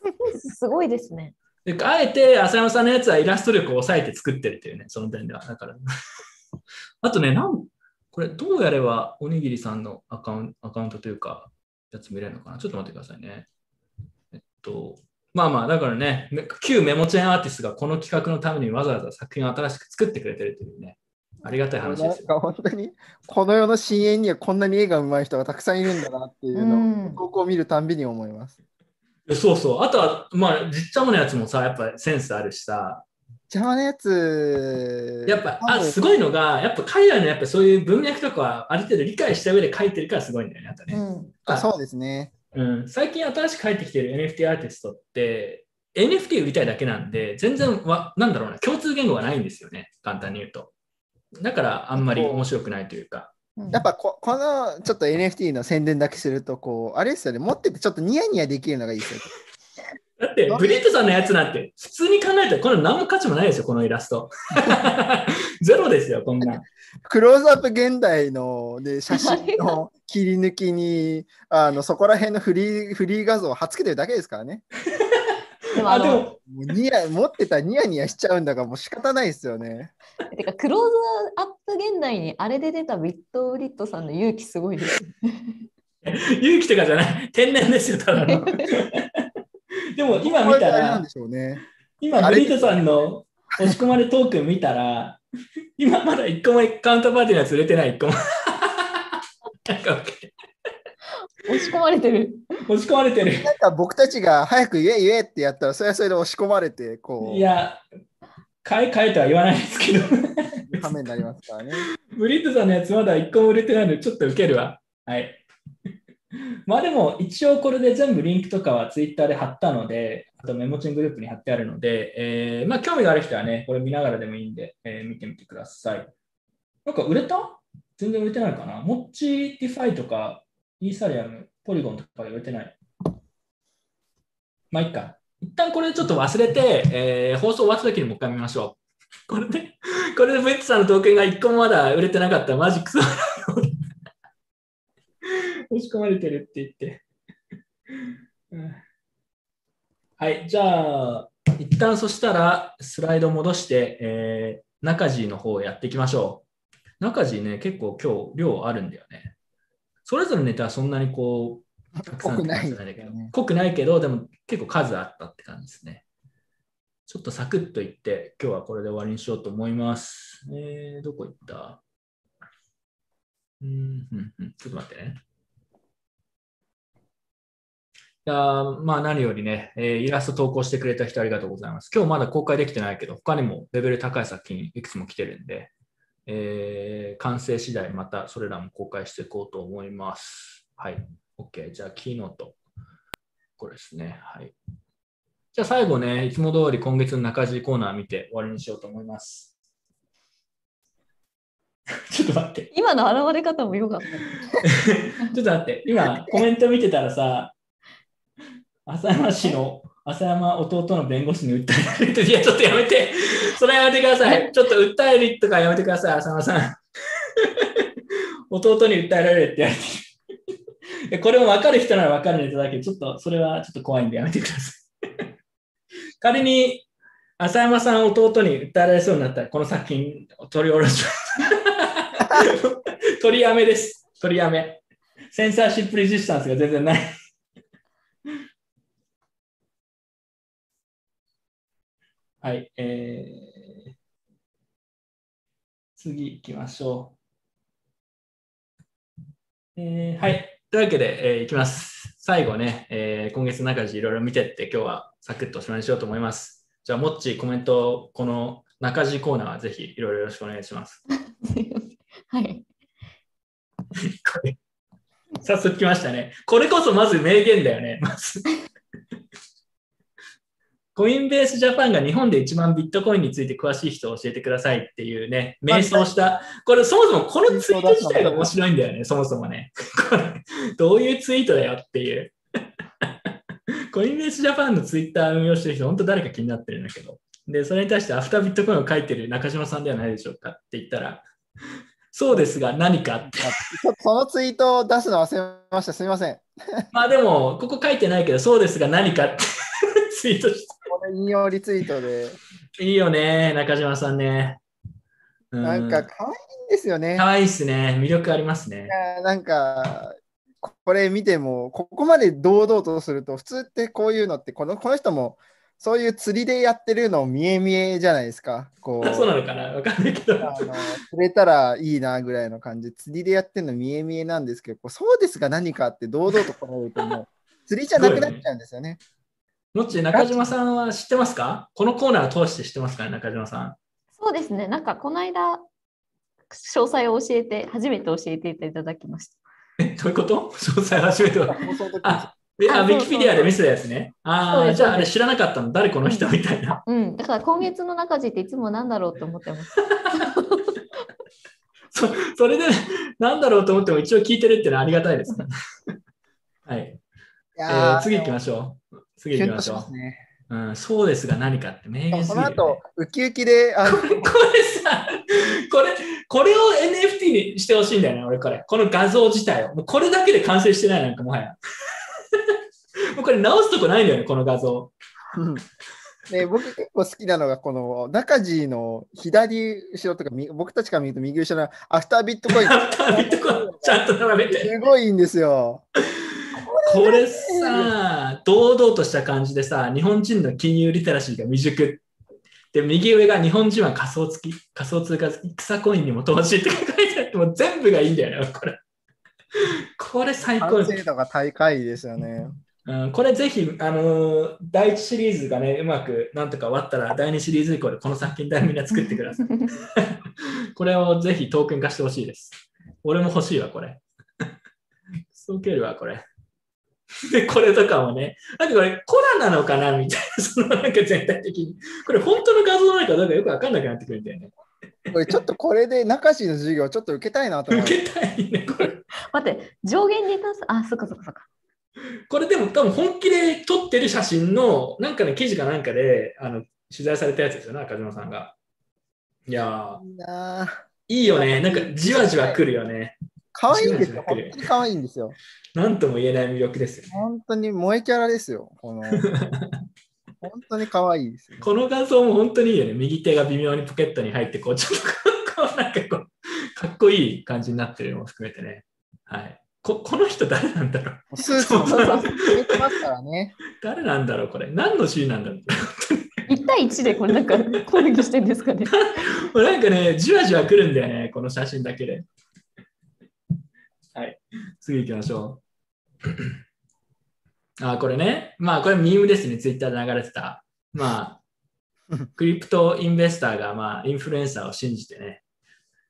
すごいですね。
であえて浅山さんのやつはイラスト力を抑えて作ってるっていうね、その点では。だから。あとね、なんこれどうやればおにぎりさんのアカウンアカウントというか、やつ見れるのかな？ちょっと待ってくださいね。えっと、まあまあ、だからね、め旧メモチェーンアーティストがこの企画のためにわざわざ作品を新しく作ってくれてるというね、ありがたい
ー
話ですよ。
なんか本当に、この世の深淵にはこんなに絵が上手い人がたくさんいるんだなっていうのを、
うん
投稿を見るたんびに思います。
えそうそう。あとは、まあ、じっちゃものやつもさ、やっぱセンスあるしさ、
邪魔なやつ、
やっぱ、あ、すごいのが、やっぱ海外のやっぱそういう文脈とかはある程度理解した上で書いてるからすごいんだよね、あとね。
うん。
あそうですね。
うん、最近新しく入ってきてる NFT アーティストって、NFT 売りたいだけなんで、全然わ、なんだろうな、共通言語がないんですよね、簡単に言うと。だからあんまり面白くないというか。
うん
やっぱここのちょっと NFT の宣伝だけすると、こう、あれですよね、持っててちょっとニヤニヤできるのがいいですよ。
だって、ブリットさんのやつなんて、普通に考えたら、これ何も価値もないですよ、このイラスト。ゼロですよ、こんな。
クローズアップ現代の、ね、写真の 切り抜きに、あのそこら辺のフリーフリー画像を貼っつけてるだけですからね。
あ、
でもあの
でも、
ニヤ持ってたらニヤニヤしちゃうんだからもう仕方ないですよね。
てかクローズアップ現代にあれで出たビットブリットさんの勇気すごいです。
勇気とかじゃない、天然ですよ、ただの。でも、今見たら
ね。
今、ブリットさんの押し込まれトークン見たら、今まだ1個もカウンターパーティーのやつ売れてない、1個も。なんか
押し込まれてる。
押し込まれてる。
なんか僕たちが早く言え言えってやったら、それはそれで押し込まれて、こう、
いや、買え買えとは言わないですけど、
ためになりますからね。
ブリッドさんのやつまだ1個も売れてないので、ちょっとウケるわ。はい。まあでも、一応これで全部リンクとかはツイッターで貼ったので、あとメモチングループに貼ってあるので、えーまあ興味がある人はね、これ見ながらでもいいんで、えー見てみてください。なんか売れた？全然売れてないかな？モッチディファイとか、イーサリアム、ポリゴンとかで売れてない？まあいいか。一旦これちょっと忘れて、えー放送終わった時にもう一回見ましょう。これで、これでブリッドさんのトークンが一個もまだ売れてなかったらマジクソ押し込まれてるって言って。う んはい、じゃあ、一旦そしたらスライド戻して、えー、中地の方をやっていきましょう。中地ね、結構今日量あるんだよね。それぞれのネタはそんなにこう、たくさん
濃くない
んだけど濃くないけど、でも結構数あったって感じですね。ちょっとサクッといって、今日はこれで終わりにしようと思います。えー、どこ行った？うん、うん、うん。ちょっと待ってね。いやーまあ何よりね、えーイラスト投稿してくれた人ありがとうございます。今日まだ公開できてないけど、他にもレベル高い作品いくつも来てるんで、えー完成次第またそれらも公開していこうと思います。はい。OK。じゃあ、キーノート。これですね。はい。じゃあ最後ね、いつも通り今月の中地コーナー見て終わりにしようと思います。ちょっと待って。
今の現れ方も良かった。
ちょっと待って、今コメント見てたらさ、浅山氏の、浅山弟の弁護士に訴えられて、いや、ちょっとやめて、それはやめてください。ちょっと訴えるとかやめてください、浅山さん。弟に訴えられるってやめて。これも分かる人なら分かるネタだけど、ちょっとそれはちょっと怖いんでやめてください。仮に浅山さん弟に訴えられそうになったら、この作品を取り下ろします。取りやめです。取りやめ。センサーシップレジスタンスが全然ない。はい、えー、次行きましょう。えーはい。というわけで、えー、いきます。最後ね、えー今月の中地いろいろ見てって、今日はサクッとおしまいにしようと思います。じゃあ、もっちコメント、この中地コーナーはぜひいろいろよろしくお願いします。
はい。
早速来ましたね。これこそまず名言だよね。まずコインベースジャパンが日本で一番ビットコインについて詳しい人を教えてくださいっていうね、迷走した、これそもそもこのツイート自体が面白いんだよね、そもそもね。これどういうツイートだよっていう。コインベースジャパンのツイッター運用してる人、本当誰か気になってるんだけど。で、それに対してアフタービットコインを書いてる中島さんではないでしょうかって言ったら、そうですが何かって。
そそのツイートを出すの忘れました。すみません。
まあでも、ここ書いてないけど、そうですが何かって ツイートし
これ引用リツイートで、
て。いいよね、中島さんね。う
なんか可愛いんですよね。
かわいいっすね。魅力ありますね。
いやなんか、ここれ見ても、ここまで堂々とすると、普通ってこういうのって、このこの人もそういう釣りでやってるの見え見えじゃないですか。こう
そうなのかな？わかんないけど。
あの釣れたらいいなぐらいの感じで、釣りでやってるの見え見えなんですけど、こうそうですが何かって堂々と来られると、もう釣りじゃなくなっちゃうんですよね。
もっち、中島さんは知ってますか？このコーナーを通して知ってますかね、中島さん。
そうですね。なんかこの間、詳細を教えて、初めて教えていただきました。
え、どういうこと？詳細初めては。あ、えあウィキペディアで見せたやつね。ああ、じゃああれ知らなかったの？誰この人みたいな。
うん。だから今月の中地っていつもなんだろうと思ってます。
そそれで、なんだろうと思っても一応聞いてるっていうのはありがたいですね。はい。
い
え
ー
次行きましょう。次行きましょ
しますね。
う。うん、そうですが何かって名言すぎる、ね。
その後、ウキウキで、あの
これさ、これ、これを NFT にしてほしいんだよね、俺これ。この画像自体を。もうこれだけで完成してない、なんかもはや。もうこれ直すとこないんだよね、この画像。
うんで僕結構好きなのが、この中地の左後ろとか、み僕たちから見ると右後ろのアフタービットコイン、
アフタービットコインちゃんと並べて。
すごいんですよ。
これさ、堂々とした感じでさ、日本人の金融リテラシーが未熟。で、右上が日本人は仮想付き、仮想通貨付き、草コインにも投資って書いてあって、もう全部がいいんだよね、これ。これ最高
完成度が高いですよね。
うん、これぜひ、あのー第1シリーズがね、うまくなんとか終わったら、第2シリーズ以降でこの作品だみんな作ってください。これをぜひトークン化してほしいです。俺も欲しいわ、これ。そうけるわ、これ。で、これとかもね、なんかこれコラなのかなみたいな、そのなんか全体的に。これ本当の画像なのかどうかよくわかんなくなってくるんだよね。
これちょっとこれで中地の授業ちょっと受けたいなと思って。
受けたいね、これ。
待って、上限に達す？あ、そっかそっかそっか。
これでも多分本気で撮ってる写真のなんかの記事かなんかであの取材されたやつですよね、中島さんが。いや
いいなぁ
ー、いいよね。なんかじわじわ来るよね。
可愛いんですよ。本当に可愛いんですよ。
なんとも言えない魅力ですよね。
本当に萌えキャラですよ。この 本当に可愛いですよね。
この画像も本当にいいよね。右手が微妙にポケットに入って、こう、ちょっと こう、なんかこう、かっこいい感じになってるのも含めてね。はい。ここの人誰なんだろう
スーツも
そうそう
決めてますからね。
誰なんだろうこれ。何のシーンなんだろう
1対1でこれなんか攻撃してるんですかね。
こ れなんかね、じわじわ来るんだよね、この写真だけで。はい、次行きましょう。あ、これね、まあこれミームですね、ツイッターで流れてた。まあ、クリプトインベスターがまあインフルエンサーを信じてね、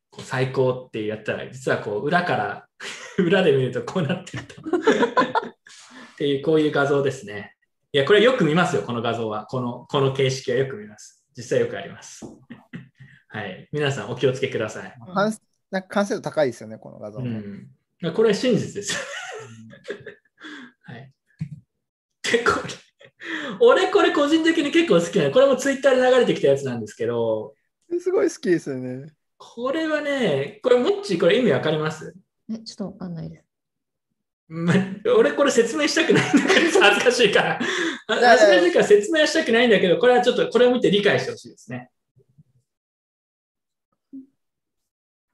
こう最高ってやったら、実はこう裏から、裏で見るとこうなってると。っていう、こういう画像ですね。いや、これよく見ますよ、この画像は。この、この形式はよく見ます。実際よくあります。はい。皆さんお気をつけください。
完なんか完成度高いですよね、この画像ね。
うん。まあこれは真実です。はい。で、これ、俺これ個人的に結構好きなの。これもツイッターで流れてきたやつなんですけど、
すごい好きですよね。
これはね、これもっちこれ意味わかります？
え、ちょっとわかんないです。
ま俺これ説明したくないんだけど、恥ずかしいから。恥ずかしいから説明はしたくないんだけど、これはちょっとこれを見て理解してほしいですね。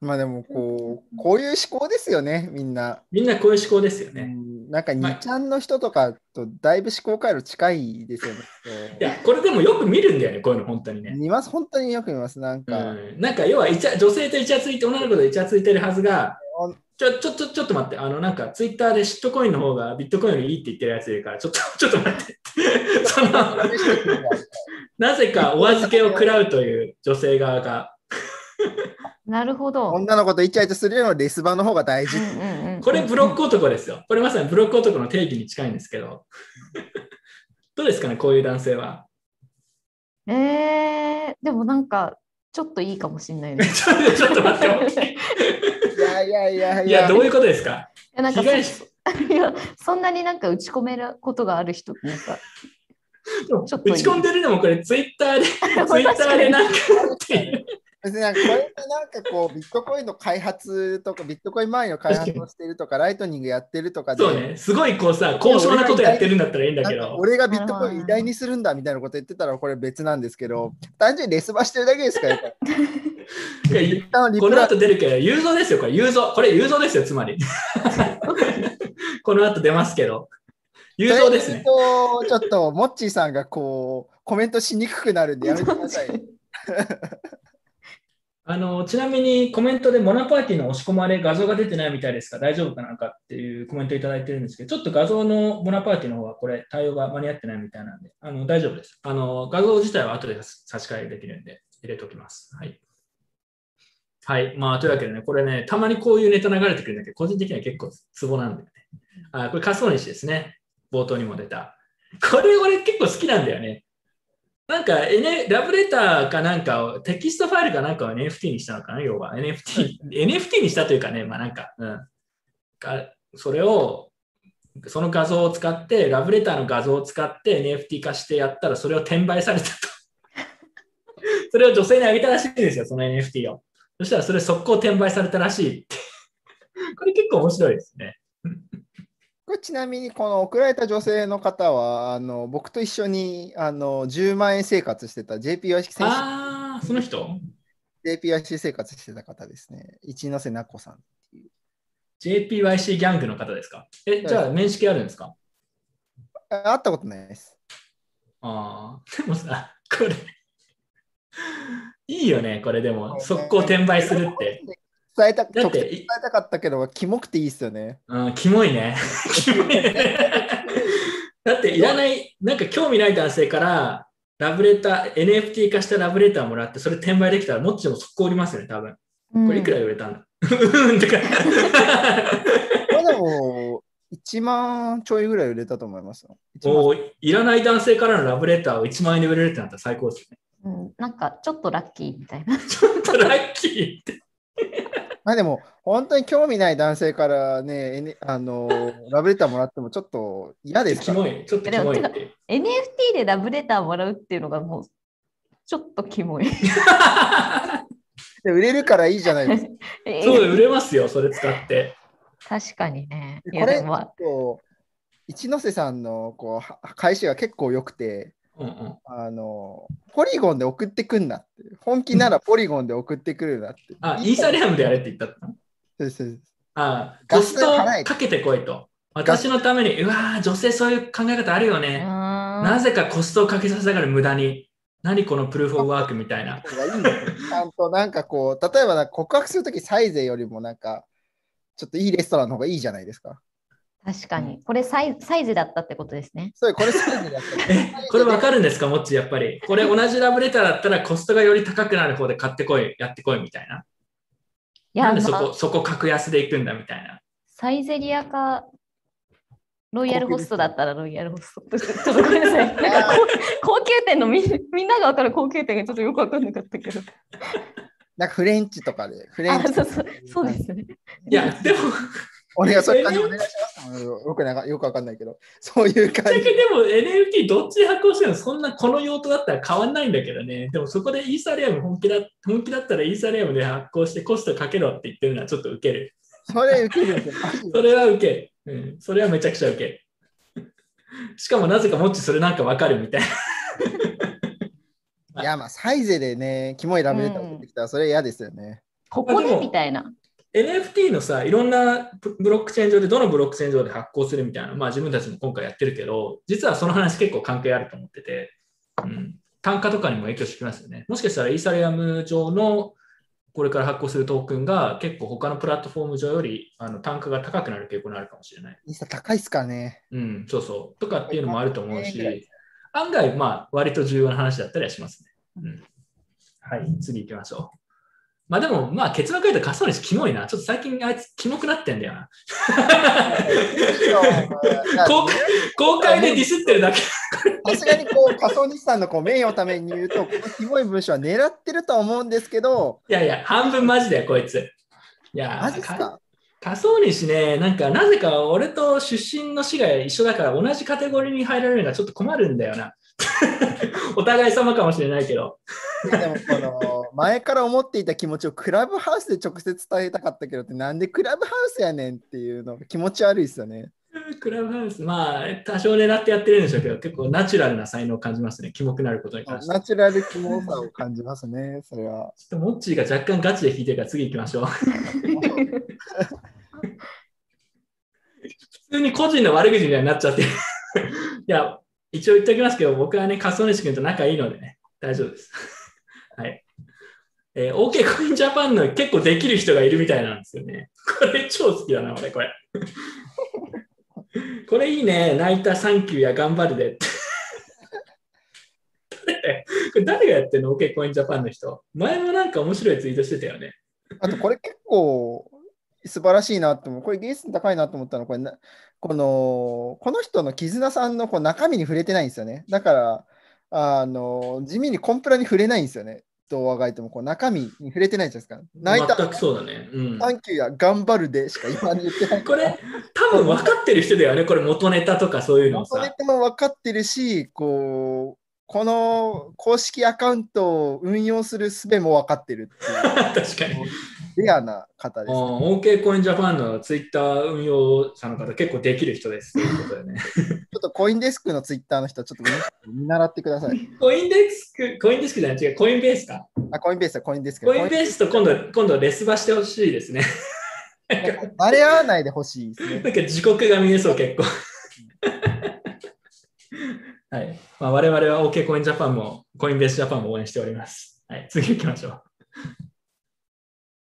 まあでもこう、こういう思考ですよね、みんな。
みんなこういう思考ですよ
う
ね。
んなんか2ちゃんの人とかとだいぶ思考回路近いですよね。
いや、これでもよく見るんだよね、こういうの本当にね。
見ます、本当によく見ます。なんか、
うん、なんか要はイチャ女性とイチャついて女の子とイチャついてるはずがちょちょちょちょっと待ってあのなんかツイッターでシットコインの方がビットコインよりいいって言ってるやついるからちょっとちょっと待って その なぜかお預けを食らうという女性側が
なるほど。
女の子とイチャイチャするよりもレスバの方が大事。
これブロック男ですよ。これまさにブロック男の定義に近いんですけど。どうですかねこういう男性は。
えー、でもなんかちょっといいかもしれないです。
ちょっとちょっと待って
いやいやいやい
いやどういうことですか？
いやなんか
被害者。
そ いやそんなになんか打ち込めることがある人ってなんか。ちょっといい。
打ち込んでるのもこれツイッターでツイッターでなんかっていう
別になんかこれってなんかこうビットコインの開発とかビットコイン周りの開発をしてるとかライトニングやってるとかで
そうねすごいこうさ高尚なことやってるんだったらいいんだけど
俺がビットコイン偉大にするんだみたいなこと言ってたらこれ別なんですけど単純にレスバしてるだけですから
この後出るけど、雄三ですよ、これ、雄三。これ、雄三ですよ、つまり。この後出ますけど。雄三ですね。
ちょっとモッチーさんがこうコメントしにくくなるんでやめてください。
あのちなみにコメントでモナパーティーの押し込まれ画像が出てないみたいですが大丈夫かなんかっていうコメントいただいてるんですけど、ちょっと画像のモナパーティーの方はこれ対応が間に合ってないみたいなんで、あの大丈夫です。あの画像自体は後で差し替えできるんで入れておきます。はい。はい。まあ、というわけでね、これね、たまにこういうネタ流れてくるんだけど、個人的には結構ツボなんだよね。あ、これ、カスオニシですね。冒頭にも出た。これ、俺結構好きなんだよね。なんか、N、ラブレターかなんかを、テキストファイルかなんかを NFT にしたのかな、要は。NFT、NFT にしたというかね、まあなんか、うん。かそれを、その画像を使って、ラブレターの画像を使って NFT 化してやったら、それを転売されたと。それを女性にあげたらしいんですよ、その NFT を。そしたらそれ速攻転売されたらしい。これ結構面白いですね。
これちなみにこの送られた女性の方はあの僕と一緒にあの10万円生活してた JPYC 選手
ああ、その人
？JPYC 生活してた方ですね。一ノ瀬奈子さん。
?JPYC ギャングの方ですか？え、じゃあ面識あるんですか？
あ会ったことないです。
ああ、でもさ、これ、いいよね、これでも、速攻転売するって。。
伝えた、
だっ
直接
て
伝えたかったけど、キモくていいっすよね。
うん、キモいね。キモいねだっていらない、なんか興味ない男性からラブレター、NFT 化したラブレターもらって、それ転売できたら、もっちも速攻売りますよね、多分。これいくらで売れたんだうんとか。
まあでも、1万ちょいぐらい売れたと思いますよ。1万
もういらない男性からのラブレターを1万円で売れるってなったら最高ですね。
うん、なんかちょっとラッキーみたいな。
ちょっとラッキーって。
まあでも、本当に興味ない男性からね、あの ラブレターもらってもちょっと嫌ですから。
キモい。ちょっとキモい。
NFT でラブレターもらうっていうのがもうちょっとキモい。
で売れるからいいじゃないですか。
え
そうだ、売れますよ、それ使って。
確かにね。い
これ一ノ瀬さんのこうは返しが結構良くて、
うんうん。
あのポリゴンで送ってくんなって。本気ならポリゴンで送ってくるなって。
あ、イーサリアムでやれって言ったの
そうですそう
あ、
ガス
コストかけてこいと。私のために、うわー、女性そういう考え方あるよね。な
な
ぜかコストをかけさせたから無駄に。何このプルーフ・オブ・ワークみたいな。
ちゃんとなんかこう、例えば告白するときサイゼよりもなんか、ちょっといいレストランの方がいいじゃないですか。
確かに。これサイサイズだったってことですね。
そうこれサイゼだった
え、これわかるんですか、もっち、やっぱり？これ同じラブレターだったらコストがより高くなる方で買ってこい、やってこいみたいな。
いや、
なんでそこ、
まあ、
そこ格安で行くんだみたいな。
サイゼリアかロイヤルホストだったらロイヤルホスト。ちょっとごめんなさい。なんか高高級店のみみんなが分かる高級店がちょっとよく分かんなかったけど。
なんかフレンチとかで、フレ
あ
ンチ
そうそうそうですね。
いや、でも、
お願いそれ感じお願いします。よくなんかよくわかんないけど、そういう感じ。
でも NFT どっちで発行してもそんなこの用途だったら変わんないんだけどね。でもそこでイーサリアム本気だ本気だったらイーサリアムで発行してコストかけろって言ってるのはちょっとウケる。
それ受ける
それはウケる。うん、それはめちゃくちゃウケる。しかもなぜかもっちそれなんかわかるみたいな。
いや、まあ、サイゼでね、キモいラブレター送ってきたら、それ嫌ですよね。
ここでみたいな。
NFT のさ、いろんなブブロックチェーン上でどのブロックチェーン上で発行するみたいな、まあ自分たちも今回やってるけど、実はその話結構関係あると思ってて、うん、単価とかにも影響してきますよね。もしかしたらイーサリアム上のこれから発行するトークンが結構他のプラットフォーム上よりあの単価が高くなる傾向にあるかもしれない。
インスタ高いっすからね。
うん、そうそう。とかっていうのもあると思う
100円ぐらい
し、案外、まあ割と重要な話だったりはしますね。うん、はい、次行きましょう。まあでも、まあ結論から言うと、仮想西キモいな。ちょっと最近あいつキモくなってんだよな。公開公開でディスってるだけ。
さすがにこう仮想日産のこう名誉のために言うと、このキモい文章は狙ってるとは思うんですけど、
いやいや、半分マジだよ、こいつ。いや、
マジっすか？
仮想西ね、なんかなぜか俺と出身の市が一緒だから同じカテゴリーに入られるのがちょっと困るんだよな。お互い様かもしれないけど。
でもこの前から思っていた気持ちをクラブハウスで直接伝えたかったけどって、なんでクラブハウスやねんっていうのが気持ち悪いですよね。
クラブハウス、まあ、多少狙ってやってるんでしょうけど、結構ナチュラルな才能を感じますね。キモくなることに関して。
ナチュラルキモさを感じますね、それは。
ちょっとモッチーが若干ガチで弾いてるから次行きましょう。普通に個人の悪口みたいになっちゃってる。いや、一応言っておきますけど、僕はね、仮想西君と仲いいのでね、大丈夫です。はい。えー OK コインジャパンの結構できる人がいるみたいなんですよね。これ超好きだな、俺、これ。これいいね。泣いたサンキューや頑張るで。誰これ誰がやってんの ?OK コインジャパンの人。前もなんか面白いツイートしてたよね。
あとこれ結構素晴らしいなと思う。これゲース高いなと思ったのこれなこのこの人の絆さんのこう中身に触れてないんですよね。だからあの地味にコンプラに触れないんですよね。動画がいてもこう中身に触れてないじゃないですか。泣いた
全くそうだね。うん。
サンキューや頑張るでしか今言ってない。
これ、多分分かってる人だよね。これ元ネタとかそういうのを
それ
さ。
でも分かってるし、こうこの公式アカウントを運用する術も分かってるっていう
確かに。
レアな方です、ね。
OK コインジャパンのツイッター運用者の方、結構できる人です。ということでね。
ちょっとコインデスクのツイッターの人、ちょっと見見習ってください。
コインデスク、コインデスクじゃない、違う、コインベースか。
あ、コインベースだ、コインデスク。
コインベースと今度、今度レスバしてほしいですね。
慣れ合わないでほしいですね。
なんか時刻が見えそう、結構。はい。まあ、我々は OK コインジャパンも、コインベースジャパンも応援しております。はい。次行きましょう。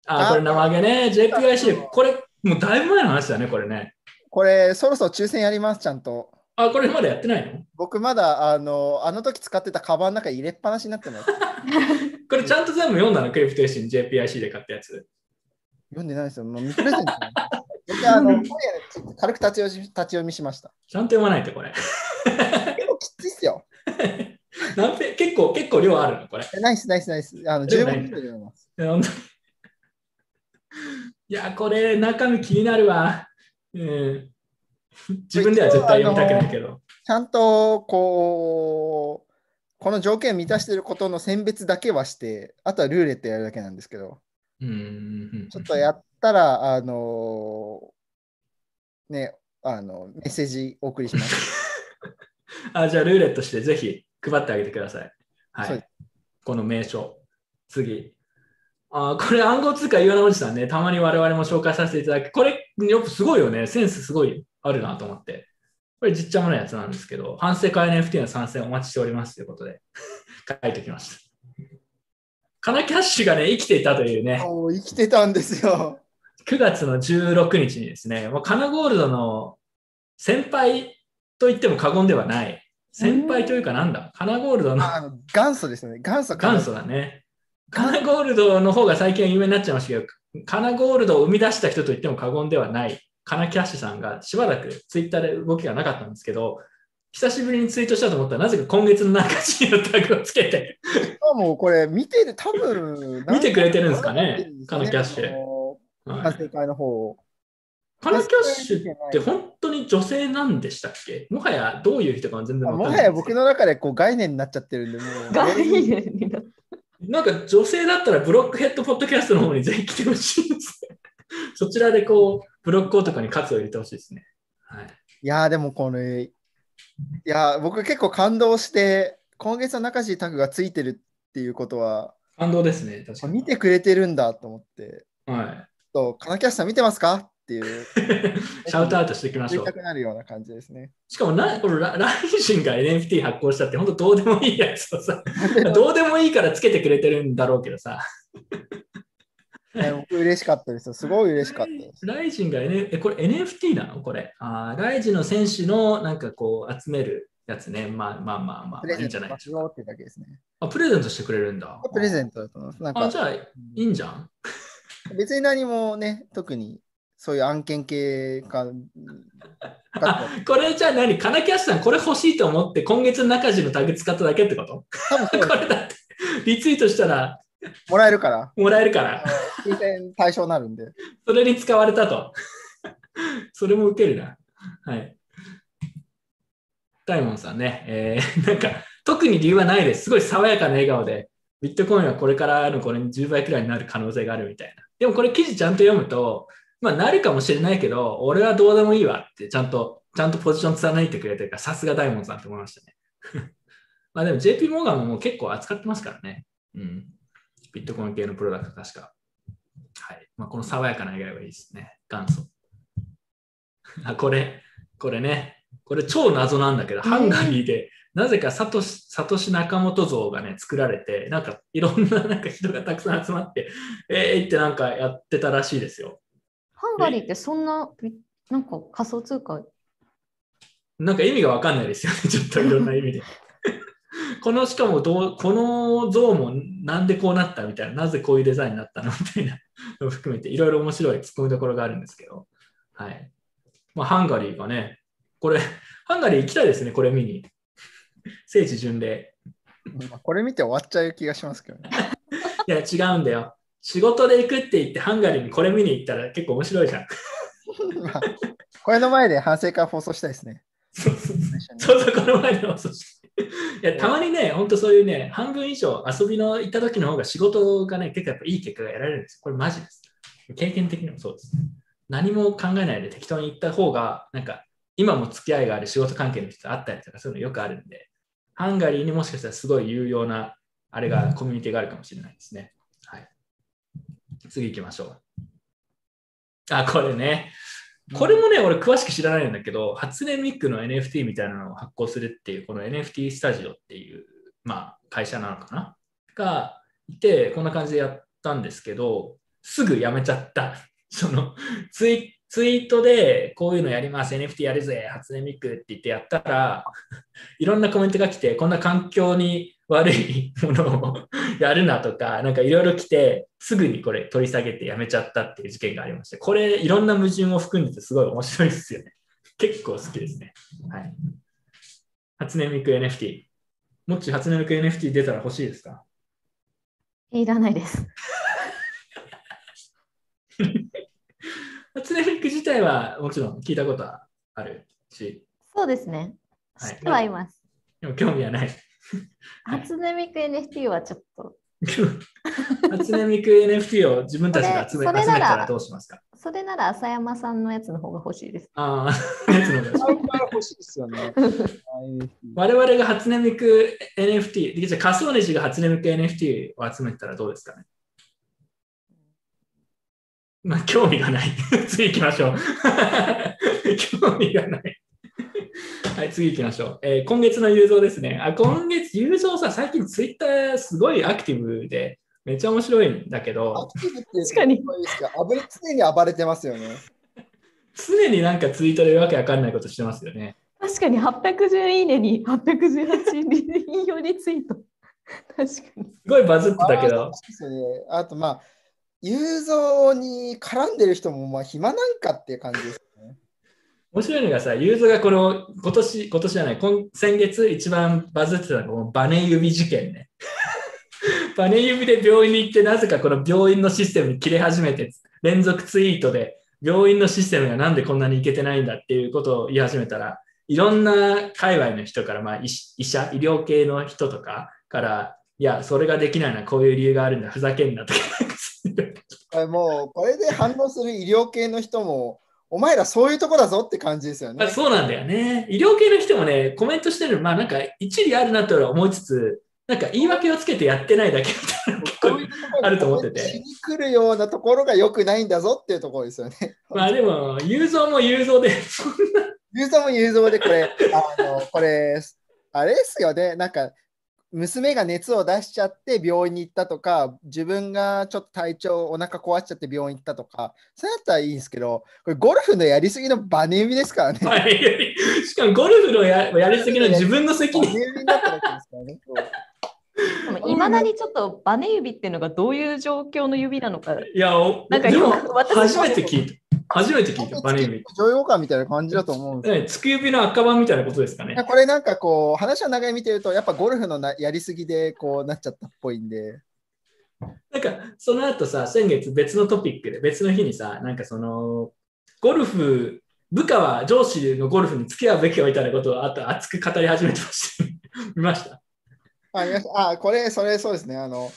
あ、これ生揚げね。JPIC。これ、もうだいぶ前の話だね、これね。
これ、そろそろ抽選やります、ちゃんと。
あ、これまだやってないの？
僕まだあのあの時使ってたカバンの中に入れっぱなしになってます。
これちゃんと全部読んだの？クリプトエシン JPIC で買ったやつ。
読んでないですよ。もう未プレゼントなんです。僕あの今夜軽く立ち読み立ち読みしました。
ちゃんと読まないと、これ。
結構きついっすよ。
何ペ結構、結構量あるの、これ。
えナイスナイスナイス。あの十分読みます。
いやこれ、中身気になるわ。うん、自分では絶対読みたくないけど。
ちゃんとこうこの条件満たしていることの選別だけはして、あとはルーレットやるだけなんですけど、
うん
ちょっとやったら、あのね、あのメッセージお送りします。
あじゃあ、ルーレットしてぜひ配ってあげてください。はい。この名称。次。あこれ暗号通貨岩直さんね、たまに我々も紹介させていただき、これ、やっぱすごいよね。センスすごいあるなと思って。これ実ちゃものやつなんですけど、反省会 NFT の参戦お待ちしておりますということで 書いておきました。カナキャッシュがね、生きていたというね。
生きてたんですよ。
9月の16日にですね、もうカナゴールドの先輩と言っても過言ではない。先輩というかなんだ、カナゴールドの
元祖ですね。元祖
元祖だね。カナゴールドの方が最近は有名になっちゃいましたけど、カナゴールドを生み出した人と言っても過言ではない。カナキャッシュさんがしばらくツイッターで動きがなかったんですけど、久しぶりにツイートしたと思ったら、なぜか今月の中地のタグをつけて、
しかもこれ見てる、多分
見てくれてるんですかねカナキャッシュ。
あの
はい。
反省会の方を。
カナキャッシュって本当に女性なんでしたっけ？もはやどういう人かは全然
あ
わかんない
もはや僕の中でこう概念になっちゃってるんで、もう。
概念になって
なんか女性だったらブロックヘッドポッドキャストの方にぜひ来てほしいですね。そちらでこう、ブロックとかに喝を入れてほしいですね。はい。
いやーでもこれ、いやー僕結構感動して、今月の中地タグがついてるっていうことは、
感動ですね、確かに。
見てくれてるんだと思って、
は
と、カナキャッシュさん見てますか？っていう、
い。シャウトアウトしていきましょう
た。くなるような感じですね。
しかもな、このラライジンが NFT 発行したって、本当どうでもいいやつをさ、どうでもいいからつけてくれてるんだろうけどさ、
僕嬉しかったですよ。すごい嬉しかったです。
ライジンが、N、え、これ NFT なの？これ。あーライジンの選手のなんかこう集めるやつね。まあまあまあまあ、
プレゼン
いいんじゃない
トしますよってだけですね。
あ、プレゼントしてくれるんだ。
プレゼントだと思います。なん
あ、
か
じゃあいいんじゃん？
別に何もね、特にそういう案件系か、
あ これじゃあ何カナキャッシュさんこれ欲しいと思って今月の中地のタグ使っただけってこと？これだってリツイートしたら。
もらえるから、
もらえるから。
対象になるんで。
それに使われたと。それも受けるな。はい。大門さんね、えーなんか特に理由はないです。すごい爽やかな笑顔で。ビットコインはこれからのこれに10倍くらいになる可能性があるみたいな。でもこれ記事ちゃんと読むとまあなるかもしれないけど俺はどうでもいいわってちゃんとちゃんとポジション貫いてくれてるからさすが大門さんって思いましたね まあでも JP モーガンももう結構扱ってますからね。うん。ビットコイン系のプロダクト確か。はい。まあこの爽やかな笑顔がいいですね。元祖。あ、これ、これね。これ超謎なんだけど、ハンガリーで、なぜかサトシ、サトシ仲本像がね、作られて、なんかいろんななんか人がたくさん集まって、えーってなんかやってたらしいですよ。
ハンガリーってそんな、なんか仮想通貨、
なんか意味がわかんないですよね、ちょっといろんな意味で。このしかもどう、この像もなんでこうなったみたいな、なぜこういうデザインになったのみたいなのを含めて、いろいろ面白い突っ込みどころがあるんですけど、はい。まあ、ハンガリーがね、これ、ハンガリー行きたいですね、これ見に。聖地巡礼。
まあこれ見て終わっちゃう気がしますけどね。
いや、違うんだよ。仕事で行くって言って、ハンガリーにこれ見に行ったら結構面白いじゃん。
まあこれの前で反省会放送したいですね。
そうそうこの前のそうして。いや、たまにね、本当そういうね、半分以上遊びの行った時の方が仕事がね、結構やっぱいい結果が得られるんです。これマジです。経験的にもそうです。何も考えないで適当に行った方が、なんか、今も付き合いがある仕事関係の人と会ったりとかそういうのよくあるんで、ハンガリーにもしかしたらすごい有用な、あれが、コミュニティがあるかもしれないですね。はい。次行きましょう。あ、これね。これもね、俺詳しく知らないんだけど、初音ミクの NFT みたいなのを発行するっていう、この NFT スタジオっていう、まあ、会社なのかな？がいて、こんな感じでやったんですけど、すぐやめちゃった。そのツイツイートでこういうのやります、NFT やるぜ、初音ミクって言ってやったら、いろんなコメントが来て、こんな環境に悪いものをやるなとか、なんかいろいろ来て、すぐにこれ取り下げてやめちゃったっていう事件がありまして、これいろんな矛盾を含んでてすごい面白いですよね。結構好きですね。はい。初音ミク NFT。もっち初音ミク NFT 出たら欲しいですか？
いらないです。
初音ミク自体はもちろん聞いたことはあるし、
そうですね。
はい
知ってはいます。
でも興味はない。
初音ミク NFT はちょっと、
初音ミク NFT を自分たちが集め
それそれなら
集めたらどうしますか？
それなら浅山さんのやつの方が欲しいです。
ああ、やつの方が
欲しいですよね。
我々が初音ミク NFT、じゃあ仮想主が初音ミク NFT を集めたらどうですかね？まあ、興味がない。次行きましょう。興味がない。はい、次行きましょう。えー今月の雄三ですね。あ今月、雄三さ、最近ツイッターすごいアクティブで、めっちゃ面白いんだけ
ア
ど、
クティブって
確かに
常に暴れてますよね。
常になんかツイートでわけわかんないことしてますよね。
確かに810いいねに818引用リツイート。確かに。
すごいバズってたけど
あねあとまあ、雄三に絡んでる人もまあ暇なんかっていう感じですね。
面白いのがさ、ユーザーがこの今年、今年じゃない、今先月一番バズってたのバネ指事件ね。バネ指で病院に行って、なぜかこの病院のシステムに切れ始めて、連続ツイートで、病院のシステムがなんでこんなにいけてないんだっていうことを言い始めたら、いろんな界隈の人から、まあ、医者、医療系の人とかから、いや、それができないのはこういう理由があるんだ、ふざけんなとか。
もう、これで反応する医療系の人も、お前らそういうとこだぞって感じですよね
まあ、。そうなんだよね。医療系の人もね、コメントしてるの、まあなんか一理あるなとは思いつつ、なんか言い訳をつけてやってないだけみたいなの結構あると思ってて
しに来るようなところが良くないんだぞっていうところですよね。
まあでも、雄三も雄三で、そんな
雄三も雄三でこれ、あの、これ、あれですよね、なんか、娘が熱を出しちゃって病院に行ったとか、自分がちょっと体調、お腹壊しちゃって病院行ったとか、そうやったらいいんですけど、これゴルフのやりすぎのバネ指ですからね。
は いしかもゴルフのややりすぎの 自分の責
バネ
任。
指になったわけですからね。そう
いまだにちょっとバネ指っていうのがどういう状況の指なのか。
いや、お
なんか
でも
よく私も
初めて聞いた。初めて聞いた、バネ指。
常用感みた。いな感じだと思うんですよ
つく指の赤版みた。いなことですかね。
これなんかこう、話を長い見てると、やっぱゴルフのなやりすぎでこうなっちゃった。っぽいんで、
なんか、その後さ、先月別のトピックで、別の日にさ、なんかその、ゴルフ、部下は上司のゴルフに付き合うべきかみた。いなことをあと熱く語り始めてました。見ました。
あ、見ました。あこれ、それそうですね。あの、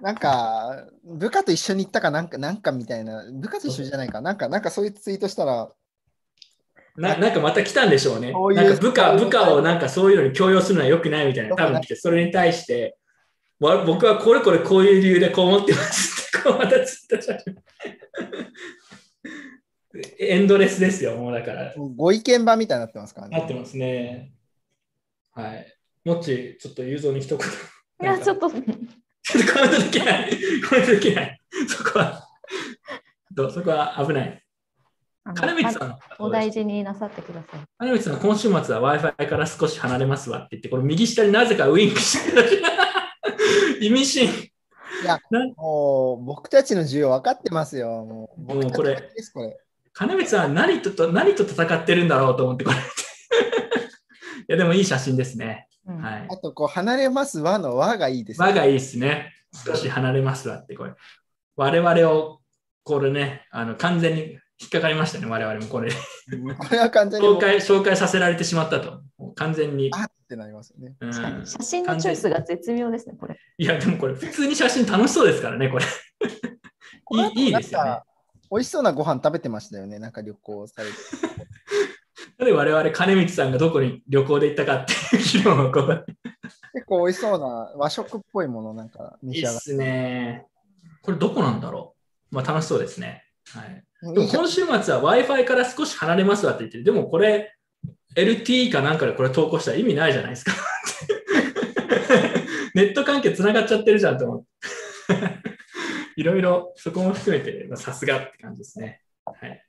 なんか、部下と一緒に行ったかなんか、なんかみたいな、部下と一緒じゃないか、なんか、なんかそういうツイートしたら、
ななんかまた来たんでしょうね。
そういう
なんか部下部下をなんかそういうのに強要するのは良くないみたいな、多分来て、それに対して、わ僕はこれこれこういう理由でこう思ってますって、こうまたツイッターし始めエンドレスですよ、もうだから。
ご意見番みたいになってますからね。
なってますね。はい。もっち、ちょっと雄三に一言。
いや、ちょっと、
ちょっとコメントできない。コメントできない。そこは、どう？そこは危ない。金光さん、
お大事になさってください。
金光さん、今週末は Wi-Fi から少し離れますわって言って、これ右下になぜかウインクしてる。意味深。
もう、僕たちの需要分かってますよ。もう、
もうこれ
これ。
金光さん何とと、何と戦ってるんだろうと思って、これ。いや、でもいい写真ですね。
うん
はい
あ。と、こう、離れます和の和がいいです、
輪がいいですね。少し離れますわって、これ。我々を、これね、あの完全に引っかかりましたね、我々もこれ。
これは完全に
紹介紹介させられてしまったと。完全に。
あってなりますよね。
うん
確かに写真のチョイスが絶妙ですね、これ。
いや、でもこれ、普通に写真楽しそうですからね、これ。いいいいですよね
美味しそうなご飯食べてましたよね。なんか旅行されて。
なんで我々、金光さんがどこに旅行で行ったかっていう議論をこう。
結構美味しそうな和食っぽいものなんか召し上がっ
いいっすね。これどこなんだろうまあ楽しそうですね。はい。
て。
でも今週末は Wi-Fi から少し離れますわって言ってる。でもこれ、LTE かなんかでこれ投稿したら意味ないじゃないですか。ネット関係つながっちゃってるじゃんと思って。いろいろそこも含めて、まあさすがって感じですね。はい。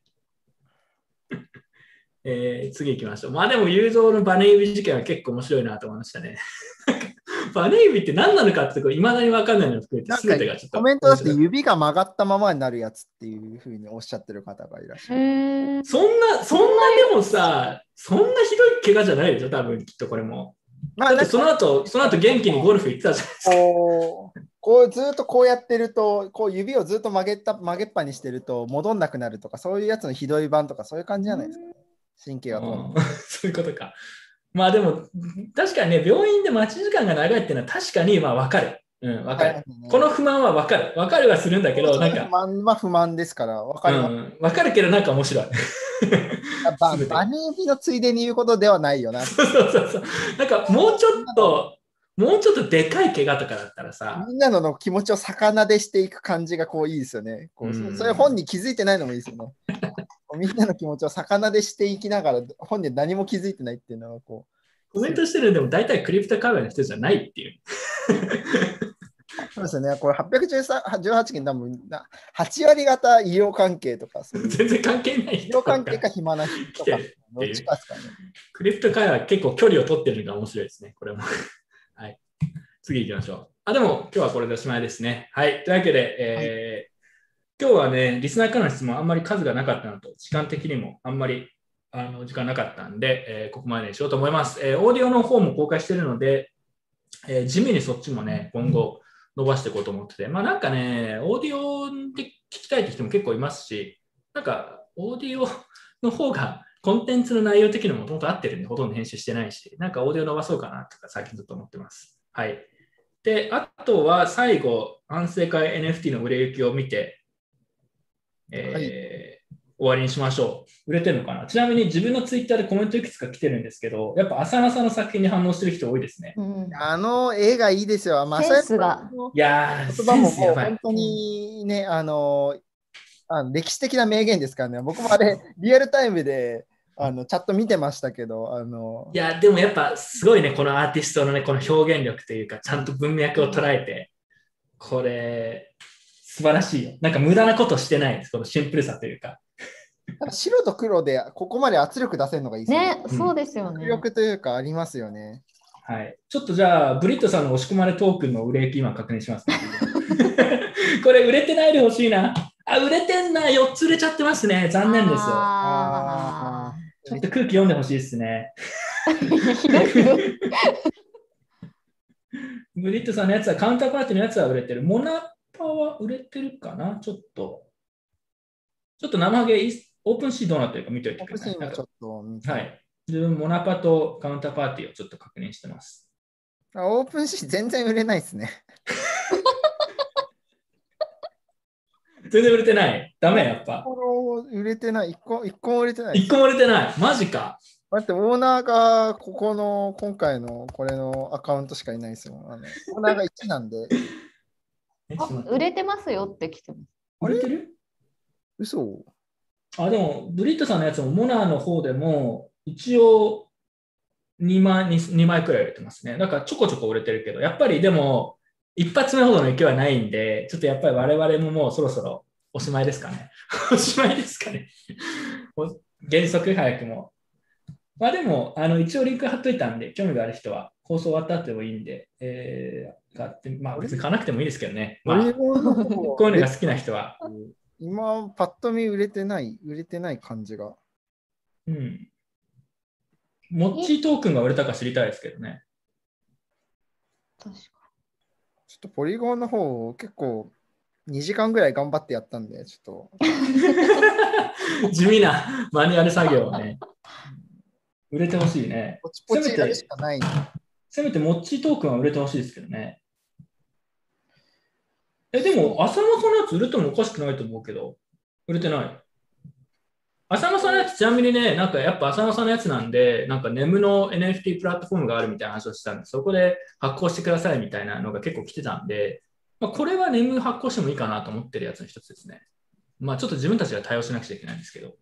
えー次行きましょう。まあでも、友情のバネ指事件は結構面白いなと思いましたね。バネ指って何なのかってとこ、いまだに分かんないのを含めて、
なんか
全てがちょっと。
コメントだって指が曲がったままになるやつっていうふうにおっしゃってる方がいらっしゃる。
そんな、そんなでもさ、そんなひどい怪我じゃないでしょ、多分きっとこれも。だって
まあなんか
その後、その後元気にゴルフ行ってたじゃないですか。
こう、こうずっとこうやってると、こう指をずっと曲げた曲げっぱにしてると戻んなくなるとか、そういうやつのひどい版とか、そういう感じじゃないですか。神経が通る。
うん そういうことか。まあでも、確かにね、病院で待ち時間が長いっていうのは確かにまあ分かる。うん、分かる。この不満は分かる。分かるはするんだけど、なん
不
か、
満は不満ですから、わか
う
ります。
ん、分かるけどなんか面白い。
ババニービのついでに言うことではないよな。
そうそうそう。なんかもうちょっと、もうちょっとでかい怪我とかだったらさ、
みんなのの気持ちを逆なでしていく感じがこういいですよね。こう
うん
それ本人気づいてないのもいいですよね。みんなの気持ちを逆なでしていきながら、本人何も気づいてないっていうのはこ
コメントしてるんでも大体クリプト界隈の人じゃないっていう。
う。そうですよね。これ818件多分な8割方医療関係とか、そういう
全然関係ない
医療関係か暇な人とかどっちかですかね。
クリプト界隈は結構距離を取ってるのが面白いですね、これも。はい。次行きましょう。あ、でも今日はこれでおしまいですね。はい。というわけで、えー今日はね、リスナーからの質問あんまり数がなかったのと、時間的にもあんまりあの時間なかったんで、えーここまでにしようと思います。えーオーディオの方も公開してるので、えー地味にそっちもね、今後伸ばしていこうと思ってて、まあなんかね、オーディオで聞きたいって人も結構いますし、なんかオーディオの方がコンテンツの内容的にももともと合ってるんで、ほとんど編集してないし、なんかオーディオ伸ばそうかなとか最近ずっと思ってます。はい。で、あとは最後、反省会 NFT の売れ行きを見て、えー終わりにしましょう。売れてるのかな？ちなみに自分のツイッターでコメントいくつか来てるんですけど、やっぱ浅野さんの作品に反応してる人多いですね。
うん
あの絵がいいですよ。まあ、
センスが
い
やー、
言葉ももう本。当にね、あのあの歴史的な名言ですからね、僕もあれ、リアルタイムであのチャット見てましたけど、あの
いや、でもやっぱすごいね、このアーティストのね、この表現力というか、ちゃんと文脈を捉えて、これ、素晴らしいよ。なんか無駄なことしてないです、このシンプルさというか。
白と黒でここまで圧力出せるのがいいですね。
ね、そうですよ
圧
ね。
力というかありますよね。
はい。ちょっとじゃあ、ブリットさんの押し込まれトークンの売れ行き今確認します、ね。これ売れてないでほしいな。あ、売れてんな。4つ売れちゃってますね。残念です。
あ
ちょっと空気読んでほしいですね。ブリットさんのやつは、カウンターパーティーのやつは売れてる。モナパは売れてるかな？ちょっと。ちょっと生ハゲ、イオープンシーどうなってるか見ておいてください。
ちょっと見て
はい。自分、モナパとカウンターパーティーをちょっと確認してます。
あオープンシーン全然売れないですね。
全然売れてない？ダメ、やっぱ。
売れてない、一個一個も売れてない。
一個も売れてない？マジか。
だってオーナーがここの今回のこれのアカウントしかいないですよ。あのオーナーが1なんで。
売れてますよって来てます。
売れてる？
嘘
あ、でも、ブリットさんのやつも、モナーの方でも、一応2枚 2, 2枚くらい売れてますね。だからちょこちょこ売れてるけど、やっぱりでも、一発目ほどの勢いはないんで、ちょっとやっぱり我々ももうそろそろ おしまいですかね。おしまいですかね。お原則早くも。まあでも、あの一応リンク貼っといたんで、興味がある人は放送終わった後でもいいんで、えー、買って、まあ別に買わなくてもいいですけどね。まあ、こういうのが好きな人は。
今、パッと見売れてない、売れてない感じが。
うん。モッチートークンが売れたか知りたいですけどね。
確か
ちょっとポリゴンの方、結構2時間ぐらい頑張ってやったんで、ちょっ
地味なマニュアル作業をね。売れてほしいね。
と、ポチポチやるしかない。
せめてモッチートークンは売れてほしいですけどね。え、でも、浅野さんのやつ売れてもおかしくないと思うけど、売れてない。浅野さんのやつ、ちなみにね、なんかやっぱ浅野さんのやつなんで、なんかネムの NFT プラットフォームがあるみたいな話をしたんで、そこで発行してくださいみたいなのが結構来てたんで、まあ、これはネム発行してもいいかなと思ってるやつの一つですね。まあちょっと自分たちが対応しなくちゃいけないんですけど、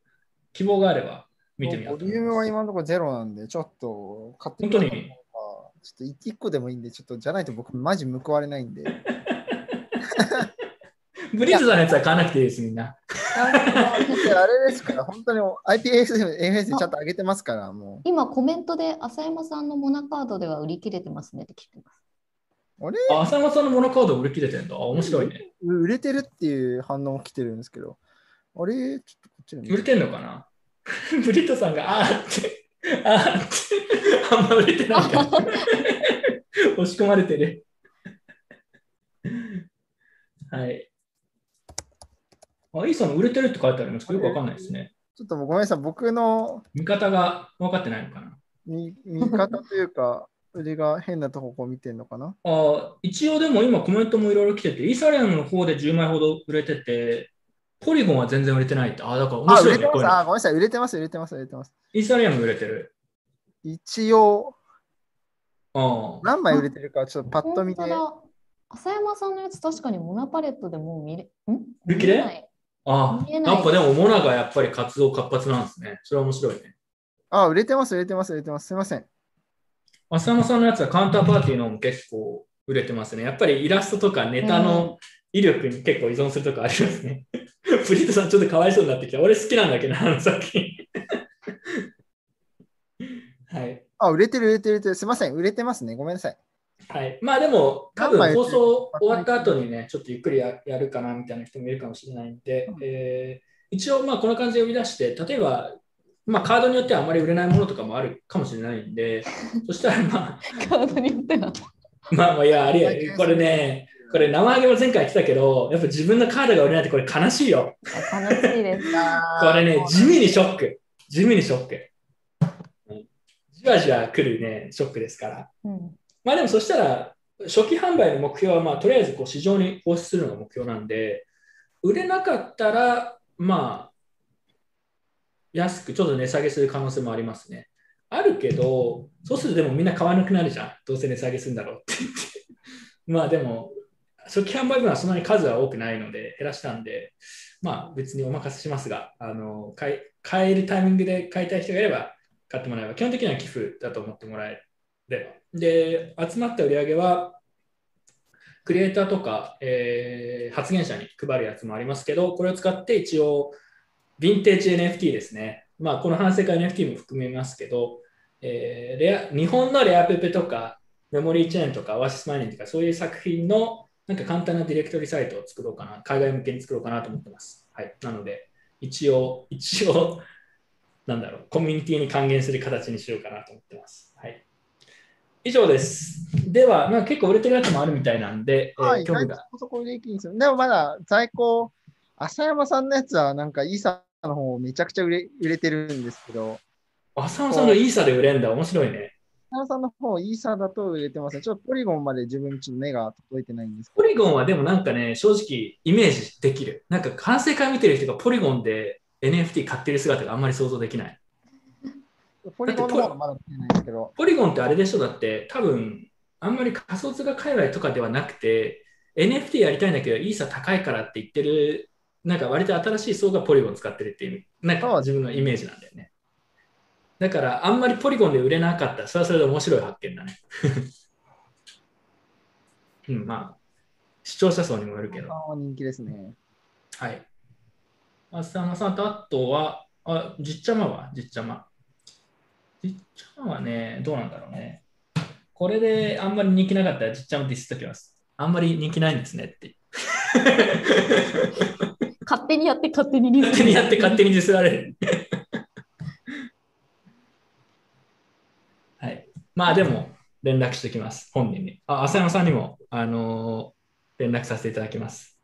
希望があれば見てみようと
ボリューム。は今のところゼロなんで、ちょっと買ってみ
本当に？
ちょっと1個でもいいんで、ちょっとじゃないと僕、マジ報われないんで。
ブリッジさんのやつは買わなくていいです、みんな。
あれですから、本当に IPFS、AFS ちゃんと上げてますから、も
今コメントで浅山さんのモナカードでは売り切れてますねって聞いてます。
う。あれ？
あ、浅山さんのモノカード売り切れてんだ。あ面白いね。
売れてるっていう反応も来てるんですけど、あれ？ちょっとこっちに
売れてんのかな？ブリットさんが、あーって、あーって、あんま売れてないから。押し込まれてる。はい。あ、イーサの売れてるって書いてありますけど、よくわかんないですね。
ちょっとごめんなさい、僕の
見方が分かってないのかな。
見見方というか、腕が変なとここう見てんのかな？
あ一応でも今コメントもいろいろ来てて、イーサリアムの方で10枚ほど売れてて、ポリゴンは全然売れてないって。あ、だから面
あ、売
白いね。
れてます。あ、ごめんなさい、売れてます、売れてます、売れてます。
イーサリアム売れてる。
一応、
ああ。
何枚売れてるか、ちょっとパッと見て。
本当だ浅山さんのやつ確かにモナパレットでもう見れ、ん？
売り切れ？あ
見えない
やっぱでもモナがやっぱり活動活発なんですね。それは面白いね。
あ、売れてます、売れてます、売れてます。すいません。
浅野さんのやつはカウンターパーティーのも結構売れてますね。やっぱりイラストとかネタの威力に結構依存するとこありますね。プリットさんちょっとかわいそうになってきた。俺好きなんだけど、あの作品。はい。
あ、売れてる、売れてる、売れてる。すいません、売れてますね。ごめんなさい。
はい。まあでも、多分放送終わった後にね、ちょっとゆっくりややるかなみたいな人もいるかもしれないんで、えー一応まあこんな感じで呼び出して、例えば、まあカードによってはあまり売れないものとかもあるかもしれないんで、そしたらまあ、
カードによっては。
まあまあ、いや、ありや、これね、これ生揚げも前回来たけど、やっぱ自分のカードが売れないってこれ悲しいよ。
悲しいです。
これね、地味にショック。地味にショック。じわじわ来るね、ショックですから。
うん
まあでもそしたら、初期販売の目標は、まあとりあえずこう市場に放出するのが目標なんで、売れなかったら、まあ、安くちょっと値下げする可能性もありますね。あるけど、そうするとでもみんな買わなくなるじゃん。どうせ値下げするんだろうって言って。まあでも、初期販売分はそんなに数は多くないので減らしたんで、まあ別にお任せしますが、あの買い買えるタイミングで買いたい人がいれば買ってもらえば、基本的には寄付だと思ってもらえれば。で、集まった売り上げは、クリエイターとか、えー発言者に配るやつもありますけど、これを使って一応、ヴィンテージ NFT ですね。まあ、この反省会 NFT も含めますけど、えーレア日本のレアペペとか、メモリーチェーンとか、オアシスマイニングとか、そういう作品のなんか簡単なディレクトリサイトを作ろうかな、海外向けに作ろうかなと思ってます。はい。なので、一応、一応、なんだろう、コミュニティに還元する形にしようかなと思ってます。はい。以上です。では、まあ、結構売れてるやつもあるみたいなんで、えー
はい、
興味が。
そこできるんですよ。でもまだ在庫、浅山さんのやつはなんかイーサの方めちゃくちゃ売れ売れてるんですけど、
浅野さんのイーサで売れんだ。面白いね。
浅山さんの方、イーサだと売れてますね。ちょっとポリゴンまで自分ちょっと目が届いてないんですけ
ポリゴンはでもなんかね、正直イメージできる。なんか完成会見てる人がポリゴンで NFT 買ってる姿があんまり想像できない。
ど、ポリゴンの方がまだ見てないんですけど、
ポリゴンってあれでしょ？だって多分あんまり仮想通貨界隈とかではなくて NFT やりたいんだけどイーサ高いからって言ってるなんか割と新しい層がポリゴン使ってるっていうなんか自分のイメージなんだよね。だからあんまりポリゴンで売れなかったらそれはそれで面白い発見だね。うん、まあ視聴者層にもよるけど。
あ人気ですね。
はい。浅野さんとあとは、あ、じっちゃまは、じっちゃま。じっちゃまはね、どうなんだろうね。これであんまり人気なかったらじっちゃまディスっときます。あんまり人気ないんですねって。
勝手にやって勝手にリ
勝手にやって勝手にディスられる。はい。まあでも、連絡してきます、本人に。あ、浅野さんにも、あのー連絡させていただきます。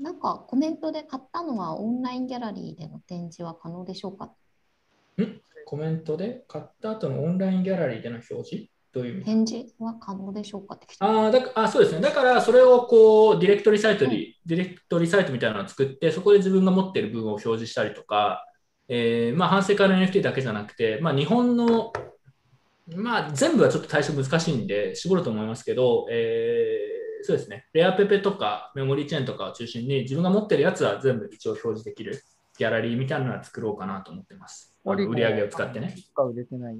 なんかコメントで買ったのはオンラインギャラリーでの展示は可能でしょうか？
コメントで買った後のオンラインギャラリーでの表示？どういう
展示は可能でしょうか？って
あーだかあそうですね。だから、それをこう、ディレクトリサイトに、ディレクトリサイトみたいなのを作って、そこで自分が持っている部分を表示したりとか、えーまあ、反省会の NFT だけじゃなくて、まあ、日本の、まあ、全部はちょっと対象難しいんで、絞ると思いますけど、えーそうですね。レアペペとかメモリーチェーンとかを中心に、自分が持ってるやつは全部一応表示できるギャラリーみたいなのは作ろうかなと思ってます。売り上げを使ってね。
しか売れてない。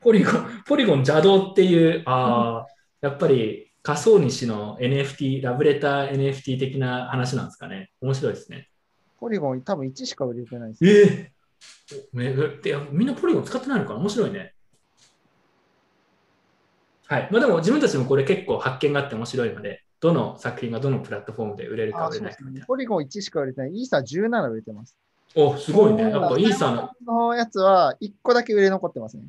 ポリゴン、ポリゴン邪道っていう、ああ、やっぱり仮想西の NFT、ラブレター NFT 的な話なんですかね。面白いですね。
ポリゴン多分1しか売れてないです。
ええめでいやみんなポリゴン使ってないのかな面白いね。はい。まあでも自分たちもこれ結構発見があって面白いので、どの作品がどのプラットフォームで売れるか売れないかみたいな。
ねポリゴン1しか売れてない。イーサー17売れてます。
お、すごいね。やっぱイーサーの、
のやつは1個だけ売れ残ってますね。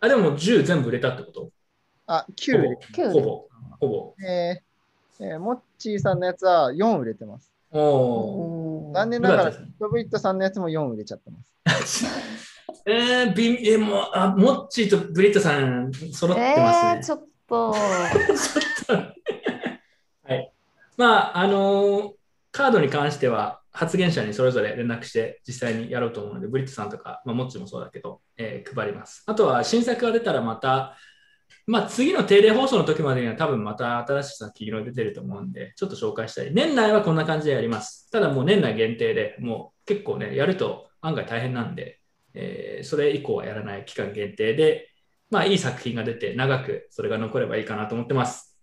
あ、でも10全部売れたってこと？
あ、9売れて
9
ほぼ、ほぼ。
えーえーモッチーさんのやつは4売れてます。
お
残念ながら、
よかったですね
ドブイットさんのやつも4売れちゃってます。
えー、ビえもうあ、モッチーとブリットさん揃ってますね。
えー、ちょっと。
はい。まあ、あのーカードに関しては発言者にそれぞれ連絡して実際にやろうと思うので、ブリットさんとか、まあ、モッチーもそうだけど、えー配ります。あとは新作が出たらまた、まあ、次の定例放送の時までには多分また新しい作品が出てると思うんで、ちょっと紹介したい。年内はこんな感じでやります。ただもう年内限定でもう結構ね、やると案外大変なんで、えーそれ以降はやらない期間限定で、まあ、いい作品が出て長くそれが残ればいいかなと思ってます。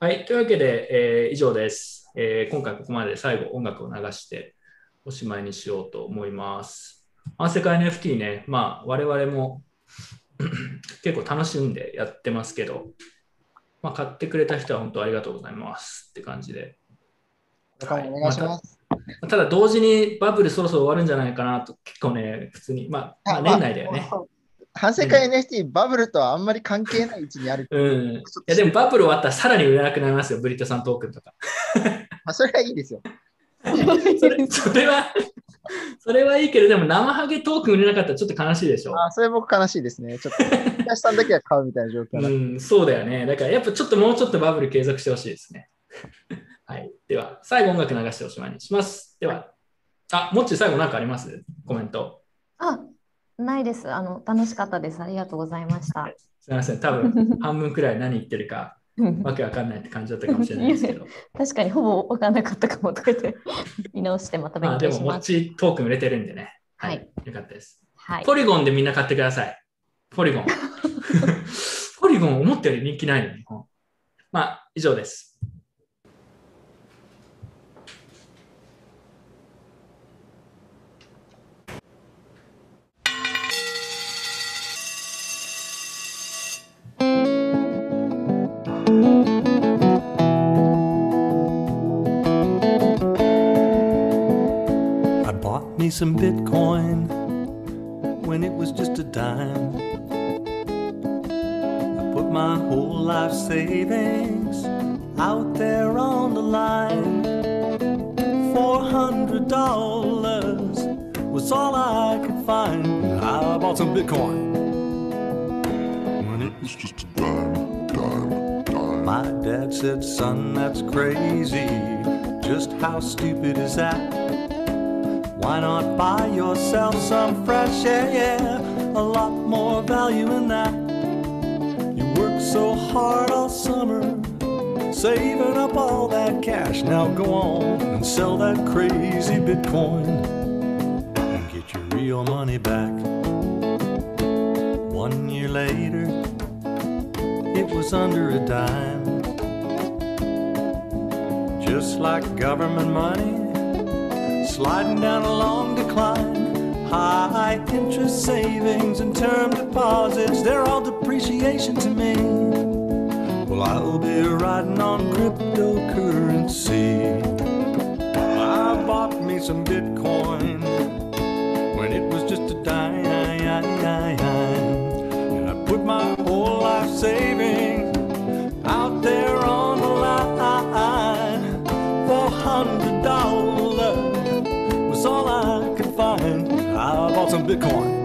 はい。というわけで、えー以上です、えー今回ここまで最後音楽を流しておしまいにしようと思います。アンセカ NFT ね、まあ我々も 結構楽しんでやってますけど、まあ、買ってくれた人は本当ありがとうございますって感じで。
お願いします。
ただ同時にバブルそろそろ終わるんじゃないかなと結構ね、普通に、まあ、まあ年内だよね。
反省会 NFT、バブルとはあんまり関係ない位置にある。
うん。いやでもバブル終わったらさらに売れなくなりますよ、ブリットさんトークンとか。
まあ、それはいいですよ。
それそれは、それはいいけど、でも生ハゲトークン売れなかったらちょっと悲しいでしょ。
あそれ僕悲しいですね。ちょっと、東さんだけは買うみたいな状況な
うん、そうだよね。だからやっぱちょっともうちょっとバブル継続してほしいですね。はい。では、最後音楽流しておしまいにします。では、あ、もっち最後なんかあります？コメント。
あ、ないです。あの、楽しかったです。ありがとうございました。
すみません。多分 半分くらい何言ってるか わけわかんないって感じだったかもしれないですけど。
確かにほぼ分かんなかったかもとか言って見直してまた勉
まあでも、
強します。
もっちトークン売れてるんでね。
はい。
よかったです。
はい。
ポリゴンでみんな買ってください。ポリゴン。ポリゴン思ったより人気ないの、日本。まあ、以上です。
Me some Bitcoin when it was just a dime. I put my whole life savings out there on the line. Four hundred dollars was all I could find. I bought some Bitcoin when it was just a dime, dime, dime. My dad said, "Son, that's crazy. Just how stupid is that?" Why not buy yourself some fresh air? A lot more value in that. You work so hard all summer, saving up all that cash. Now go on and sell that crazy Bitcoin and get your real money back. One year later, it was under a dime. Just like government money sliding down a long decline. High interest savings and term deposits, they're all depreciation to me. Well, I'll be riding on cryptocurrency. I bought me some Bitcoin unicorn.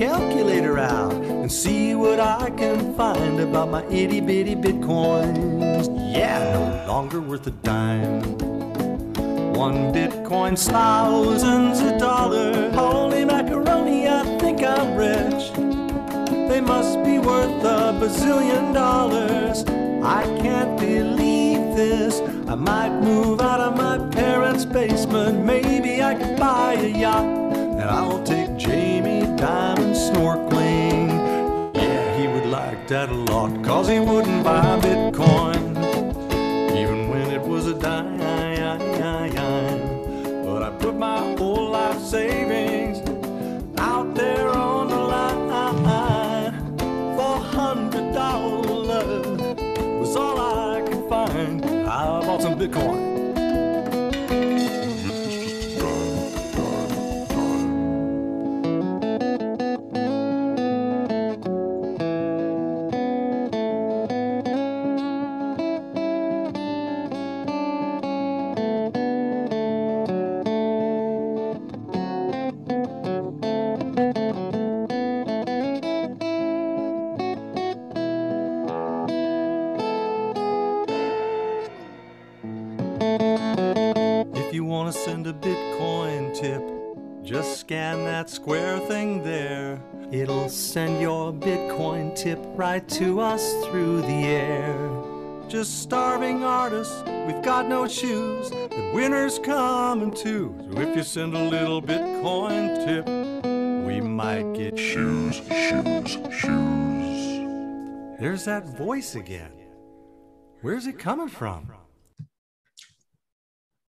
Calculator out and see what I can find about my itty bitty bitcoins. Yeah, no longer worth a dime. One bitcoin's thousands of dollars. Holy macaroni, I think I'm rich. They must be worth a bazillion dollars. I can't believe this. I might move out of my parents' basement. Maybe I could buy a yacht. And I'll take snorkeling. Yeah, he would like that a lot. Cause he wouldn't buy Bitcoin. Even when it was a dime. But I put my whole life savings out there on the line. Four hundred dollars was all I could find. I bought some Bitcoin. right to us through the air. Just starving artists, we've got no shoes. The winter's coming too. So if you send a little Bitcoin tip, we might get shoes, shoes, shoes. There's that voice again. Where's it coming from?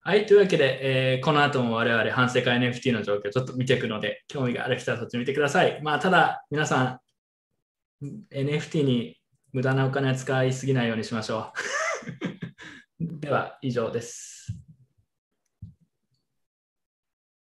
はい、というわけで、えーこの後も我々、反世界 NFT の状況をちょっと見ていくので、興味がある人はそっち見てください。まあ、ただ、皆さん、 NFT に無駄なお金は使いすぎないようにしましょう。では、以上です。